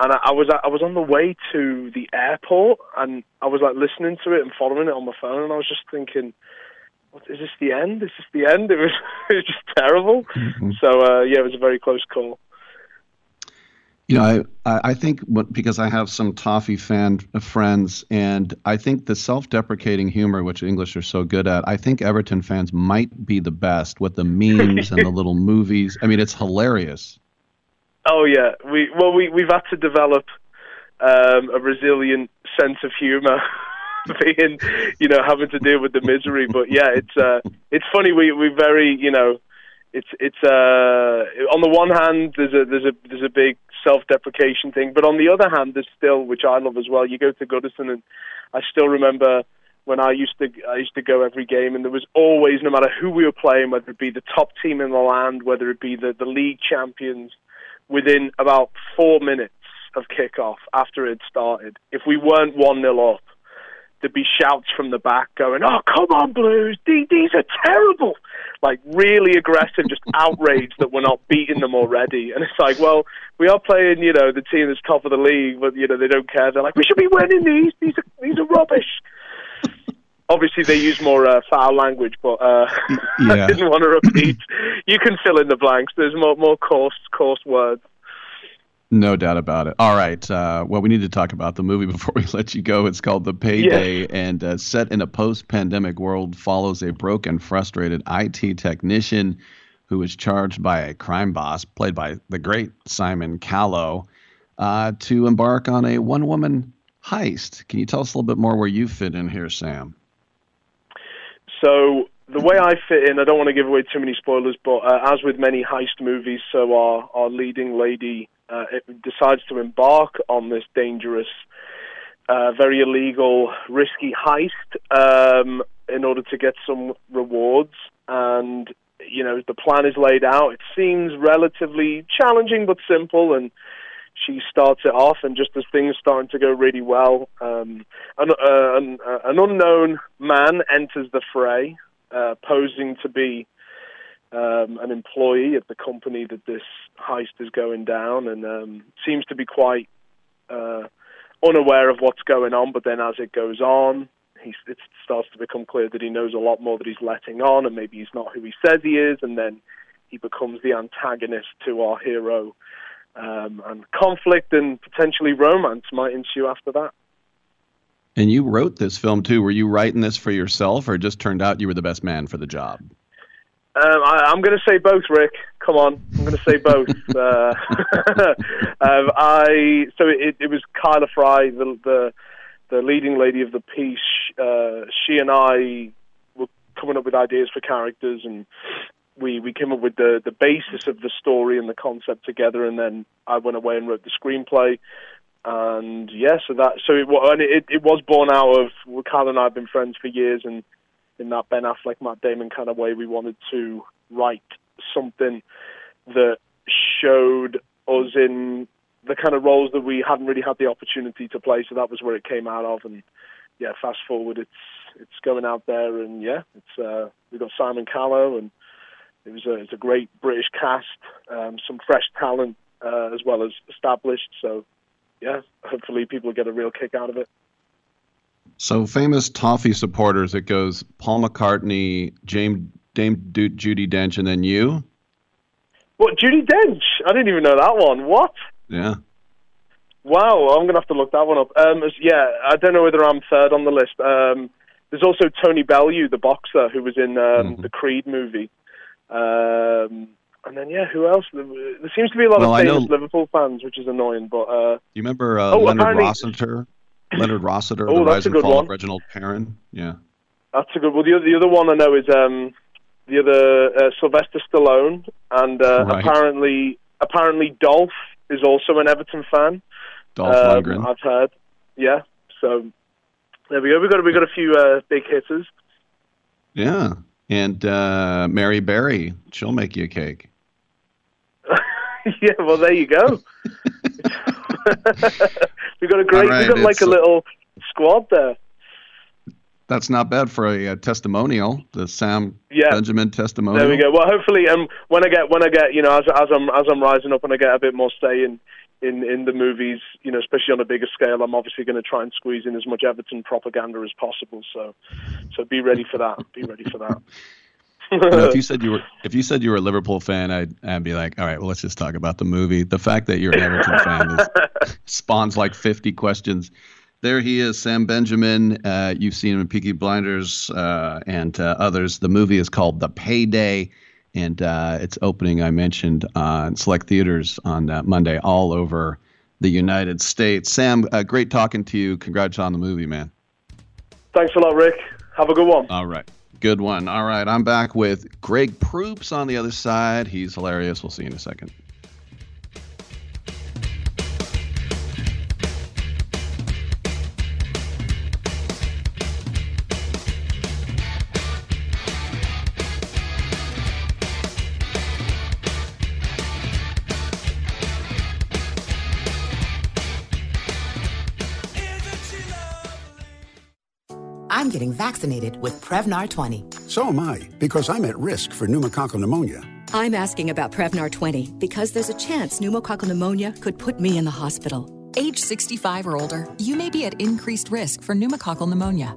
And I, I was I was on the way to the airport, and I was like listening to it and following it on my phone, and I was just thinking what, is this the end? Is this the end? It was, it was just terrible. So uh, yeah, it was a very close call. You know, I I I think what, because I have some toffee fan friends, and I think the self-deprecating humor, which English are so good at, I think Everton fans might be the best with the memes and the little movies. I mean, it's hilarious. Oh yeah, we well we we've had to develop um, a resilient sense of humor, being you know having to deal with the misery. But yeah, it's uh, it's funny. We we very you know it's it's uh on the one hand there's a there's a there's a big self-deprecation thing, but on the other hand there's still which I love as well. You go to Goodison and I still remember when I used to I used to go every game and there was always no matter who we were playing, whether it be the top team in the land, whether it be the the league champions, within about four minutes of kickoff after it started, if we weren't one 0 up, there'd be shouts from the back going, "Oh, come on, Blues! These, these are terrible!" Like really aggressive, just outraged that we're not beating them already. And it's like, well, we are playing, you know, the team that's top of the league, but you know they don't care. They're like, we should be winning these. These are these are rubbish. Obviously, they use more uh, foul language, but uh, Yeah. I didn't want to repeat. You can fill in the blanks. There's more more coarse coarse words. No doubt about it. All right. Uh, well, we need to talk about the movie before we let you go. It's called The Payday, and uh, set in a post-pandemic world, follows a broken, frustrated IT technician who is charged by a crime boss, played by the great Simon Callow, uh, to embark on a one-woman heist. Can you tell us a little bit more where you fit in here, Sam? So the way I fit in, I don't want to give away too many spoilers, but uh, as with many heist movies, so our our leading lady uh, decides to embark on this dangerous, uh, very illegal, risky heist um, in order to get some rewards. And you know the plan is laid out. It seems relatively challenging but simple, and she starts it off, and just as things starting to go really well, um, an, uh, an, uh, an unknown man enters the fray, uh, posing to be um, an employee at the company that this heist is going down, and um, seems to be quite uh, unaware of what's going on. But then, as it goes on, he, it starts to become clear that he knows a lot more that he's letting on, and maybe he's not who he says he is, and then he becomes the antagonist to our hero um, and conflict and potentially romance might ensue after that. And you wrote this film too. Were you writing this for yourself, or just turned out you were the best man for the job? Um, I, I'm going to say both, Rick. Come on, I'm going to say both. uh, um, I so it, it was Kyla Fry, the, the the leading lady of the piece. Uh, she and I were coming up with ideas for characters, and we we came up with the the basis of the story and the concept together. And then I went away and wrote the screenplay. And yeah, so that so it and it it was born out of well, Kyla and I have been friends for years, and in that Ben Affleck, Matt Damon kind of way, we wanted to write something that showed us in the kind of roles that we hadn't really had the opportunity to play. So that was where it came out of. And yeah, fast forward, it's it's going out there, and yeah, it's uh, we got Simon Callow, and it was a it's a great British cast, um, some fresh talent uh, as well as established. So yeah, hopefully people get a real kick out of it. So famous Toffee supporters, it goes Paul McCartney, James, Dame Du- Judi Dench, and then you. What Judi Dench? I didn't even know that one. What? Yeah. Wow, I'm gonna have to look that one up. Um, yeah, I don't know whether I'm third on the list. Um, there's also Tony Bellew, the boxer, who was in um, Mm-hmm. the Creed movie. Um, and then yeah, who else? There seems to be a lot Well, of famous Liverpool fans, which is annoying. But uh, You remember uh, Oh, Leonard Rossiter? Leonard Rossiter, Oh, The that's Rise a and good Fall one. of Reginald Perrin. Yeah. that's a good. Well, the other, the other one I know is um, the other uh, Sylvester Stallone, and uh, Right. apparently apparently Dolph is also an Everton fan. Dolph Um, Lundgren. I've heard. Yeah. So there we go. We got we got a few uh, big hitters. Yeah. And uh, Mary Berry, she'll make you a cake. yeah. Well, there you go. we've got a great. Right, we got like a uh, little squad there. That's not bad for a, uh testimonial, the Sam Yeah. Benjamin testimonial. There we go. Well, hopefully, um, when I get when I get you know as as I'm as I'm rising up and I get a bit more say in in in the movies, you know, especially on a bigger scale, I'm obviously going to try and squeeze in as much Everton propaganda as possible. So, so be ready for that. Be ready for that. You know, if you said you were if you said you were a Liverpool fan, I'd I'd be like, all right, well, let's just talk about the movie. The fact that you're an Everton fan is, spawns like 50 questions. There he is, Sam Benjamin. Uh, you've seen him in Peaky Blinders uh, and uh, others. The movie is called The Payday, and uh, it's opening. I mentioned on select theaters on uh, Monday all over the United States. Sam, uh, great talking to you. Congrats on the movie, man. Thanks a lot, Rick. Have a good one. All right. Good one. All right. I'm back with Greg Proops on the other side. He's hilarious. We'll see you in a second. Getting vaccinated with Prevnar 20. So am I, because I'm at risk for pneumococcal pneumonia. I'm asking about Prevnar 20 because there's a chance pneumococcal pneumonia could put me in the hospital. Age 65 or older, you may be at increased risk for pneumococcal pneumonia.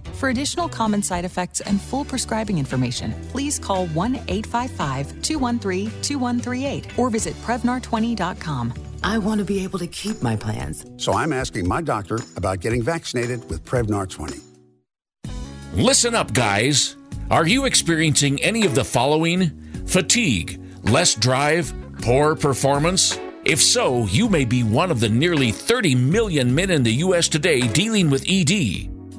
For additional common side effects and full prescribing information, please call 1 855 213 2138 or visit Prevnar20.com. I want to be able to keep my plans. So I'm asking my doctor about getting vaccinated with Prevnar 20. Listen up, guys. Are you experiencing any of the following? Fatigue, less drive, poor performance? If so, you may be one of the nearly 30 million men in the U.S. today dealing with ED.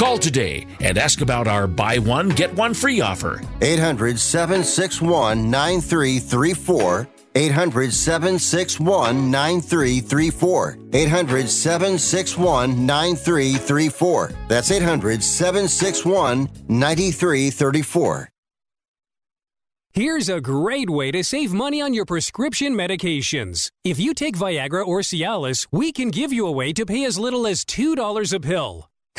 Call today and ask about our buy one, get one free offer. 800 761 9334. 800 761 9334. 800 761 9334. That's 800 761 9334. Here's a great way to save money on your prescription medications. If you take Viagra or Cialis, we can give you a way to pay as little as $2 a pill.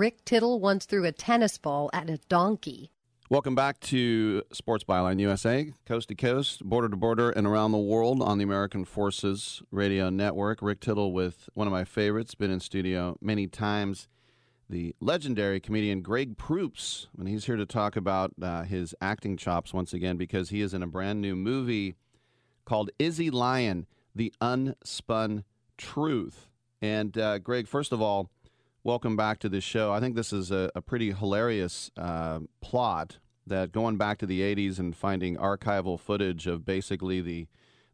Rick Tittle once threw a tennis ball at a donkey. Welcome back to Sports Byline USA, coast to coast, border to border, and around the world on the American Forces Radio Network. Rick Tittle with one of my favorites, been in studio many times, the legendary comedian Greg Proops, and he's here to talk about uh, his acting chops once again because he is in a brand new movie called Izzy Lyon: The Unspun Truth. And uh, Greg, first of all, welcome back to the show. I think this is a, a pretty hilarious uh, plot that going back to the 80s and finding archival footage of basically the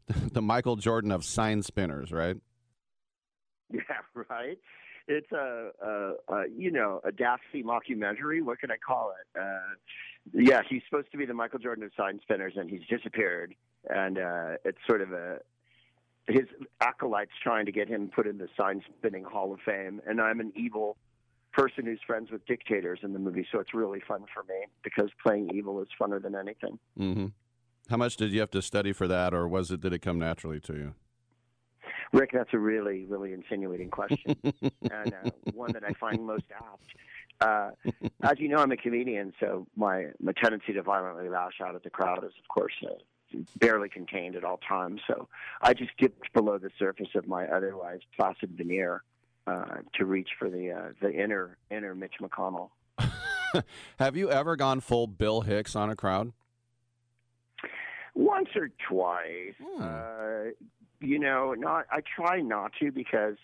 the Michael Jordan of sign spinners, right? Yeah, right. It's a, a, a you know a daffy mockumentary. What can I call it? Uh, yeah, he's supposed to be the Michael Jordan of sign spinners, and he's disappeared. And uh, it's sort of a his acolytes trying to get him put in the sign spinning Hall of Fame. And I'm an evil person who's friends with dictators in the movie, so it's really fun for me because playing evil is funner than anything. Mm-hmm. How much did you have to study for that, or was it did it come naturally to you? Rick, that's a really, really insinuating question, and uh, one that I find most apt. Uh, as you know, I'm a comedian, so my my tendency to violently lash out at the crowd is, of course, uh, barely contained at all times. So I just dipped below the surface of my otherwise placid veneer uh, to reach for the uh, the inner inner Mitch McConnell. Have you ever gone full Bill Hicks on a crowd? Once or twice. Uh, you know, not I try not to because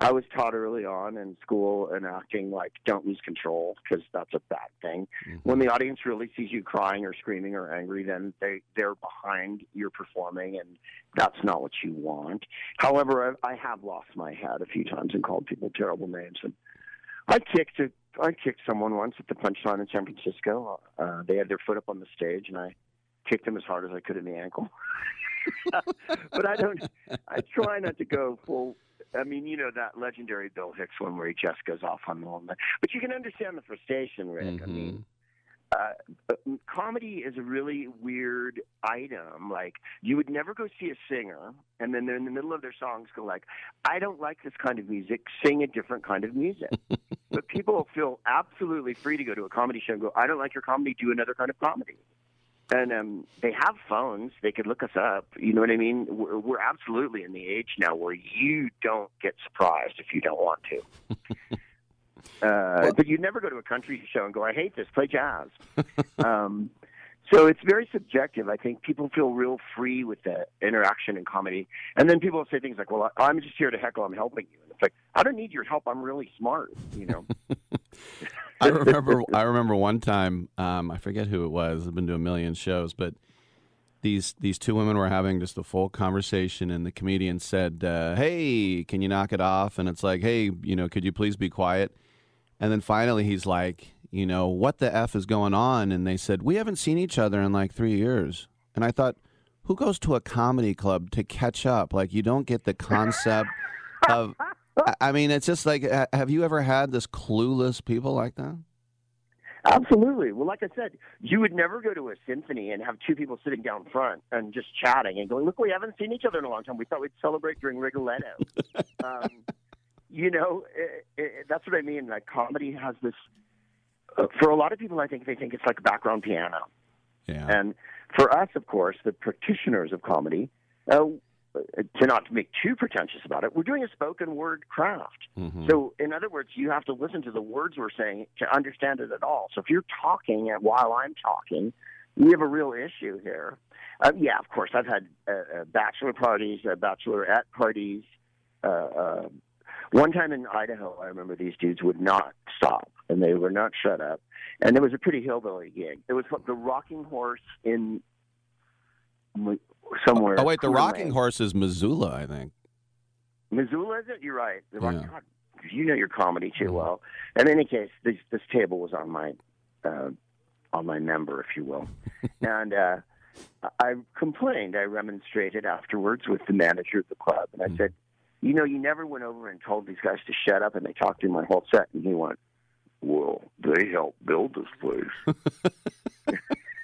I was taught early on in school and acting like don't lose control because that's a bad thing. When the audience really sees you crying or screaming or angry, then they they're behind your performing, and that's not what you want. However, I, I have lost my head a few times and called people terrible names, and I kicked a I kicked someone once at the Punchline in San Francisco. Uh, they had their foot up on the stage, and I kicked them as hard as I could in the ankle. but I don't. I try not to go full. I mean, you know that legendary Bill Hicks one where he just goes off on the one. But you can understand the frustration, Rick. I mean, uh, comedy is a really weird item. Like you would never go see a singer, and then they're in the middle of their songs go like, "I don't like this kind of music. Sing a different kind of music." but people feel absolutely free to go to a comedy show and go, "I don't like your comedy. Do another kind of comedy." And um, they have phones; they could look us up. You know what I mean? We're, we're absolutely in the age now where you don't get surprised if you don't want to. Uh, but you never go to a country show and go, "I hate this. Play jazz." um, so it's very subjective. I think people feel real free with the interaction and comedy, and then people say things like, "Well, I'm just here to heckle. I'm helping you." And it's like, I don't need your help. I'm really smart. You know. I remember. I remember one time. Um, I forget who it was. I've been to a million shows, but these these two women were having just a full conversation, and the comedian said, uh, "Hey, can you knock it off?" And it's like, "Hey, you know, could you please be quiet?" And then finally, he's like, "You know, what the f is going on?" And they said, "We haven't seen each other in like three years." And I thought, who goes to a comedy club to catch up? Like, you don't get the concept of. I- mean, it's just like, have you ever had this clueless people like that? Absolutely. Well, like I said, you would never go to a symphony and have two people sitting down front and just chatting and going, "Look, we haven't seen each other in a long time. We thought we'd celebrate during Rigoletto." um, you know, it, it, that's what I mean. Like comedy has this. Uh, for a lot of people, I think they think it's like background piano. Yeah. And for us, of course, the practitioners of comedy, uh, to not make too pretentious about it, we're doing a spoken word craft. So, in other words, you have to listen to the words we're saying to understand it at all. So, if you're talking and while I'm talking, we have a real issue here. Uh, yeah, of course, I've had uh, uh, bachelor parties, uh, bachelorette parties. Uh, uh, one time in Idaho, I remember these dudes would not stop and they were not shut up. And it was a pretty hillbilly gig. It was the Rocking Horse in somewhere. Oh wait, the rocking horse is Missoula, I think. Missoula, is it? You're right. The Yeah. You know your comedy too well. In any case, this this table was on my uh, on my member, if you will, and uh, I complained. I remonstrated afterwards with the manager of the club, and I said, "You know, you never went over and told these guys to shut up, and they talked through my whole set." And he went, "Well, they helped build this place."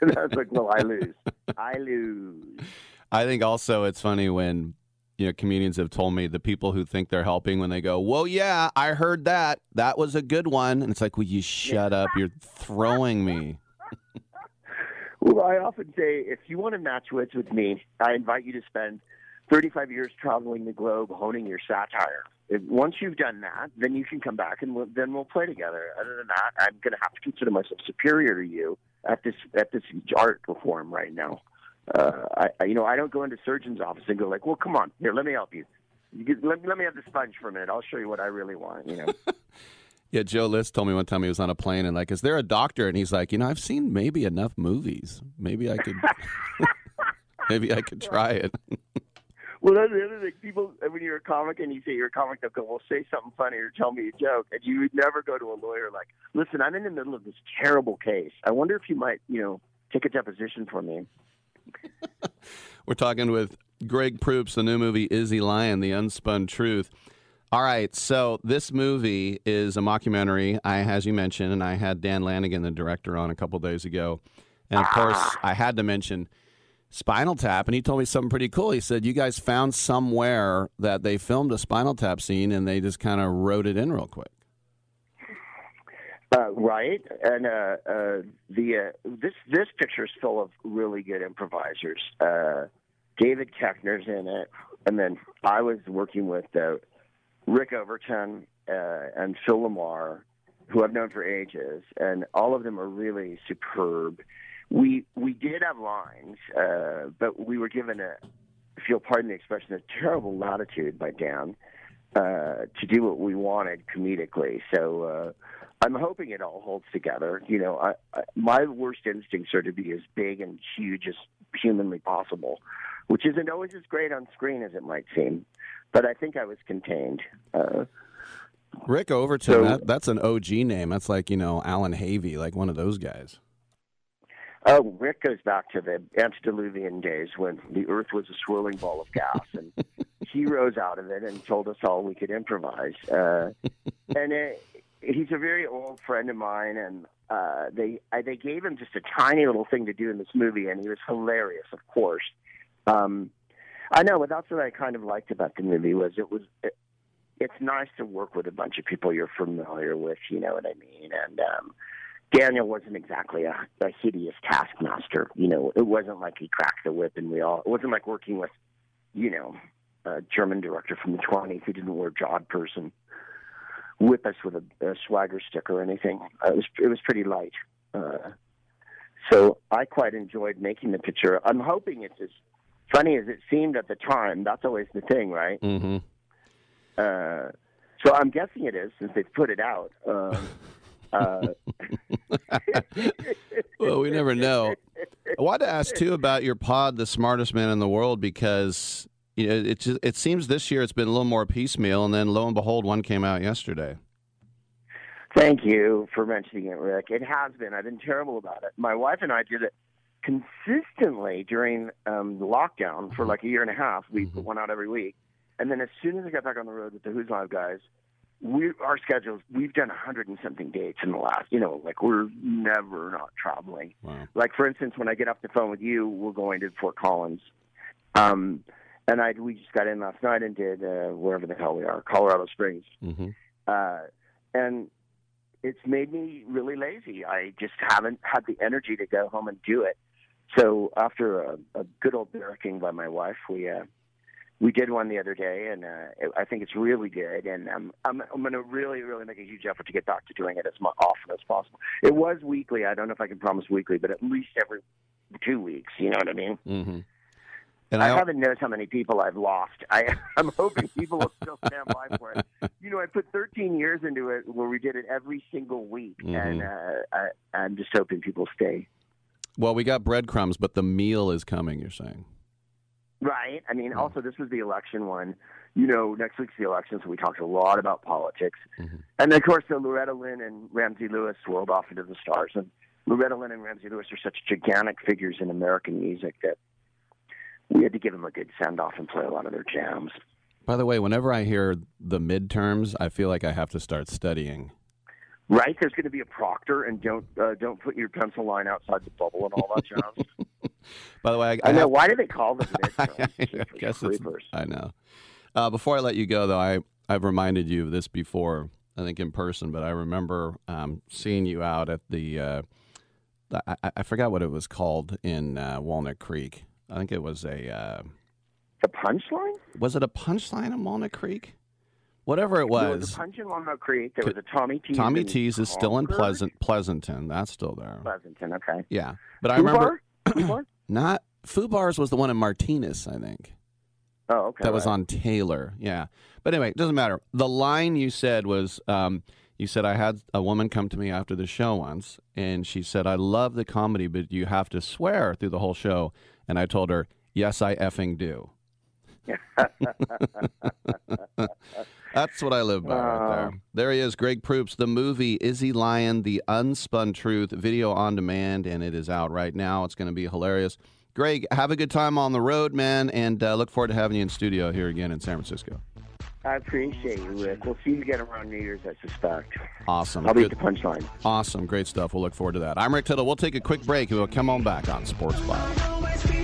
and I was like, "Well, I lose. I lose." I think also it's funny when you know comedians have told me the people who think they're helping when they go, "Well, yeah, I heard that. That was a good one." And it's like, "Will you shut up? You're throwing me." Well, I often say if you want to match wits with me, I invite you to spend 35 years traveling the globe honing your satire. Once you've done that, then you can come back and we'll, then we'll play together. Other than that, I'm going to have to consider myself superior to you at this at this art form right now. Uh, I, I, you know, I don't go into surgeon's office and go like, "Well, come on, here, let me help you. you get, let, let me have the sponge for a minute. I'll show you what I really want." You know. Yeah, Joe List told me one time he was on a plane and like, "Is there a doctor?" And he's like, "You know, I've seen maybe enough movies. Maybe I could, maybe I could try it." Well, that's the other thing. People, when you're a comic and you say you're a comic, they'll go, "Well, say something funny or tell me a joke." And you would never go to a lawyer like, "Listen, I'm in the middle of this terrible case. I wonder if you might, you know, take a deposition for me." We're talking with Greg Proops, the new movie Izzy Lyon, The Unspun Truth. All right, so this movie is a mockumentary, I as you mentioned, and I had Dan Lanigan, the director, on a couple days ago. And of course, I had to mention Spinal Tap, and he told me something pretty cool. He said, You guys found somewhere that they filmed a Spinal Tap scene and they just kind of wrote it in real quick. Uh, right, and uh, uh, the uh, this this picture is full of really good improvisers. Uh, David Koechner's in it, and then I was working with uh, Rick Overton and Phil LaMarr, who I've known for ages, and all of them are really superb. We we did have lines, but we were given a, if you'll pardon the expression, a terrible latitude by Dan to do what we wanted comedically. So I'm hoping it all holds together. You know, I, I, my worst instincts are to be as big and huge as humanly possible, which isn't always as great on screen as it might seem. But I think I was contained. Uh, Rick Overton, So- that, that's an OG name. That's like, you know, Allan Havey, like one of those guys. Oh, Rick goes back to the antediluvian days when the earth was a swirling ball of gas, and he rose out of it and told us all we could improvise. Uh, and uh, he's a very old friend of mine, and uh, they I, they gave him just a tiny little thing to do in this movie, and he was hilarious, of course. Um, I know, but that's what I kind of liked about the movie was it was. It, it's nice to work with a bunch of people you're familiar with, you know what I mean? And um, Daniel wasn't exactly a, a hideous taskmaster. You know, it wasn't like he cracked the whip and we all. It wasn't like working with, you know, a German director from the 20s who didn't wear jod person, whip us with a, a swagger stick or anything. Uh, it was it was pretty light. Uh, so I quite enjoyed making the picture. I'm hoping it's as funny as it seemed at the time. That's always the thing, right? Mm-hmm. Uh, so I'm guessing it is since they've put it out. Uh, Uh, well, we never know. I wanted to ask too about your pod, "The Smartest Man in the World," because you know it just, it seems this year it's been a little more piecemeal, and then lo and behold, one came out yesterday. Thank you for mentioning it, Rick. It has been. I've been terrible about it. My wife and I did it consistently during um, the lockdown for like a year and a half. We put one out every week, and then as soon as I got back on the road with the Whose Live guys, we our schedules. We've done a hundred and something dates in the last. You know, like we're never not traveling. Like for instance, when I get off the phone with you, we're going to Fort Collins. Um, and I we just got in last night and did uh, wherever the hell we are, Colorado Springs. Mm-hmm. Uh, and it's made me really lazy. I just haven't had the energy to go home and do it. So after a, a good old barracking by my wife, we uh, we did one the other day, and uh, it, I think it's really good. And um, I'm I'm going to really really make a huge effort to get back to doing it as mu- often as possible. It was weekly. I don't know if I can promise weekly, but at least every two weeks. You know what I mean? Mm-hmm. And I, I, haven't noticed how many people I've lost. I, I'm hoping people will still stand by for it. You know, I put 13 years into it where we did it every single week, mm-hmm. and uh, I, I'm just hoping people stay. well, we got breadcrumbs, but the meal is coming. You're saying? Right. I mean, mm. also this was the election one. You know, next week's the election, so we talked a lot about politics. Mm-hmm. And of course, so Loretta Lynn and Ramsey Lewis swirled off into the stars. And Loretta Lynn and Ramsey Lewis are such gigantic figures in American music that we had to give them a good send off and play a lot of their jams. By the way, whenever I hear the midterms, I feel like I have to start studying. Right? There's going to be a proctor, and don't uh, don't put your pencil line outside the bubble and all that jazz. By the way, I, I know. have- Why do they call them midterms? I guess it's, I know. Uh, before I let you go, though, I I've reminded you of this before. I think in person, but I remember um, seeing you out at the. Uh, I, I forgot what it was called in uh, Walnut Creek. I think it was a. Uh, the punchline? Was it a punchline in Walnut Creek? Whatever it There was was. a punch in Walnut Creek. There was a Tommy T's. Tommy T's is still in Pleasant Pleasanton. That's still there. Pleasanton. Okay. Yeah, but I Foo remember Bar? Bar? not Foo Bars was the one in Martinez, I think. Oh, okay. that was right. on Taylor. Yeah, but anyway, it doesn't matter. The line you said was, um, you said I had a woman come to me after the show once, and she said, "I love the comedy, but you have to swear through the whole show." And I told her, "Yes, I effing do." That's what I live by right there. There he is, Greg Proops, the movie Izzy Lyon, The Unspun Truth, video on demand, and it is out right now. It's going to be hilarious. Greg, have a good time on the road, man, and uh, look forward to having you in studio here again in San Francisco. I appreciate you, Rick. We'll see you again around New Year's, I suspect. Awesome. I'll be at the punchline. Awesome. Great stuff. We'll look forward to that. I'm Rick Tittle. We'll take a quick break and we'll come on back on Sports Bio.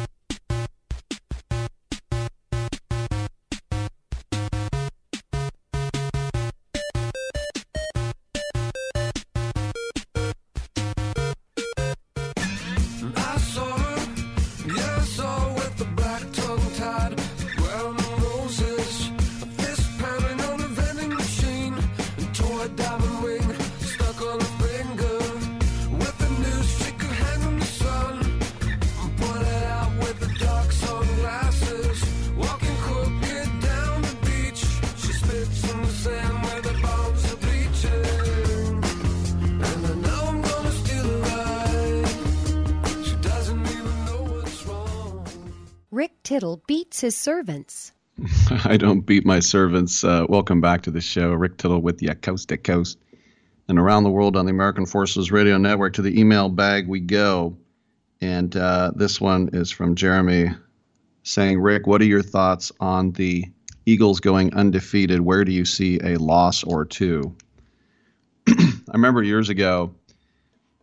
Beats his servants. I don't beat my servants. Uh, welcome back to the show. Rick Tittle with you, coast to coast and around the world on the American Forces Radio Network. To the email bag we go. And uh, this one is from Jeremy saying, Rick, what are your thoughts on the Eagles going undefeated? Where do you see a loss or two? I remember years ago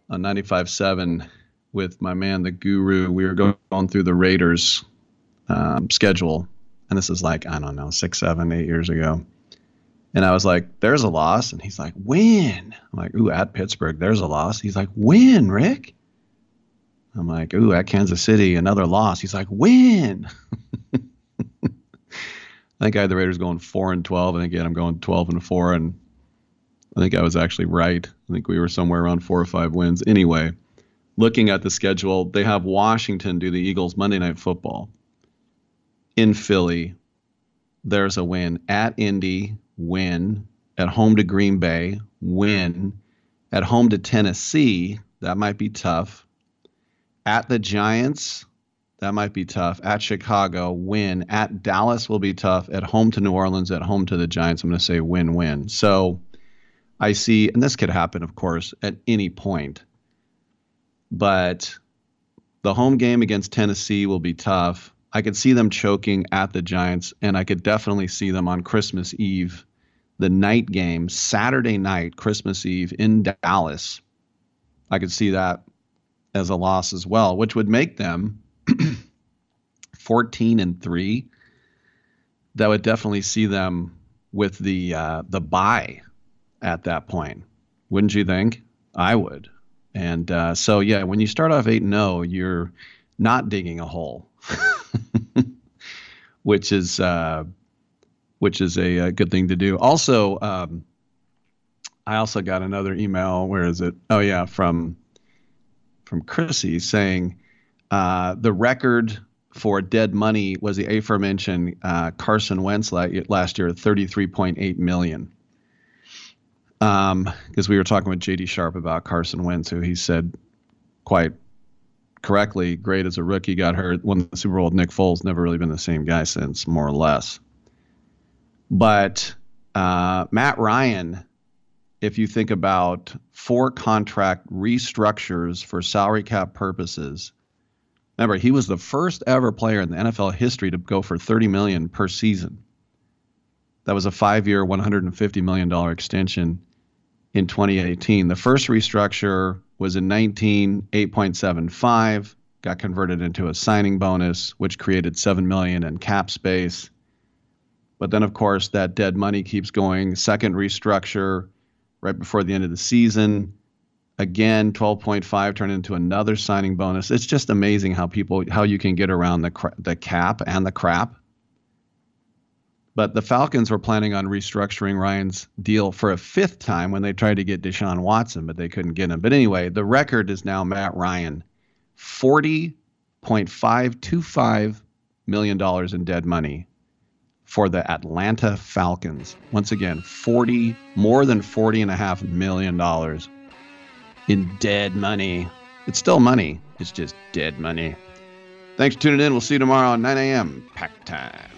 on 95.7 with my man, the guru, we were going through the Raiders um, schedule. And this is like, I don't know, six, seven, eight years ago. And I was like, there's a loss. And he's like, win. I'm like, ooh, at Pittsburgh, there's a loss. He's like, win, Rick. I'm like, ooh, at Kansas City, another loss. He's like, win. I think I had the Raiders going four and twelve, and again I'm going twelve and four, and I think I was actually right. I think we were somewhere around four or five wins. Anyway, looking at the schedule, they have Washington do the Eagles Monday Night Football in Philly. There's a win at Indy, win at home to Green Bay, win at home to Tennessee. That might be tough. At the Giants, that might be tough. At Chicago, win. At Dallas will be tough. At home to New Orleans, at home to the Giants, I'm going to say win win. So I see, and this could happen, of course, at any point. But the home game against Tennessee will be tough. I could see them choking at the Giants, and I could definitely see them on Christmas Eve, the night game, Saturday night, Christmas Eve in Dallas. I could see that as a loss as well, which would make them 14 and 3 that would definitely see them with the uh, the buy at that point wouldn't you think? I would. And uh, so yeah when you start off 8 and 0 you're not digging a hole which is uh, which is a, a, good thing to do also um, i also got another email where is it oh yeah from from chrissy saying uh, the record for dead money was the aforementioned uh, Carson Wentz last year, 33.8 million. Um, because we were talking with JD Sharp about Carson Wentz, who he said quite correctly, great as a rookie, got hurt, won the Super Bowl with Nick Foles, never really been the same guy since, more or less. But uh, Matt Ryan if you think about four contract restructures for salary cap purposes. Remember, he was the first ever player in the NFL history to go for 30 million per season. That was a five-year, 150 million dollar extension in 2018. The first restructure was in 19, 8.75, got converted into a signing bonus, which created 7 million in cap space. But then, of course, that dead money keeps going. Second restructure right before the end of the season. Again, 12.5 turned into another signing bonus. It's just amazing how people how you can get around the cra- the cap and the crap. But the Falcons were planning on restructuring Ryan's deal for a fifth time when they tried to get Deshaun Watson, but they couldn't get him. But anyway, the record is now Matt Ryan, $40.525 million in dead money for the Atlanta Falcons. Once again, 40, more than 40 and a half million dollars in dead money. It's still money. It's just dead money. Thanks for tuning in. We'll see you tomorrow at 9 a.m. Pack time.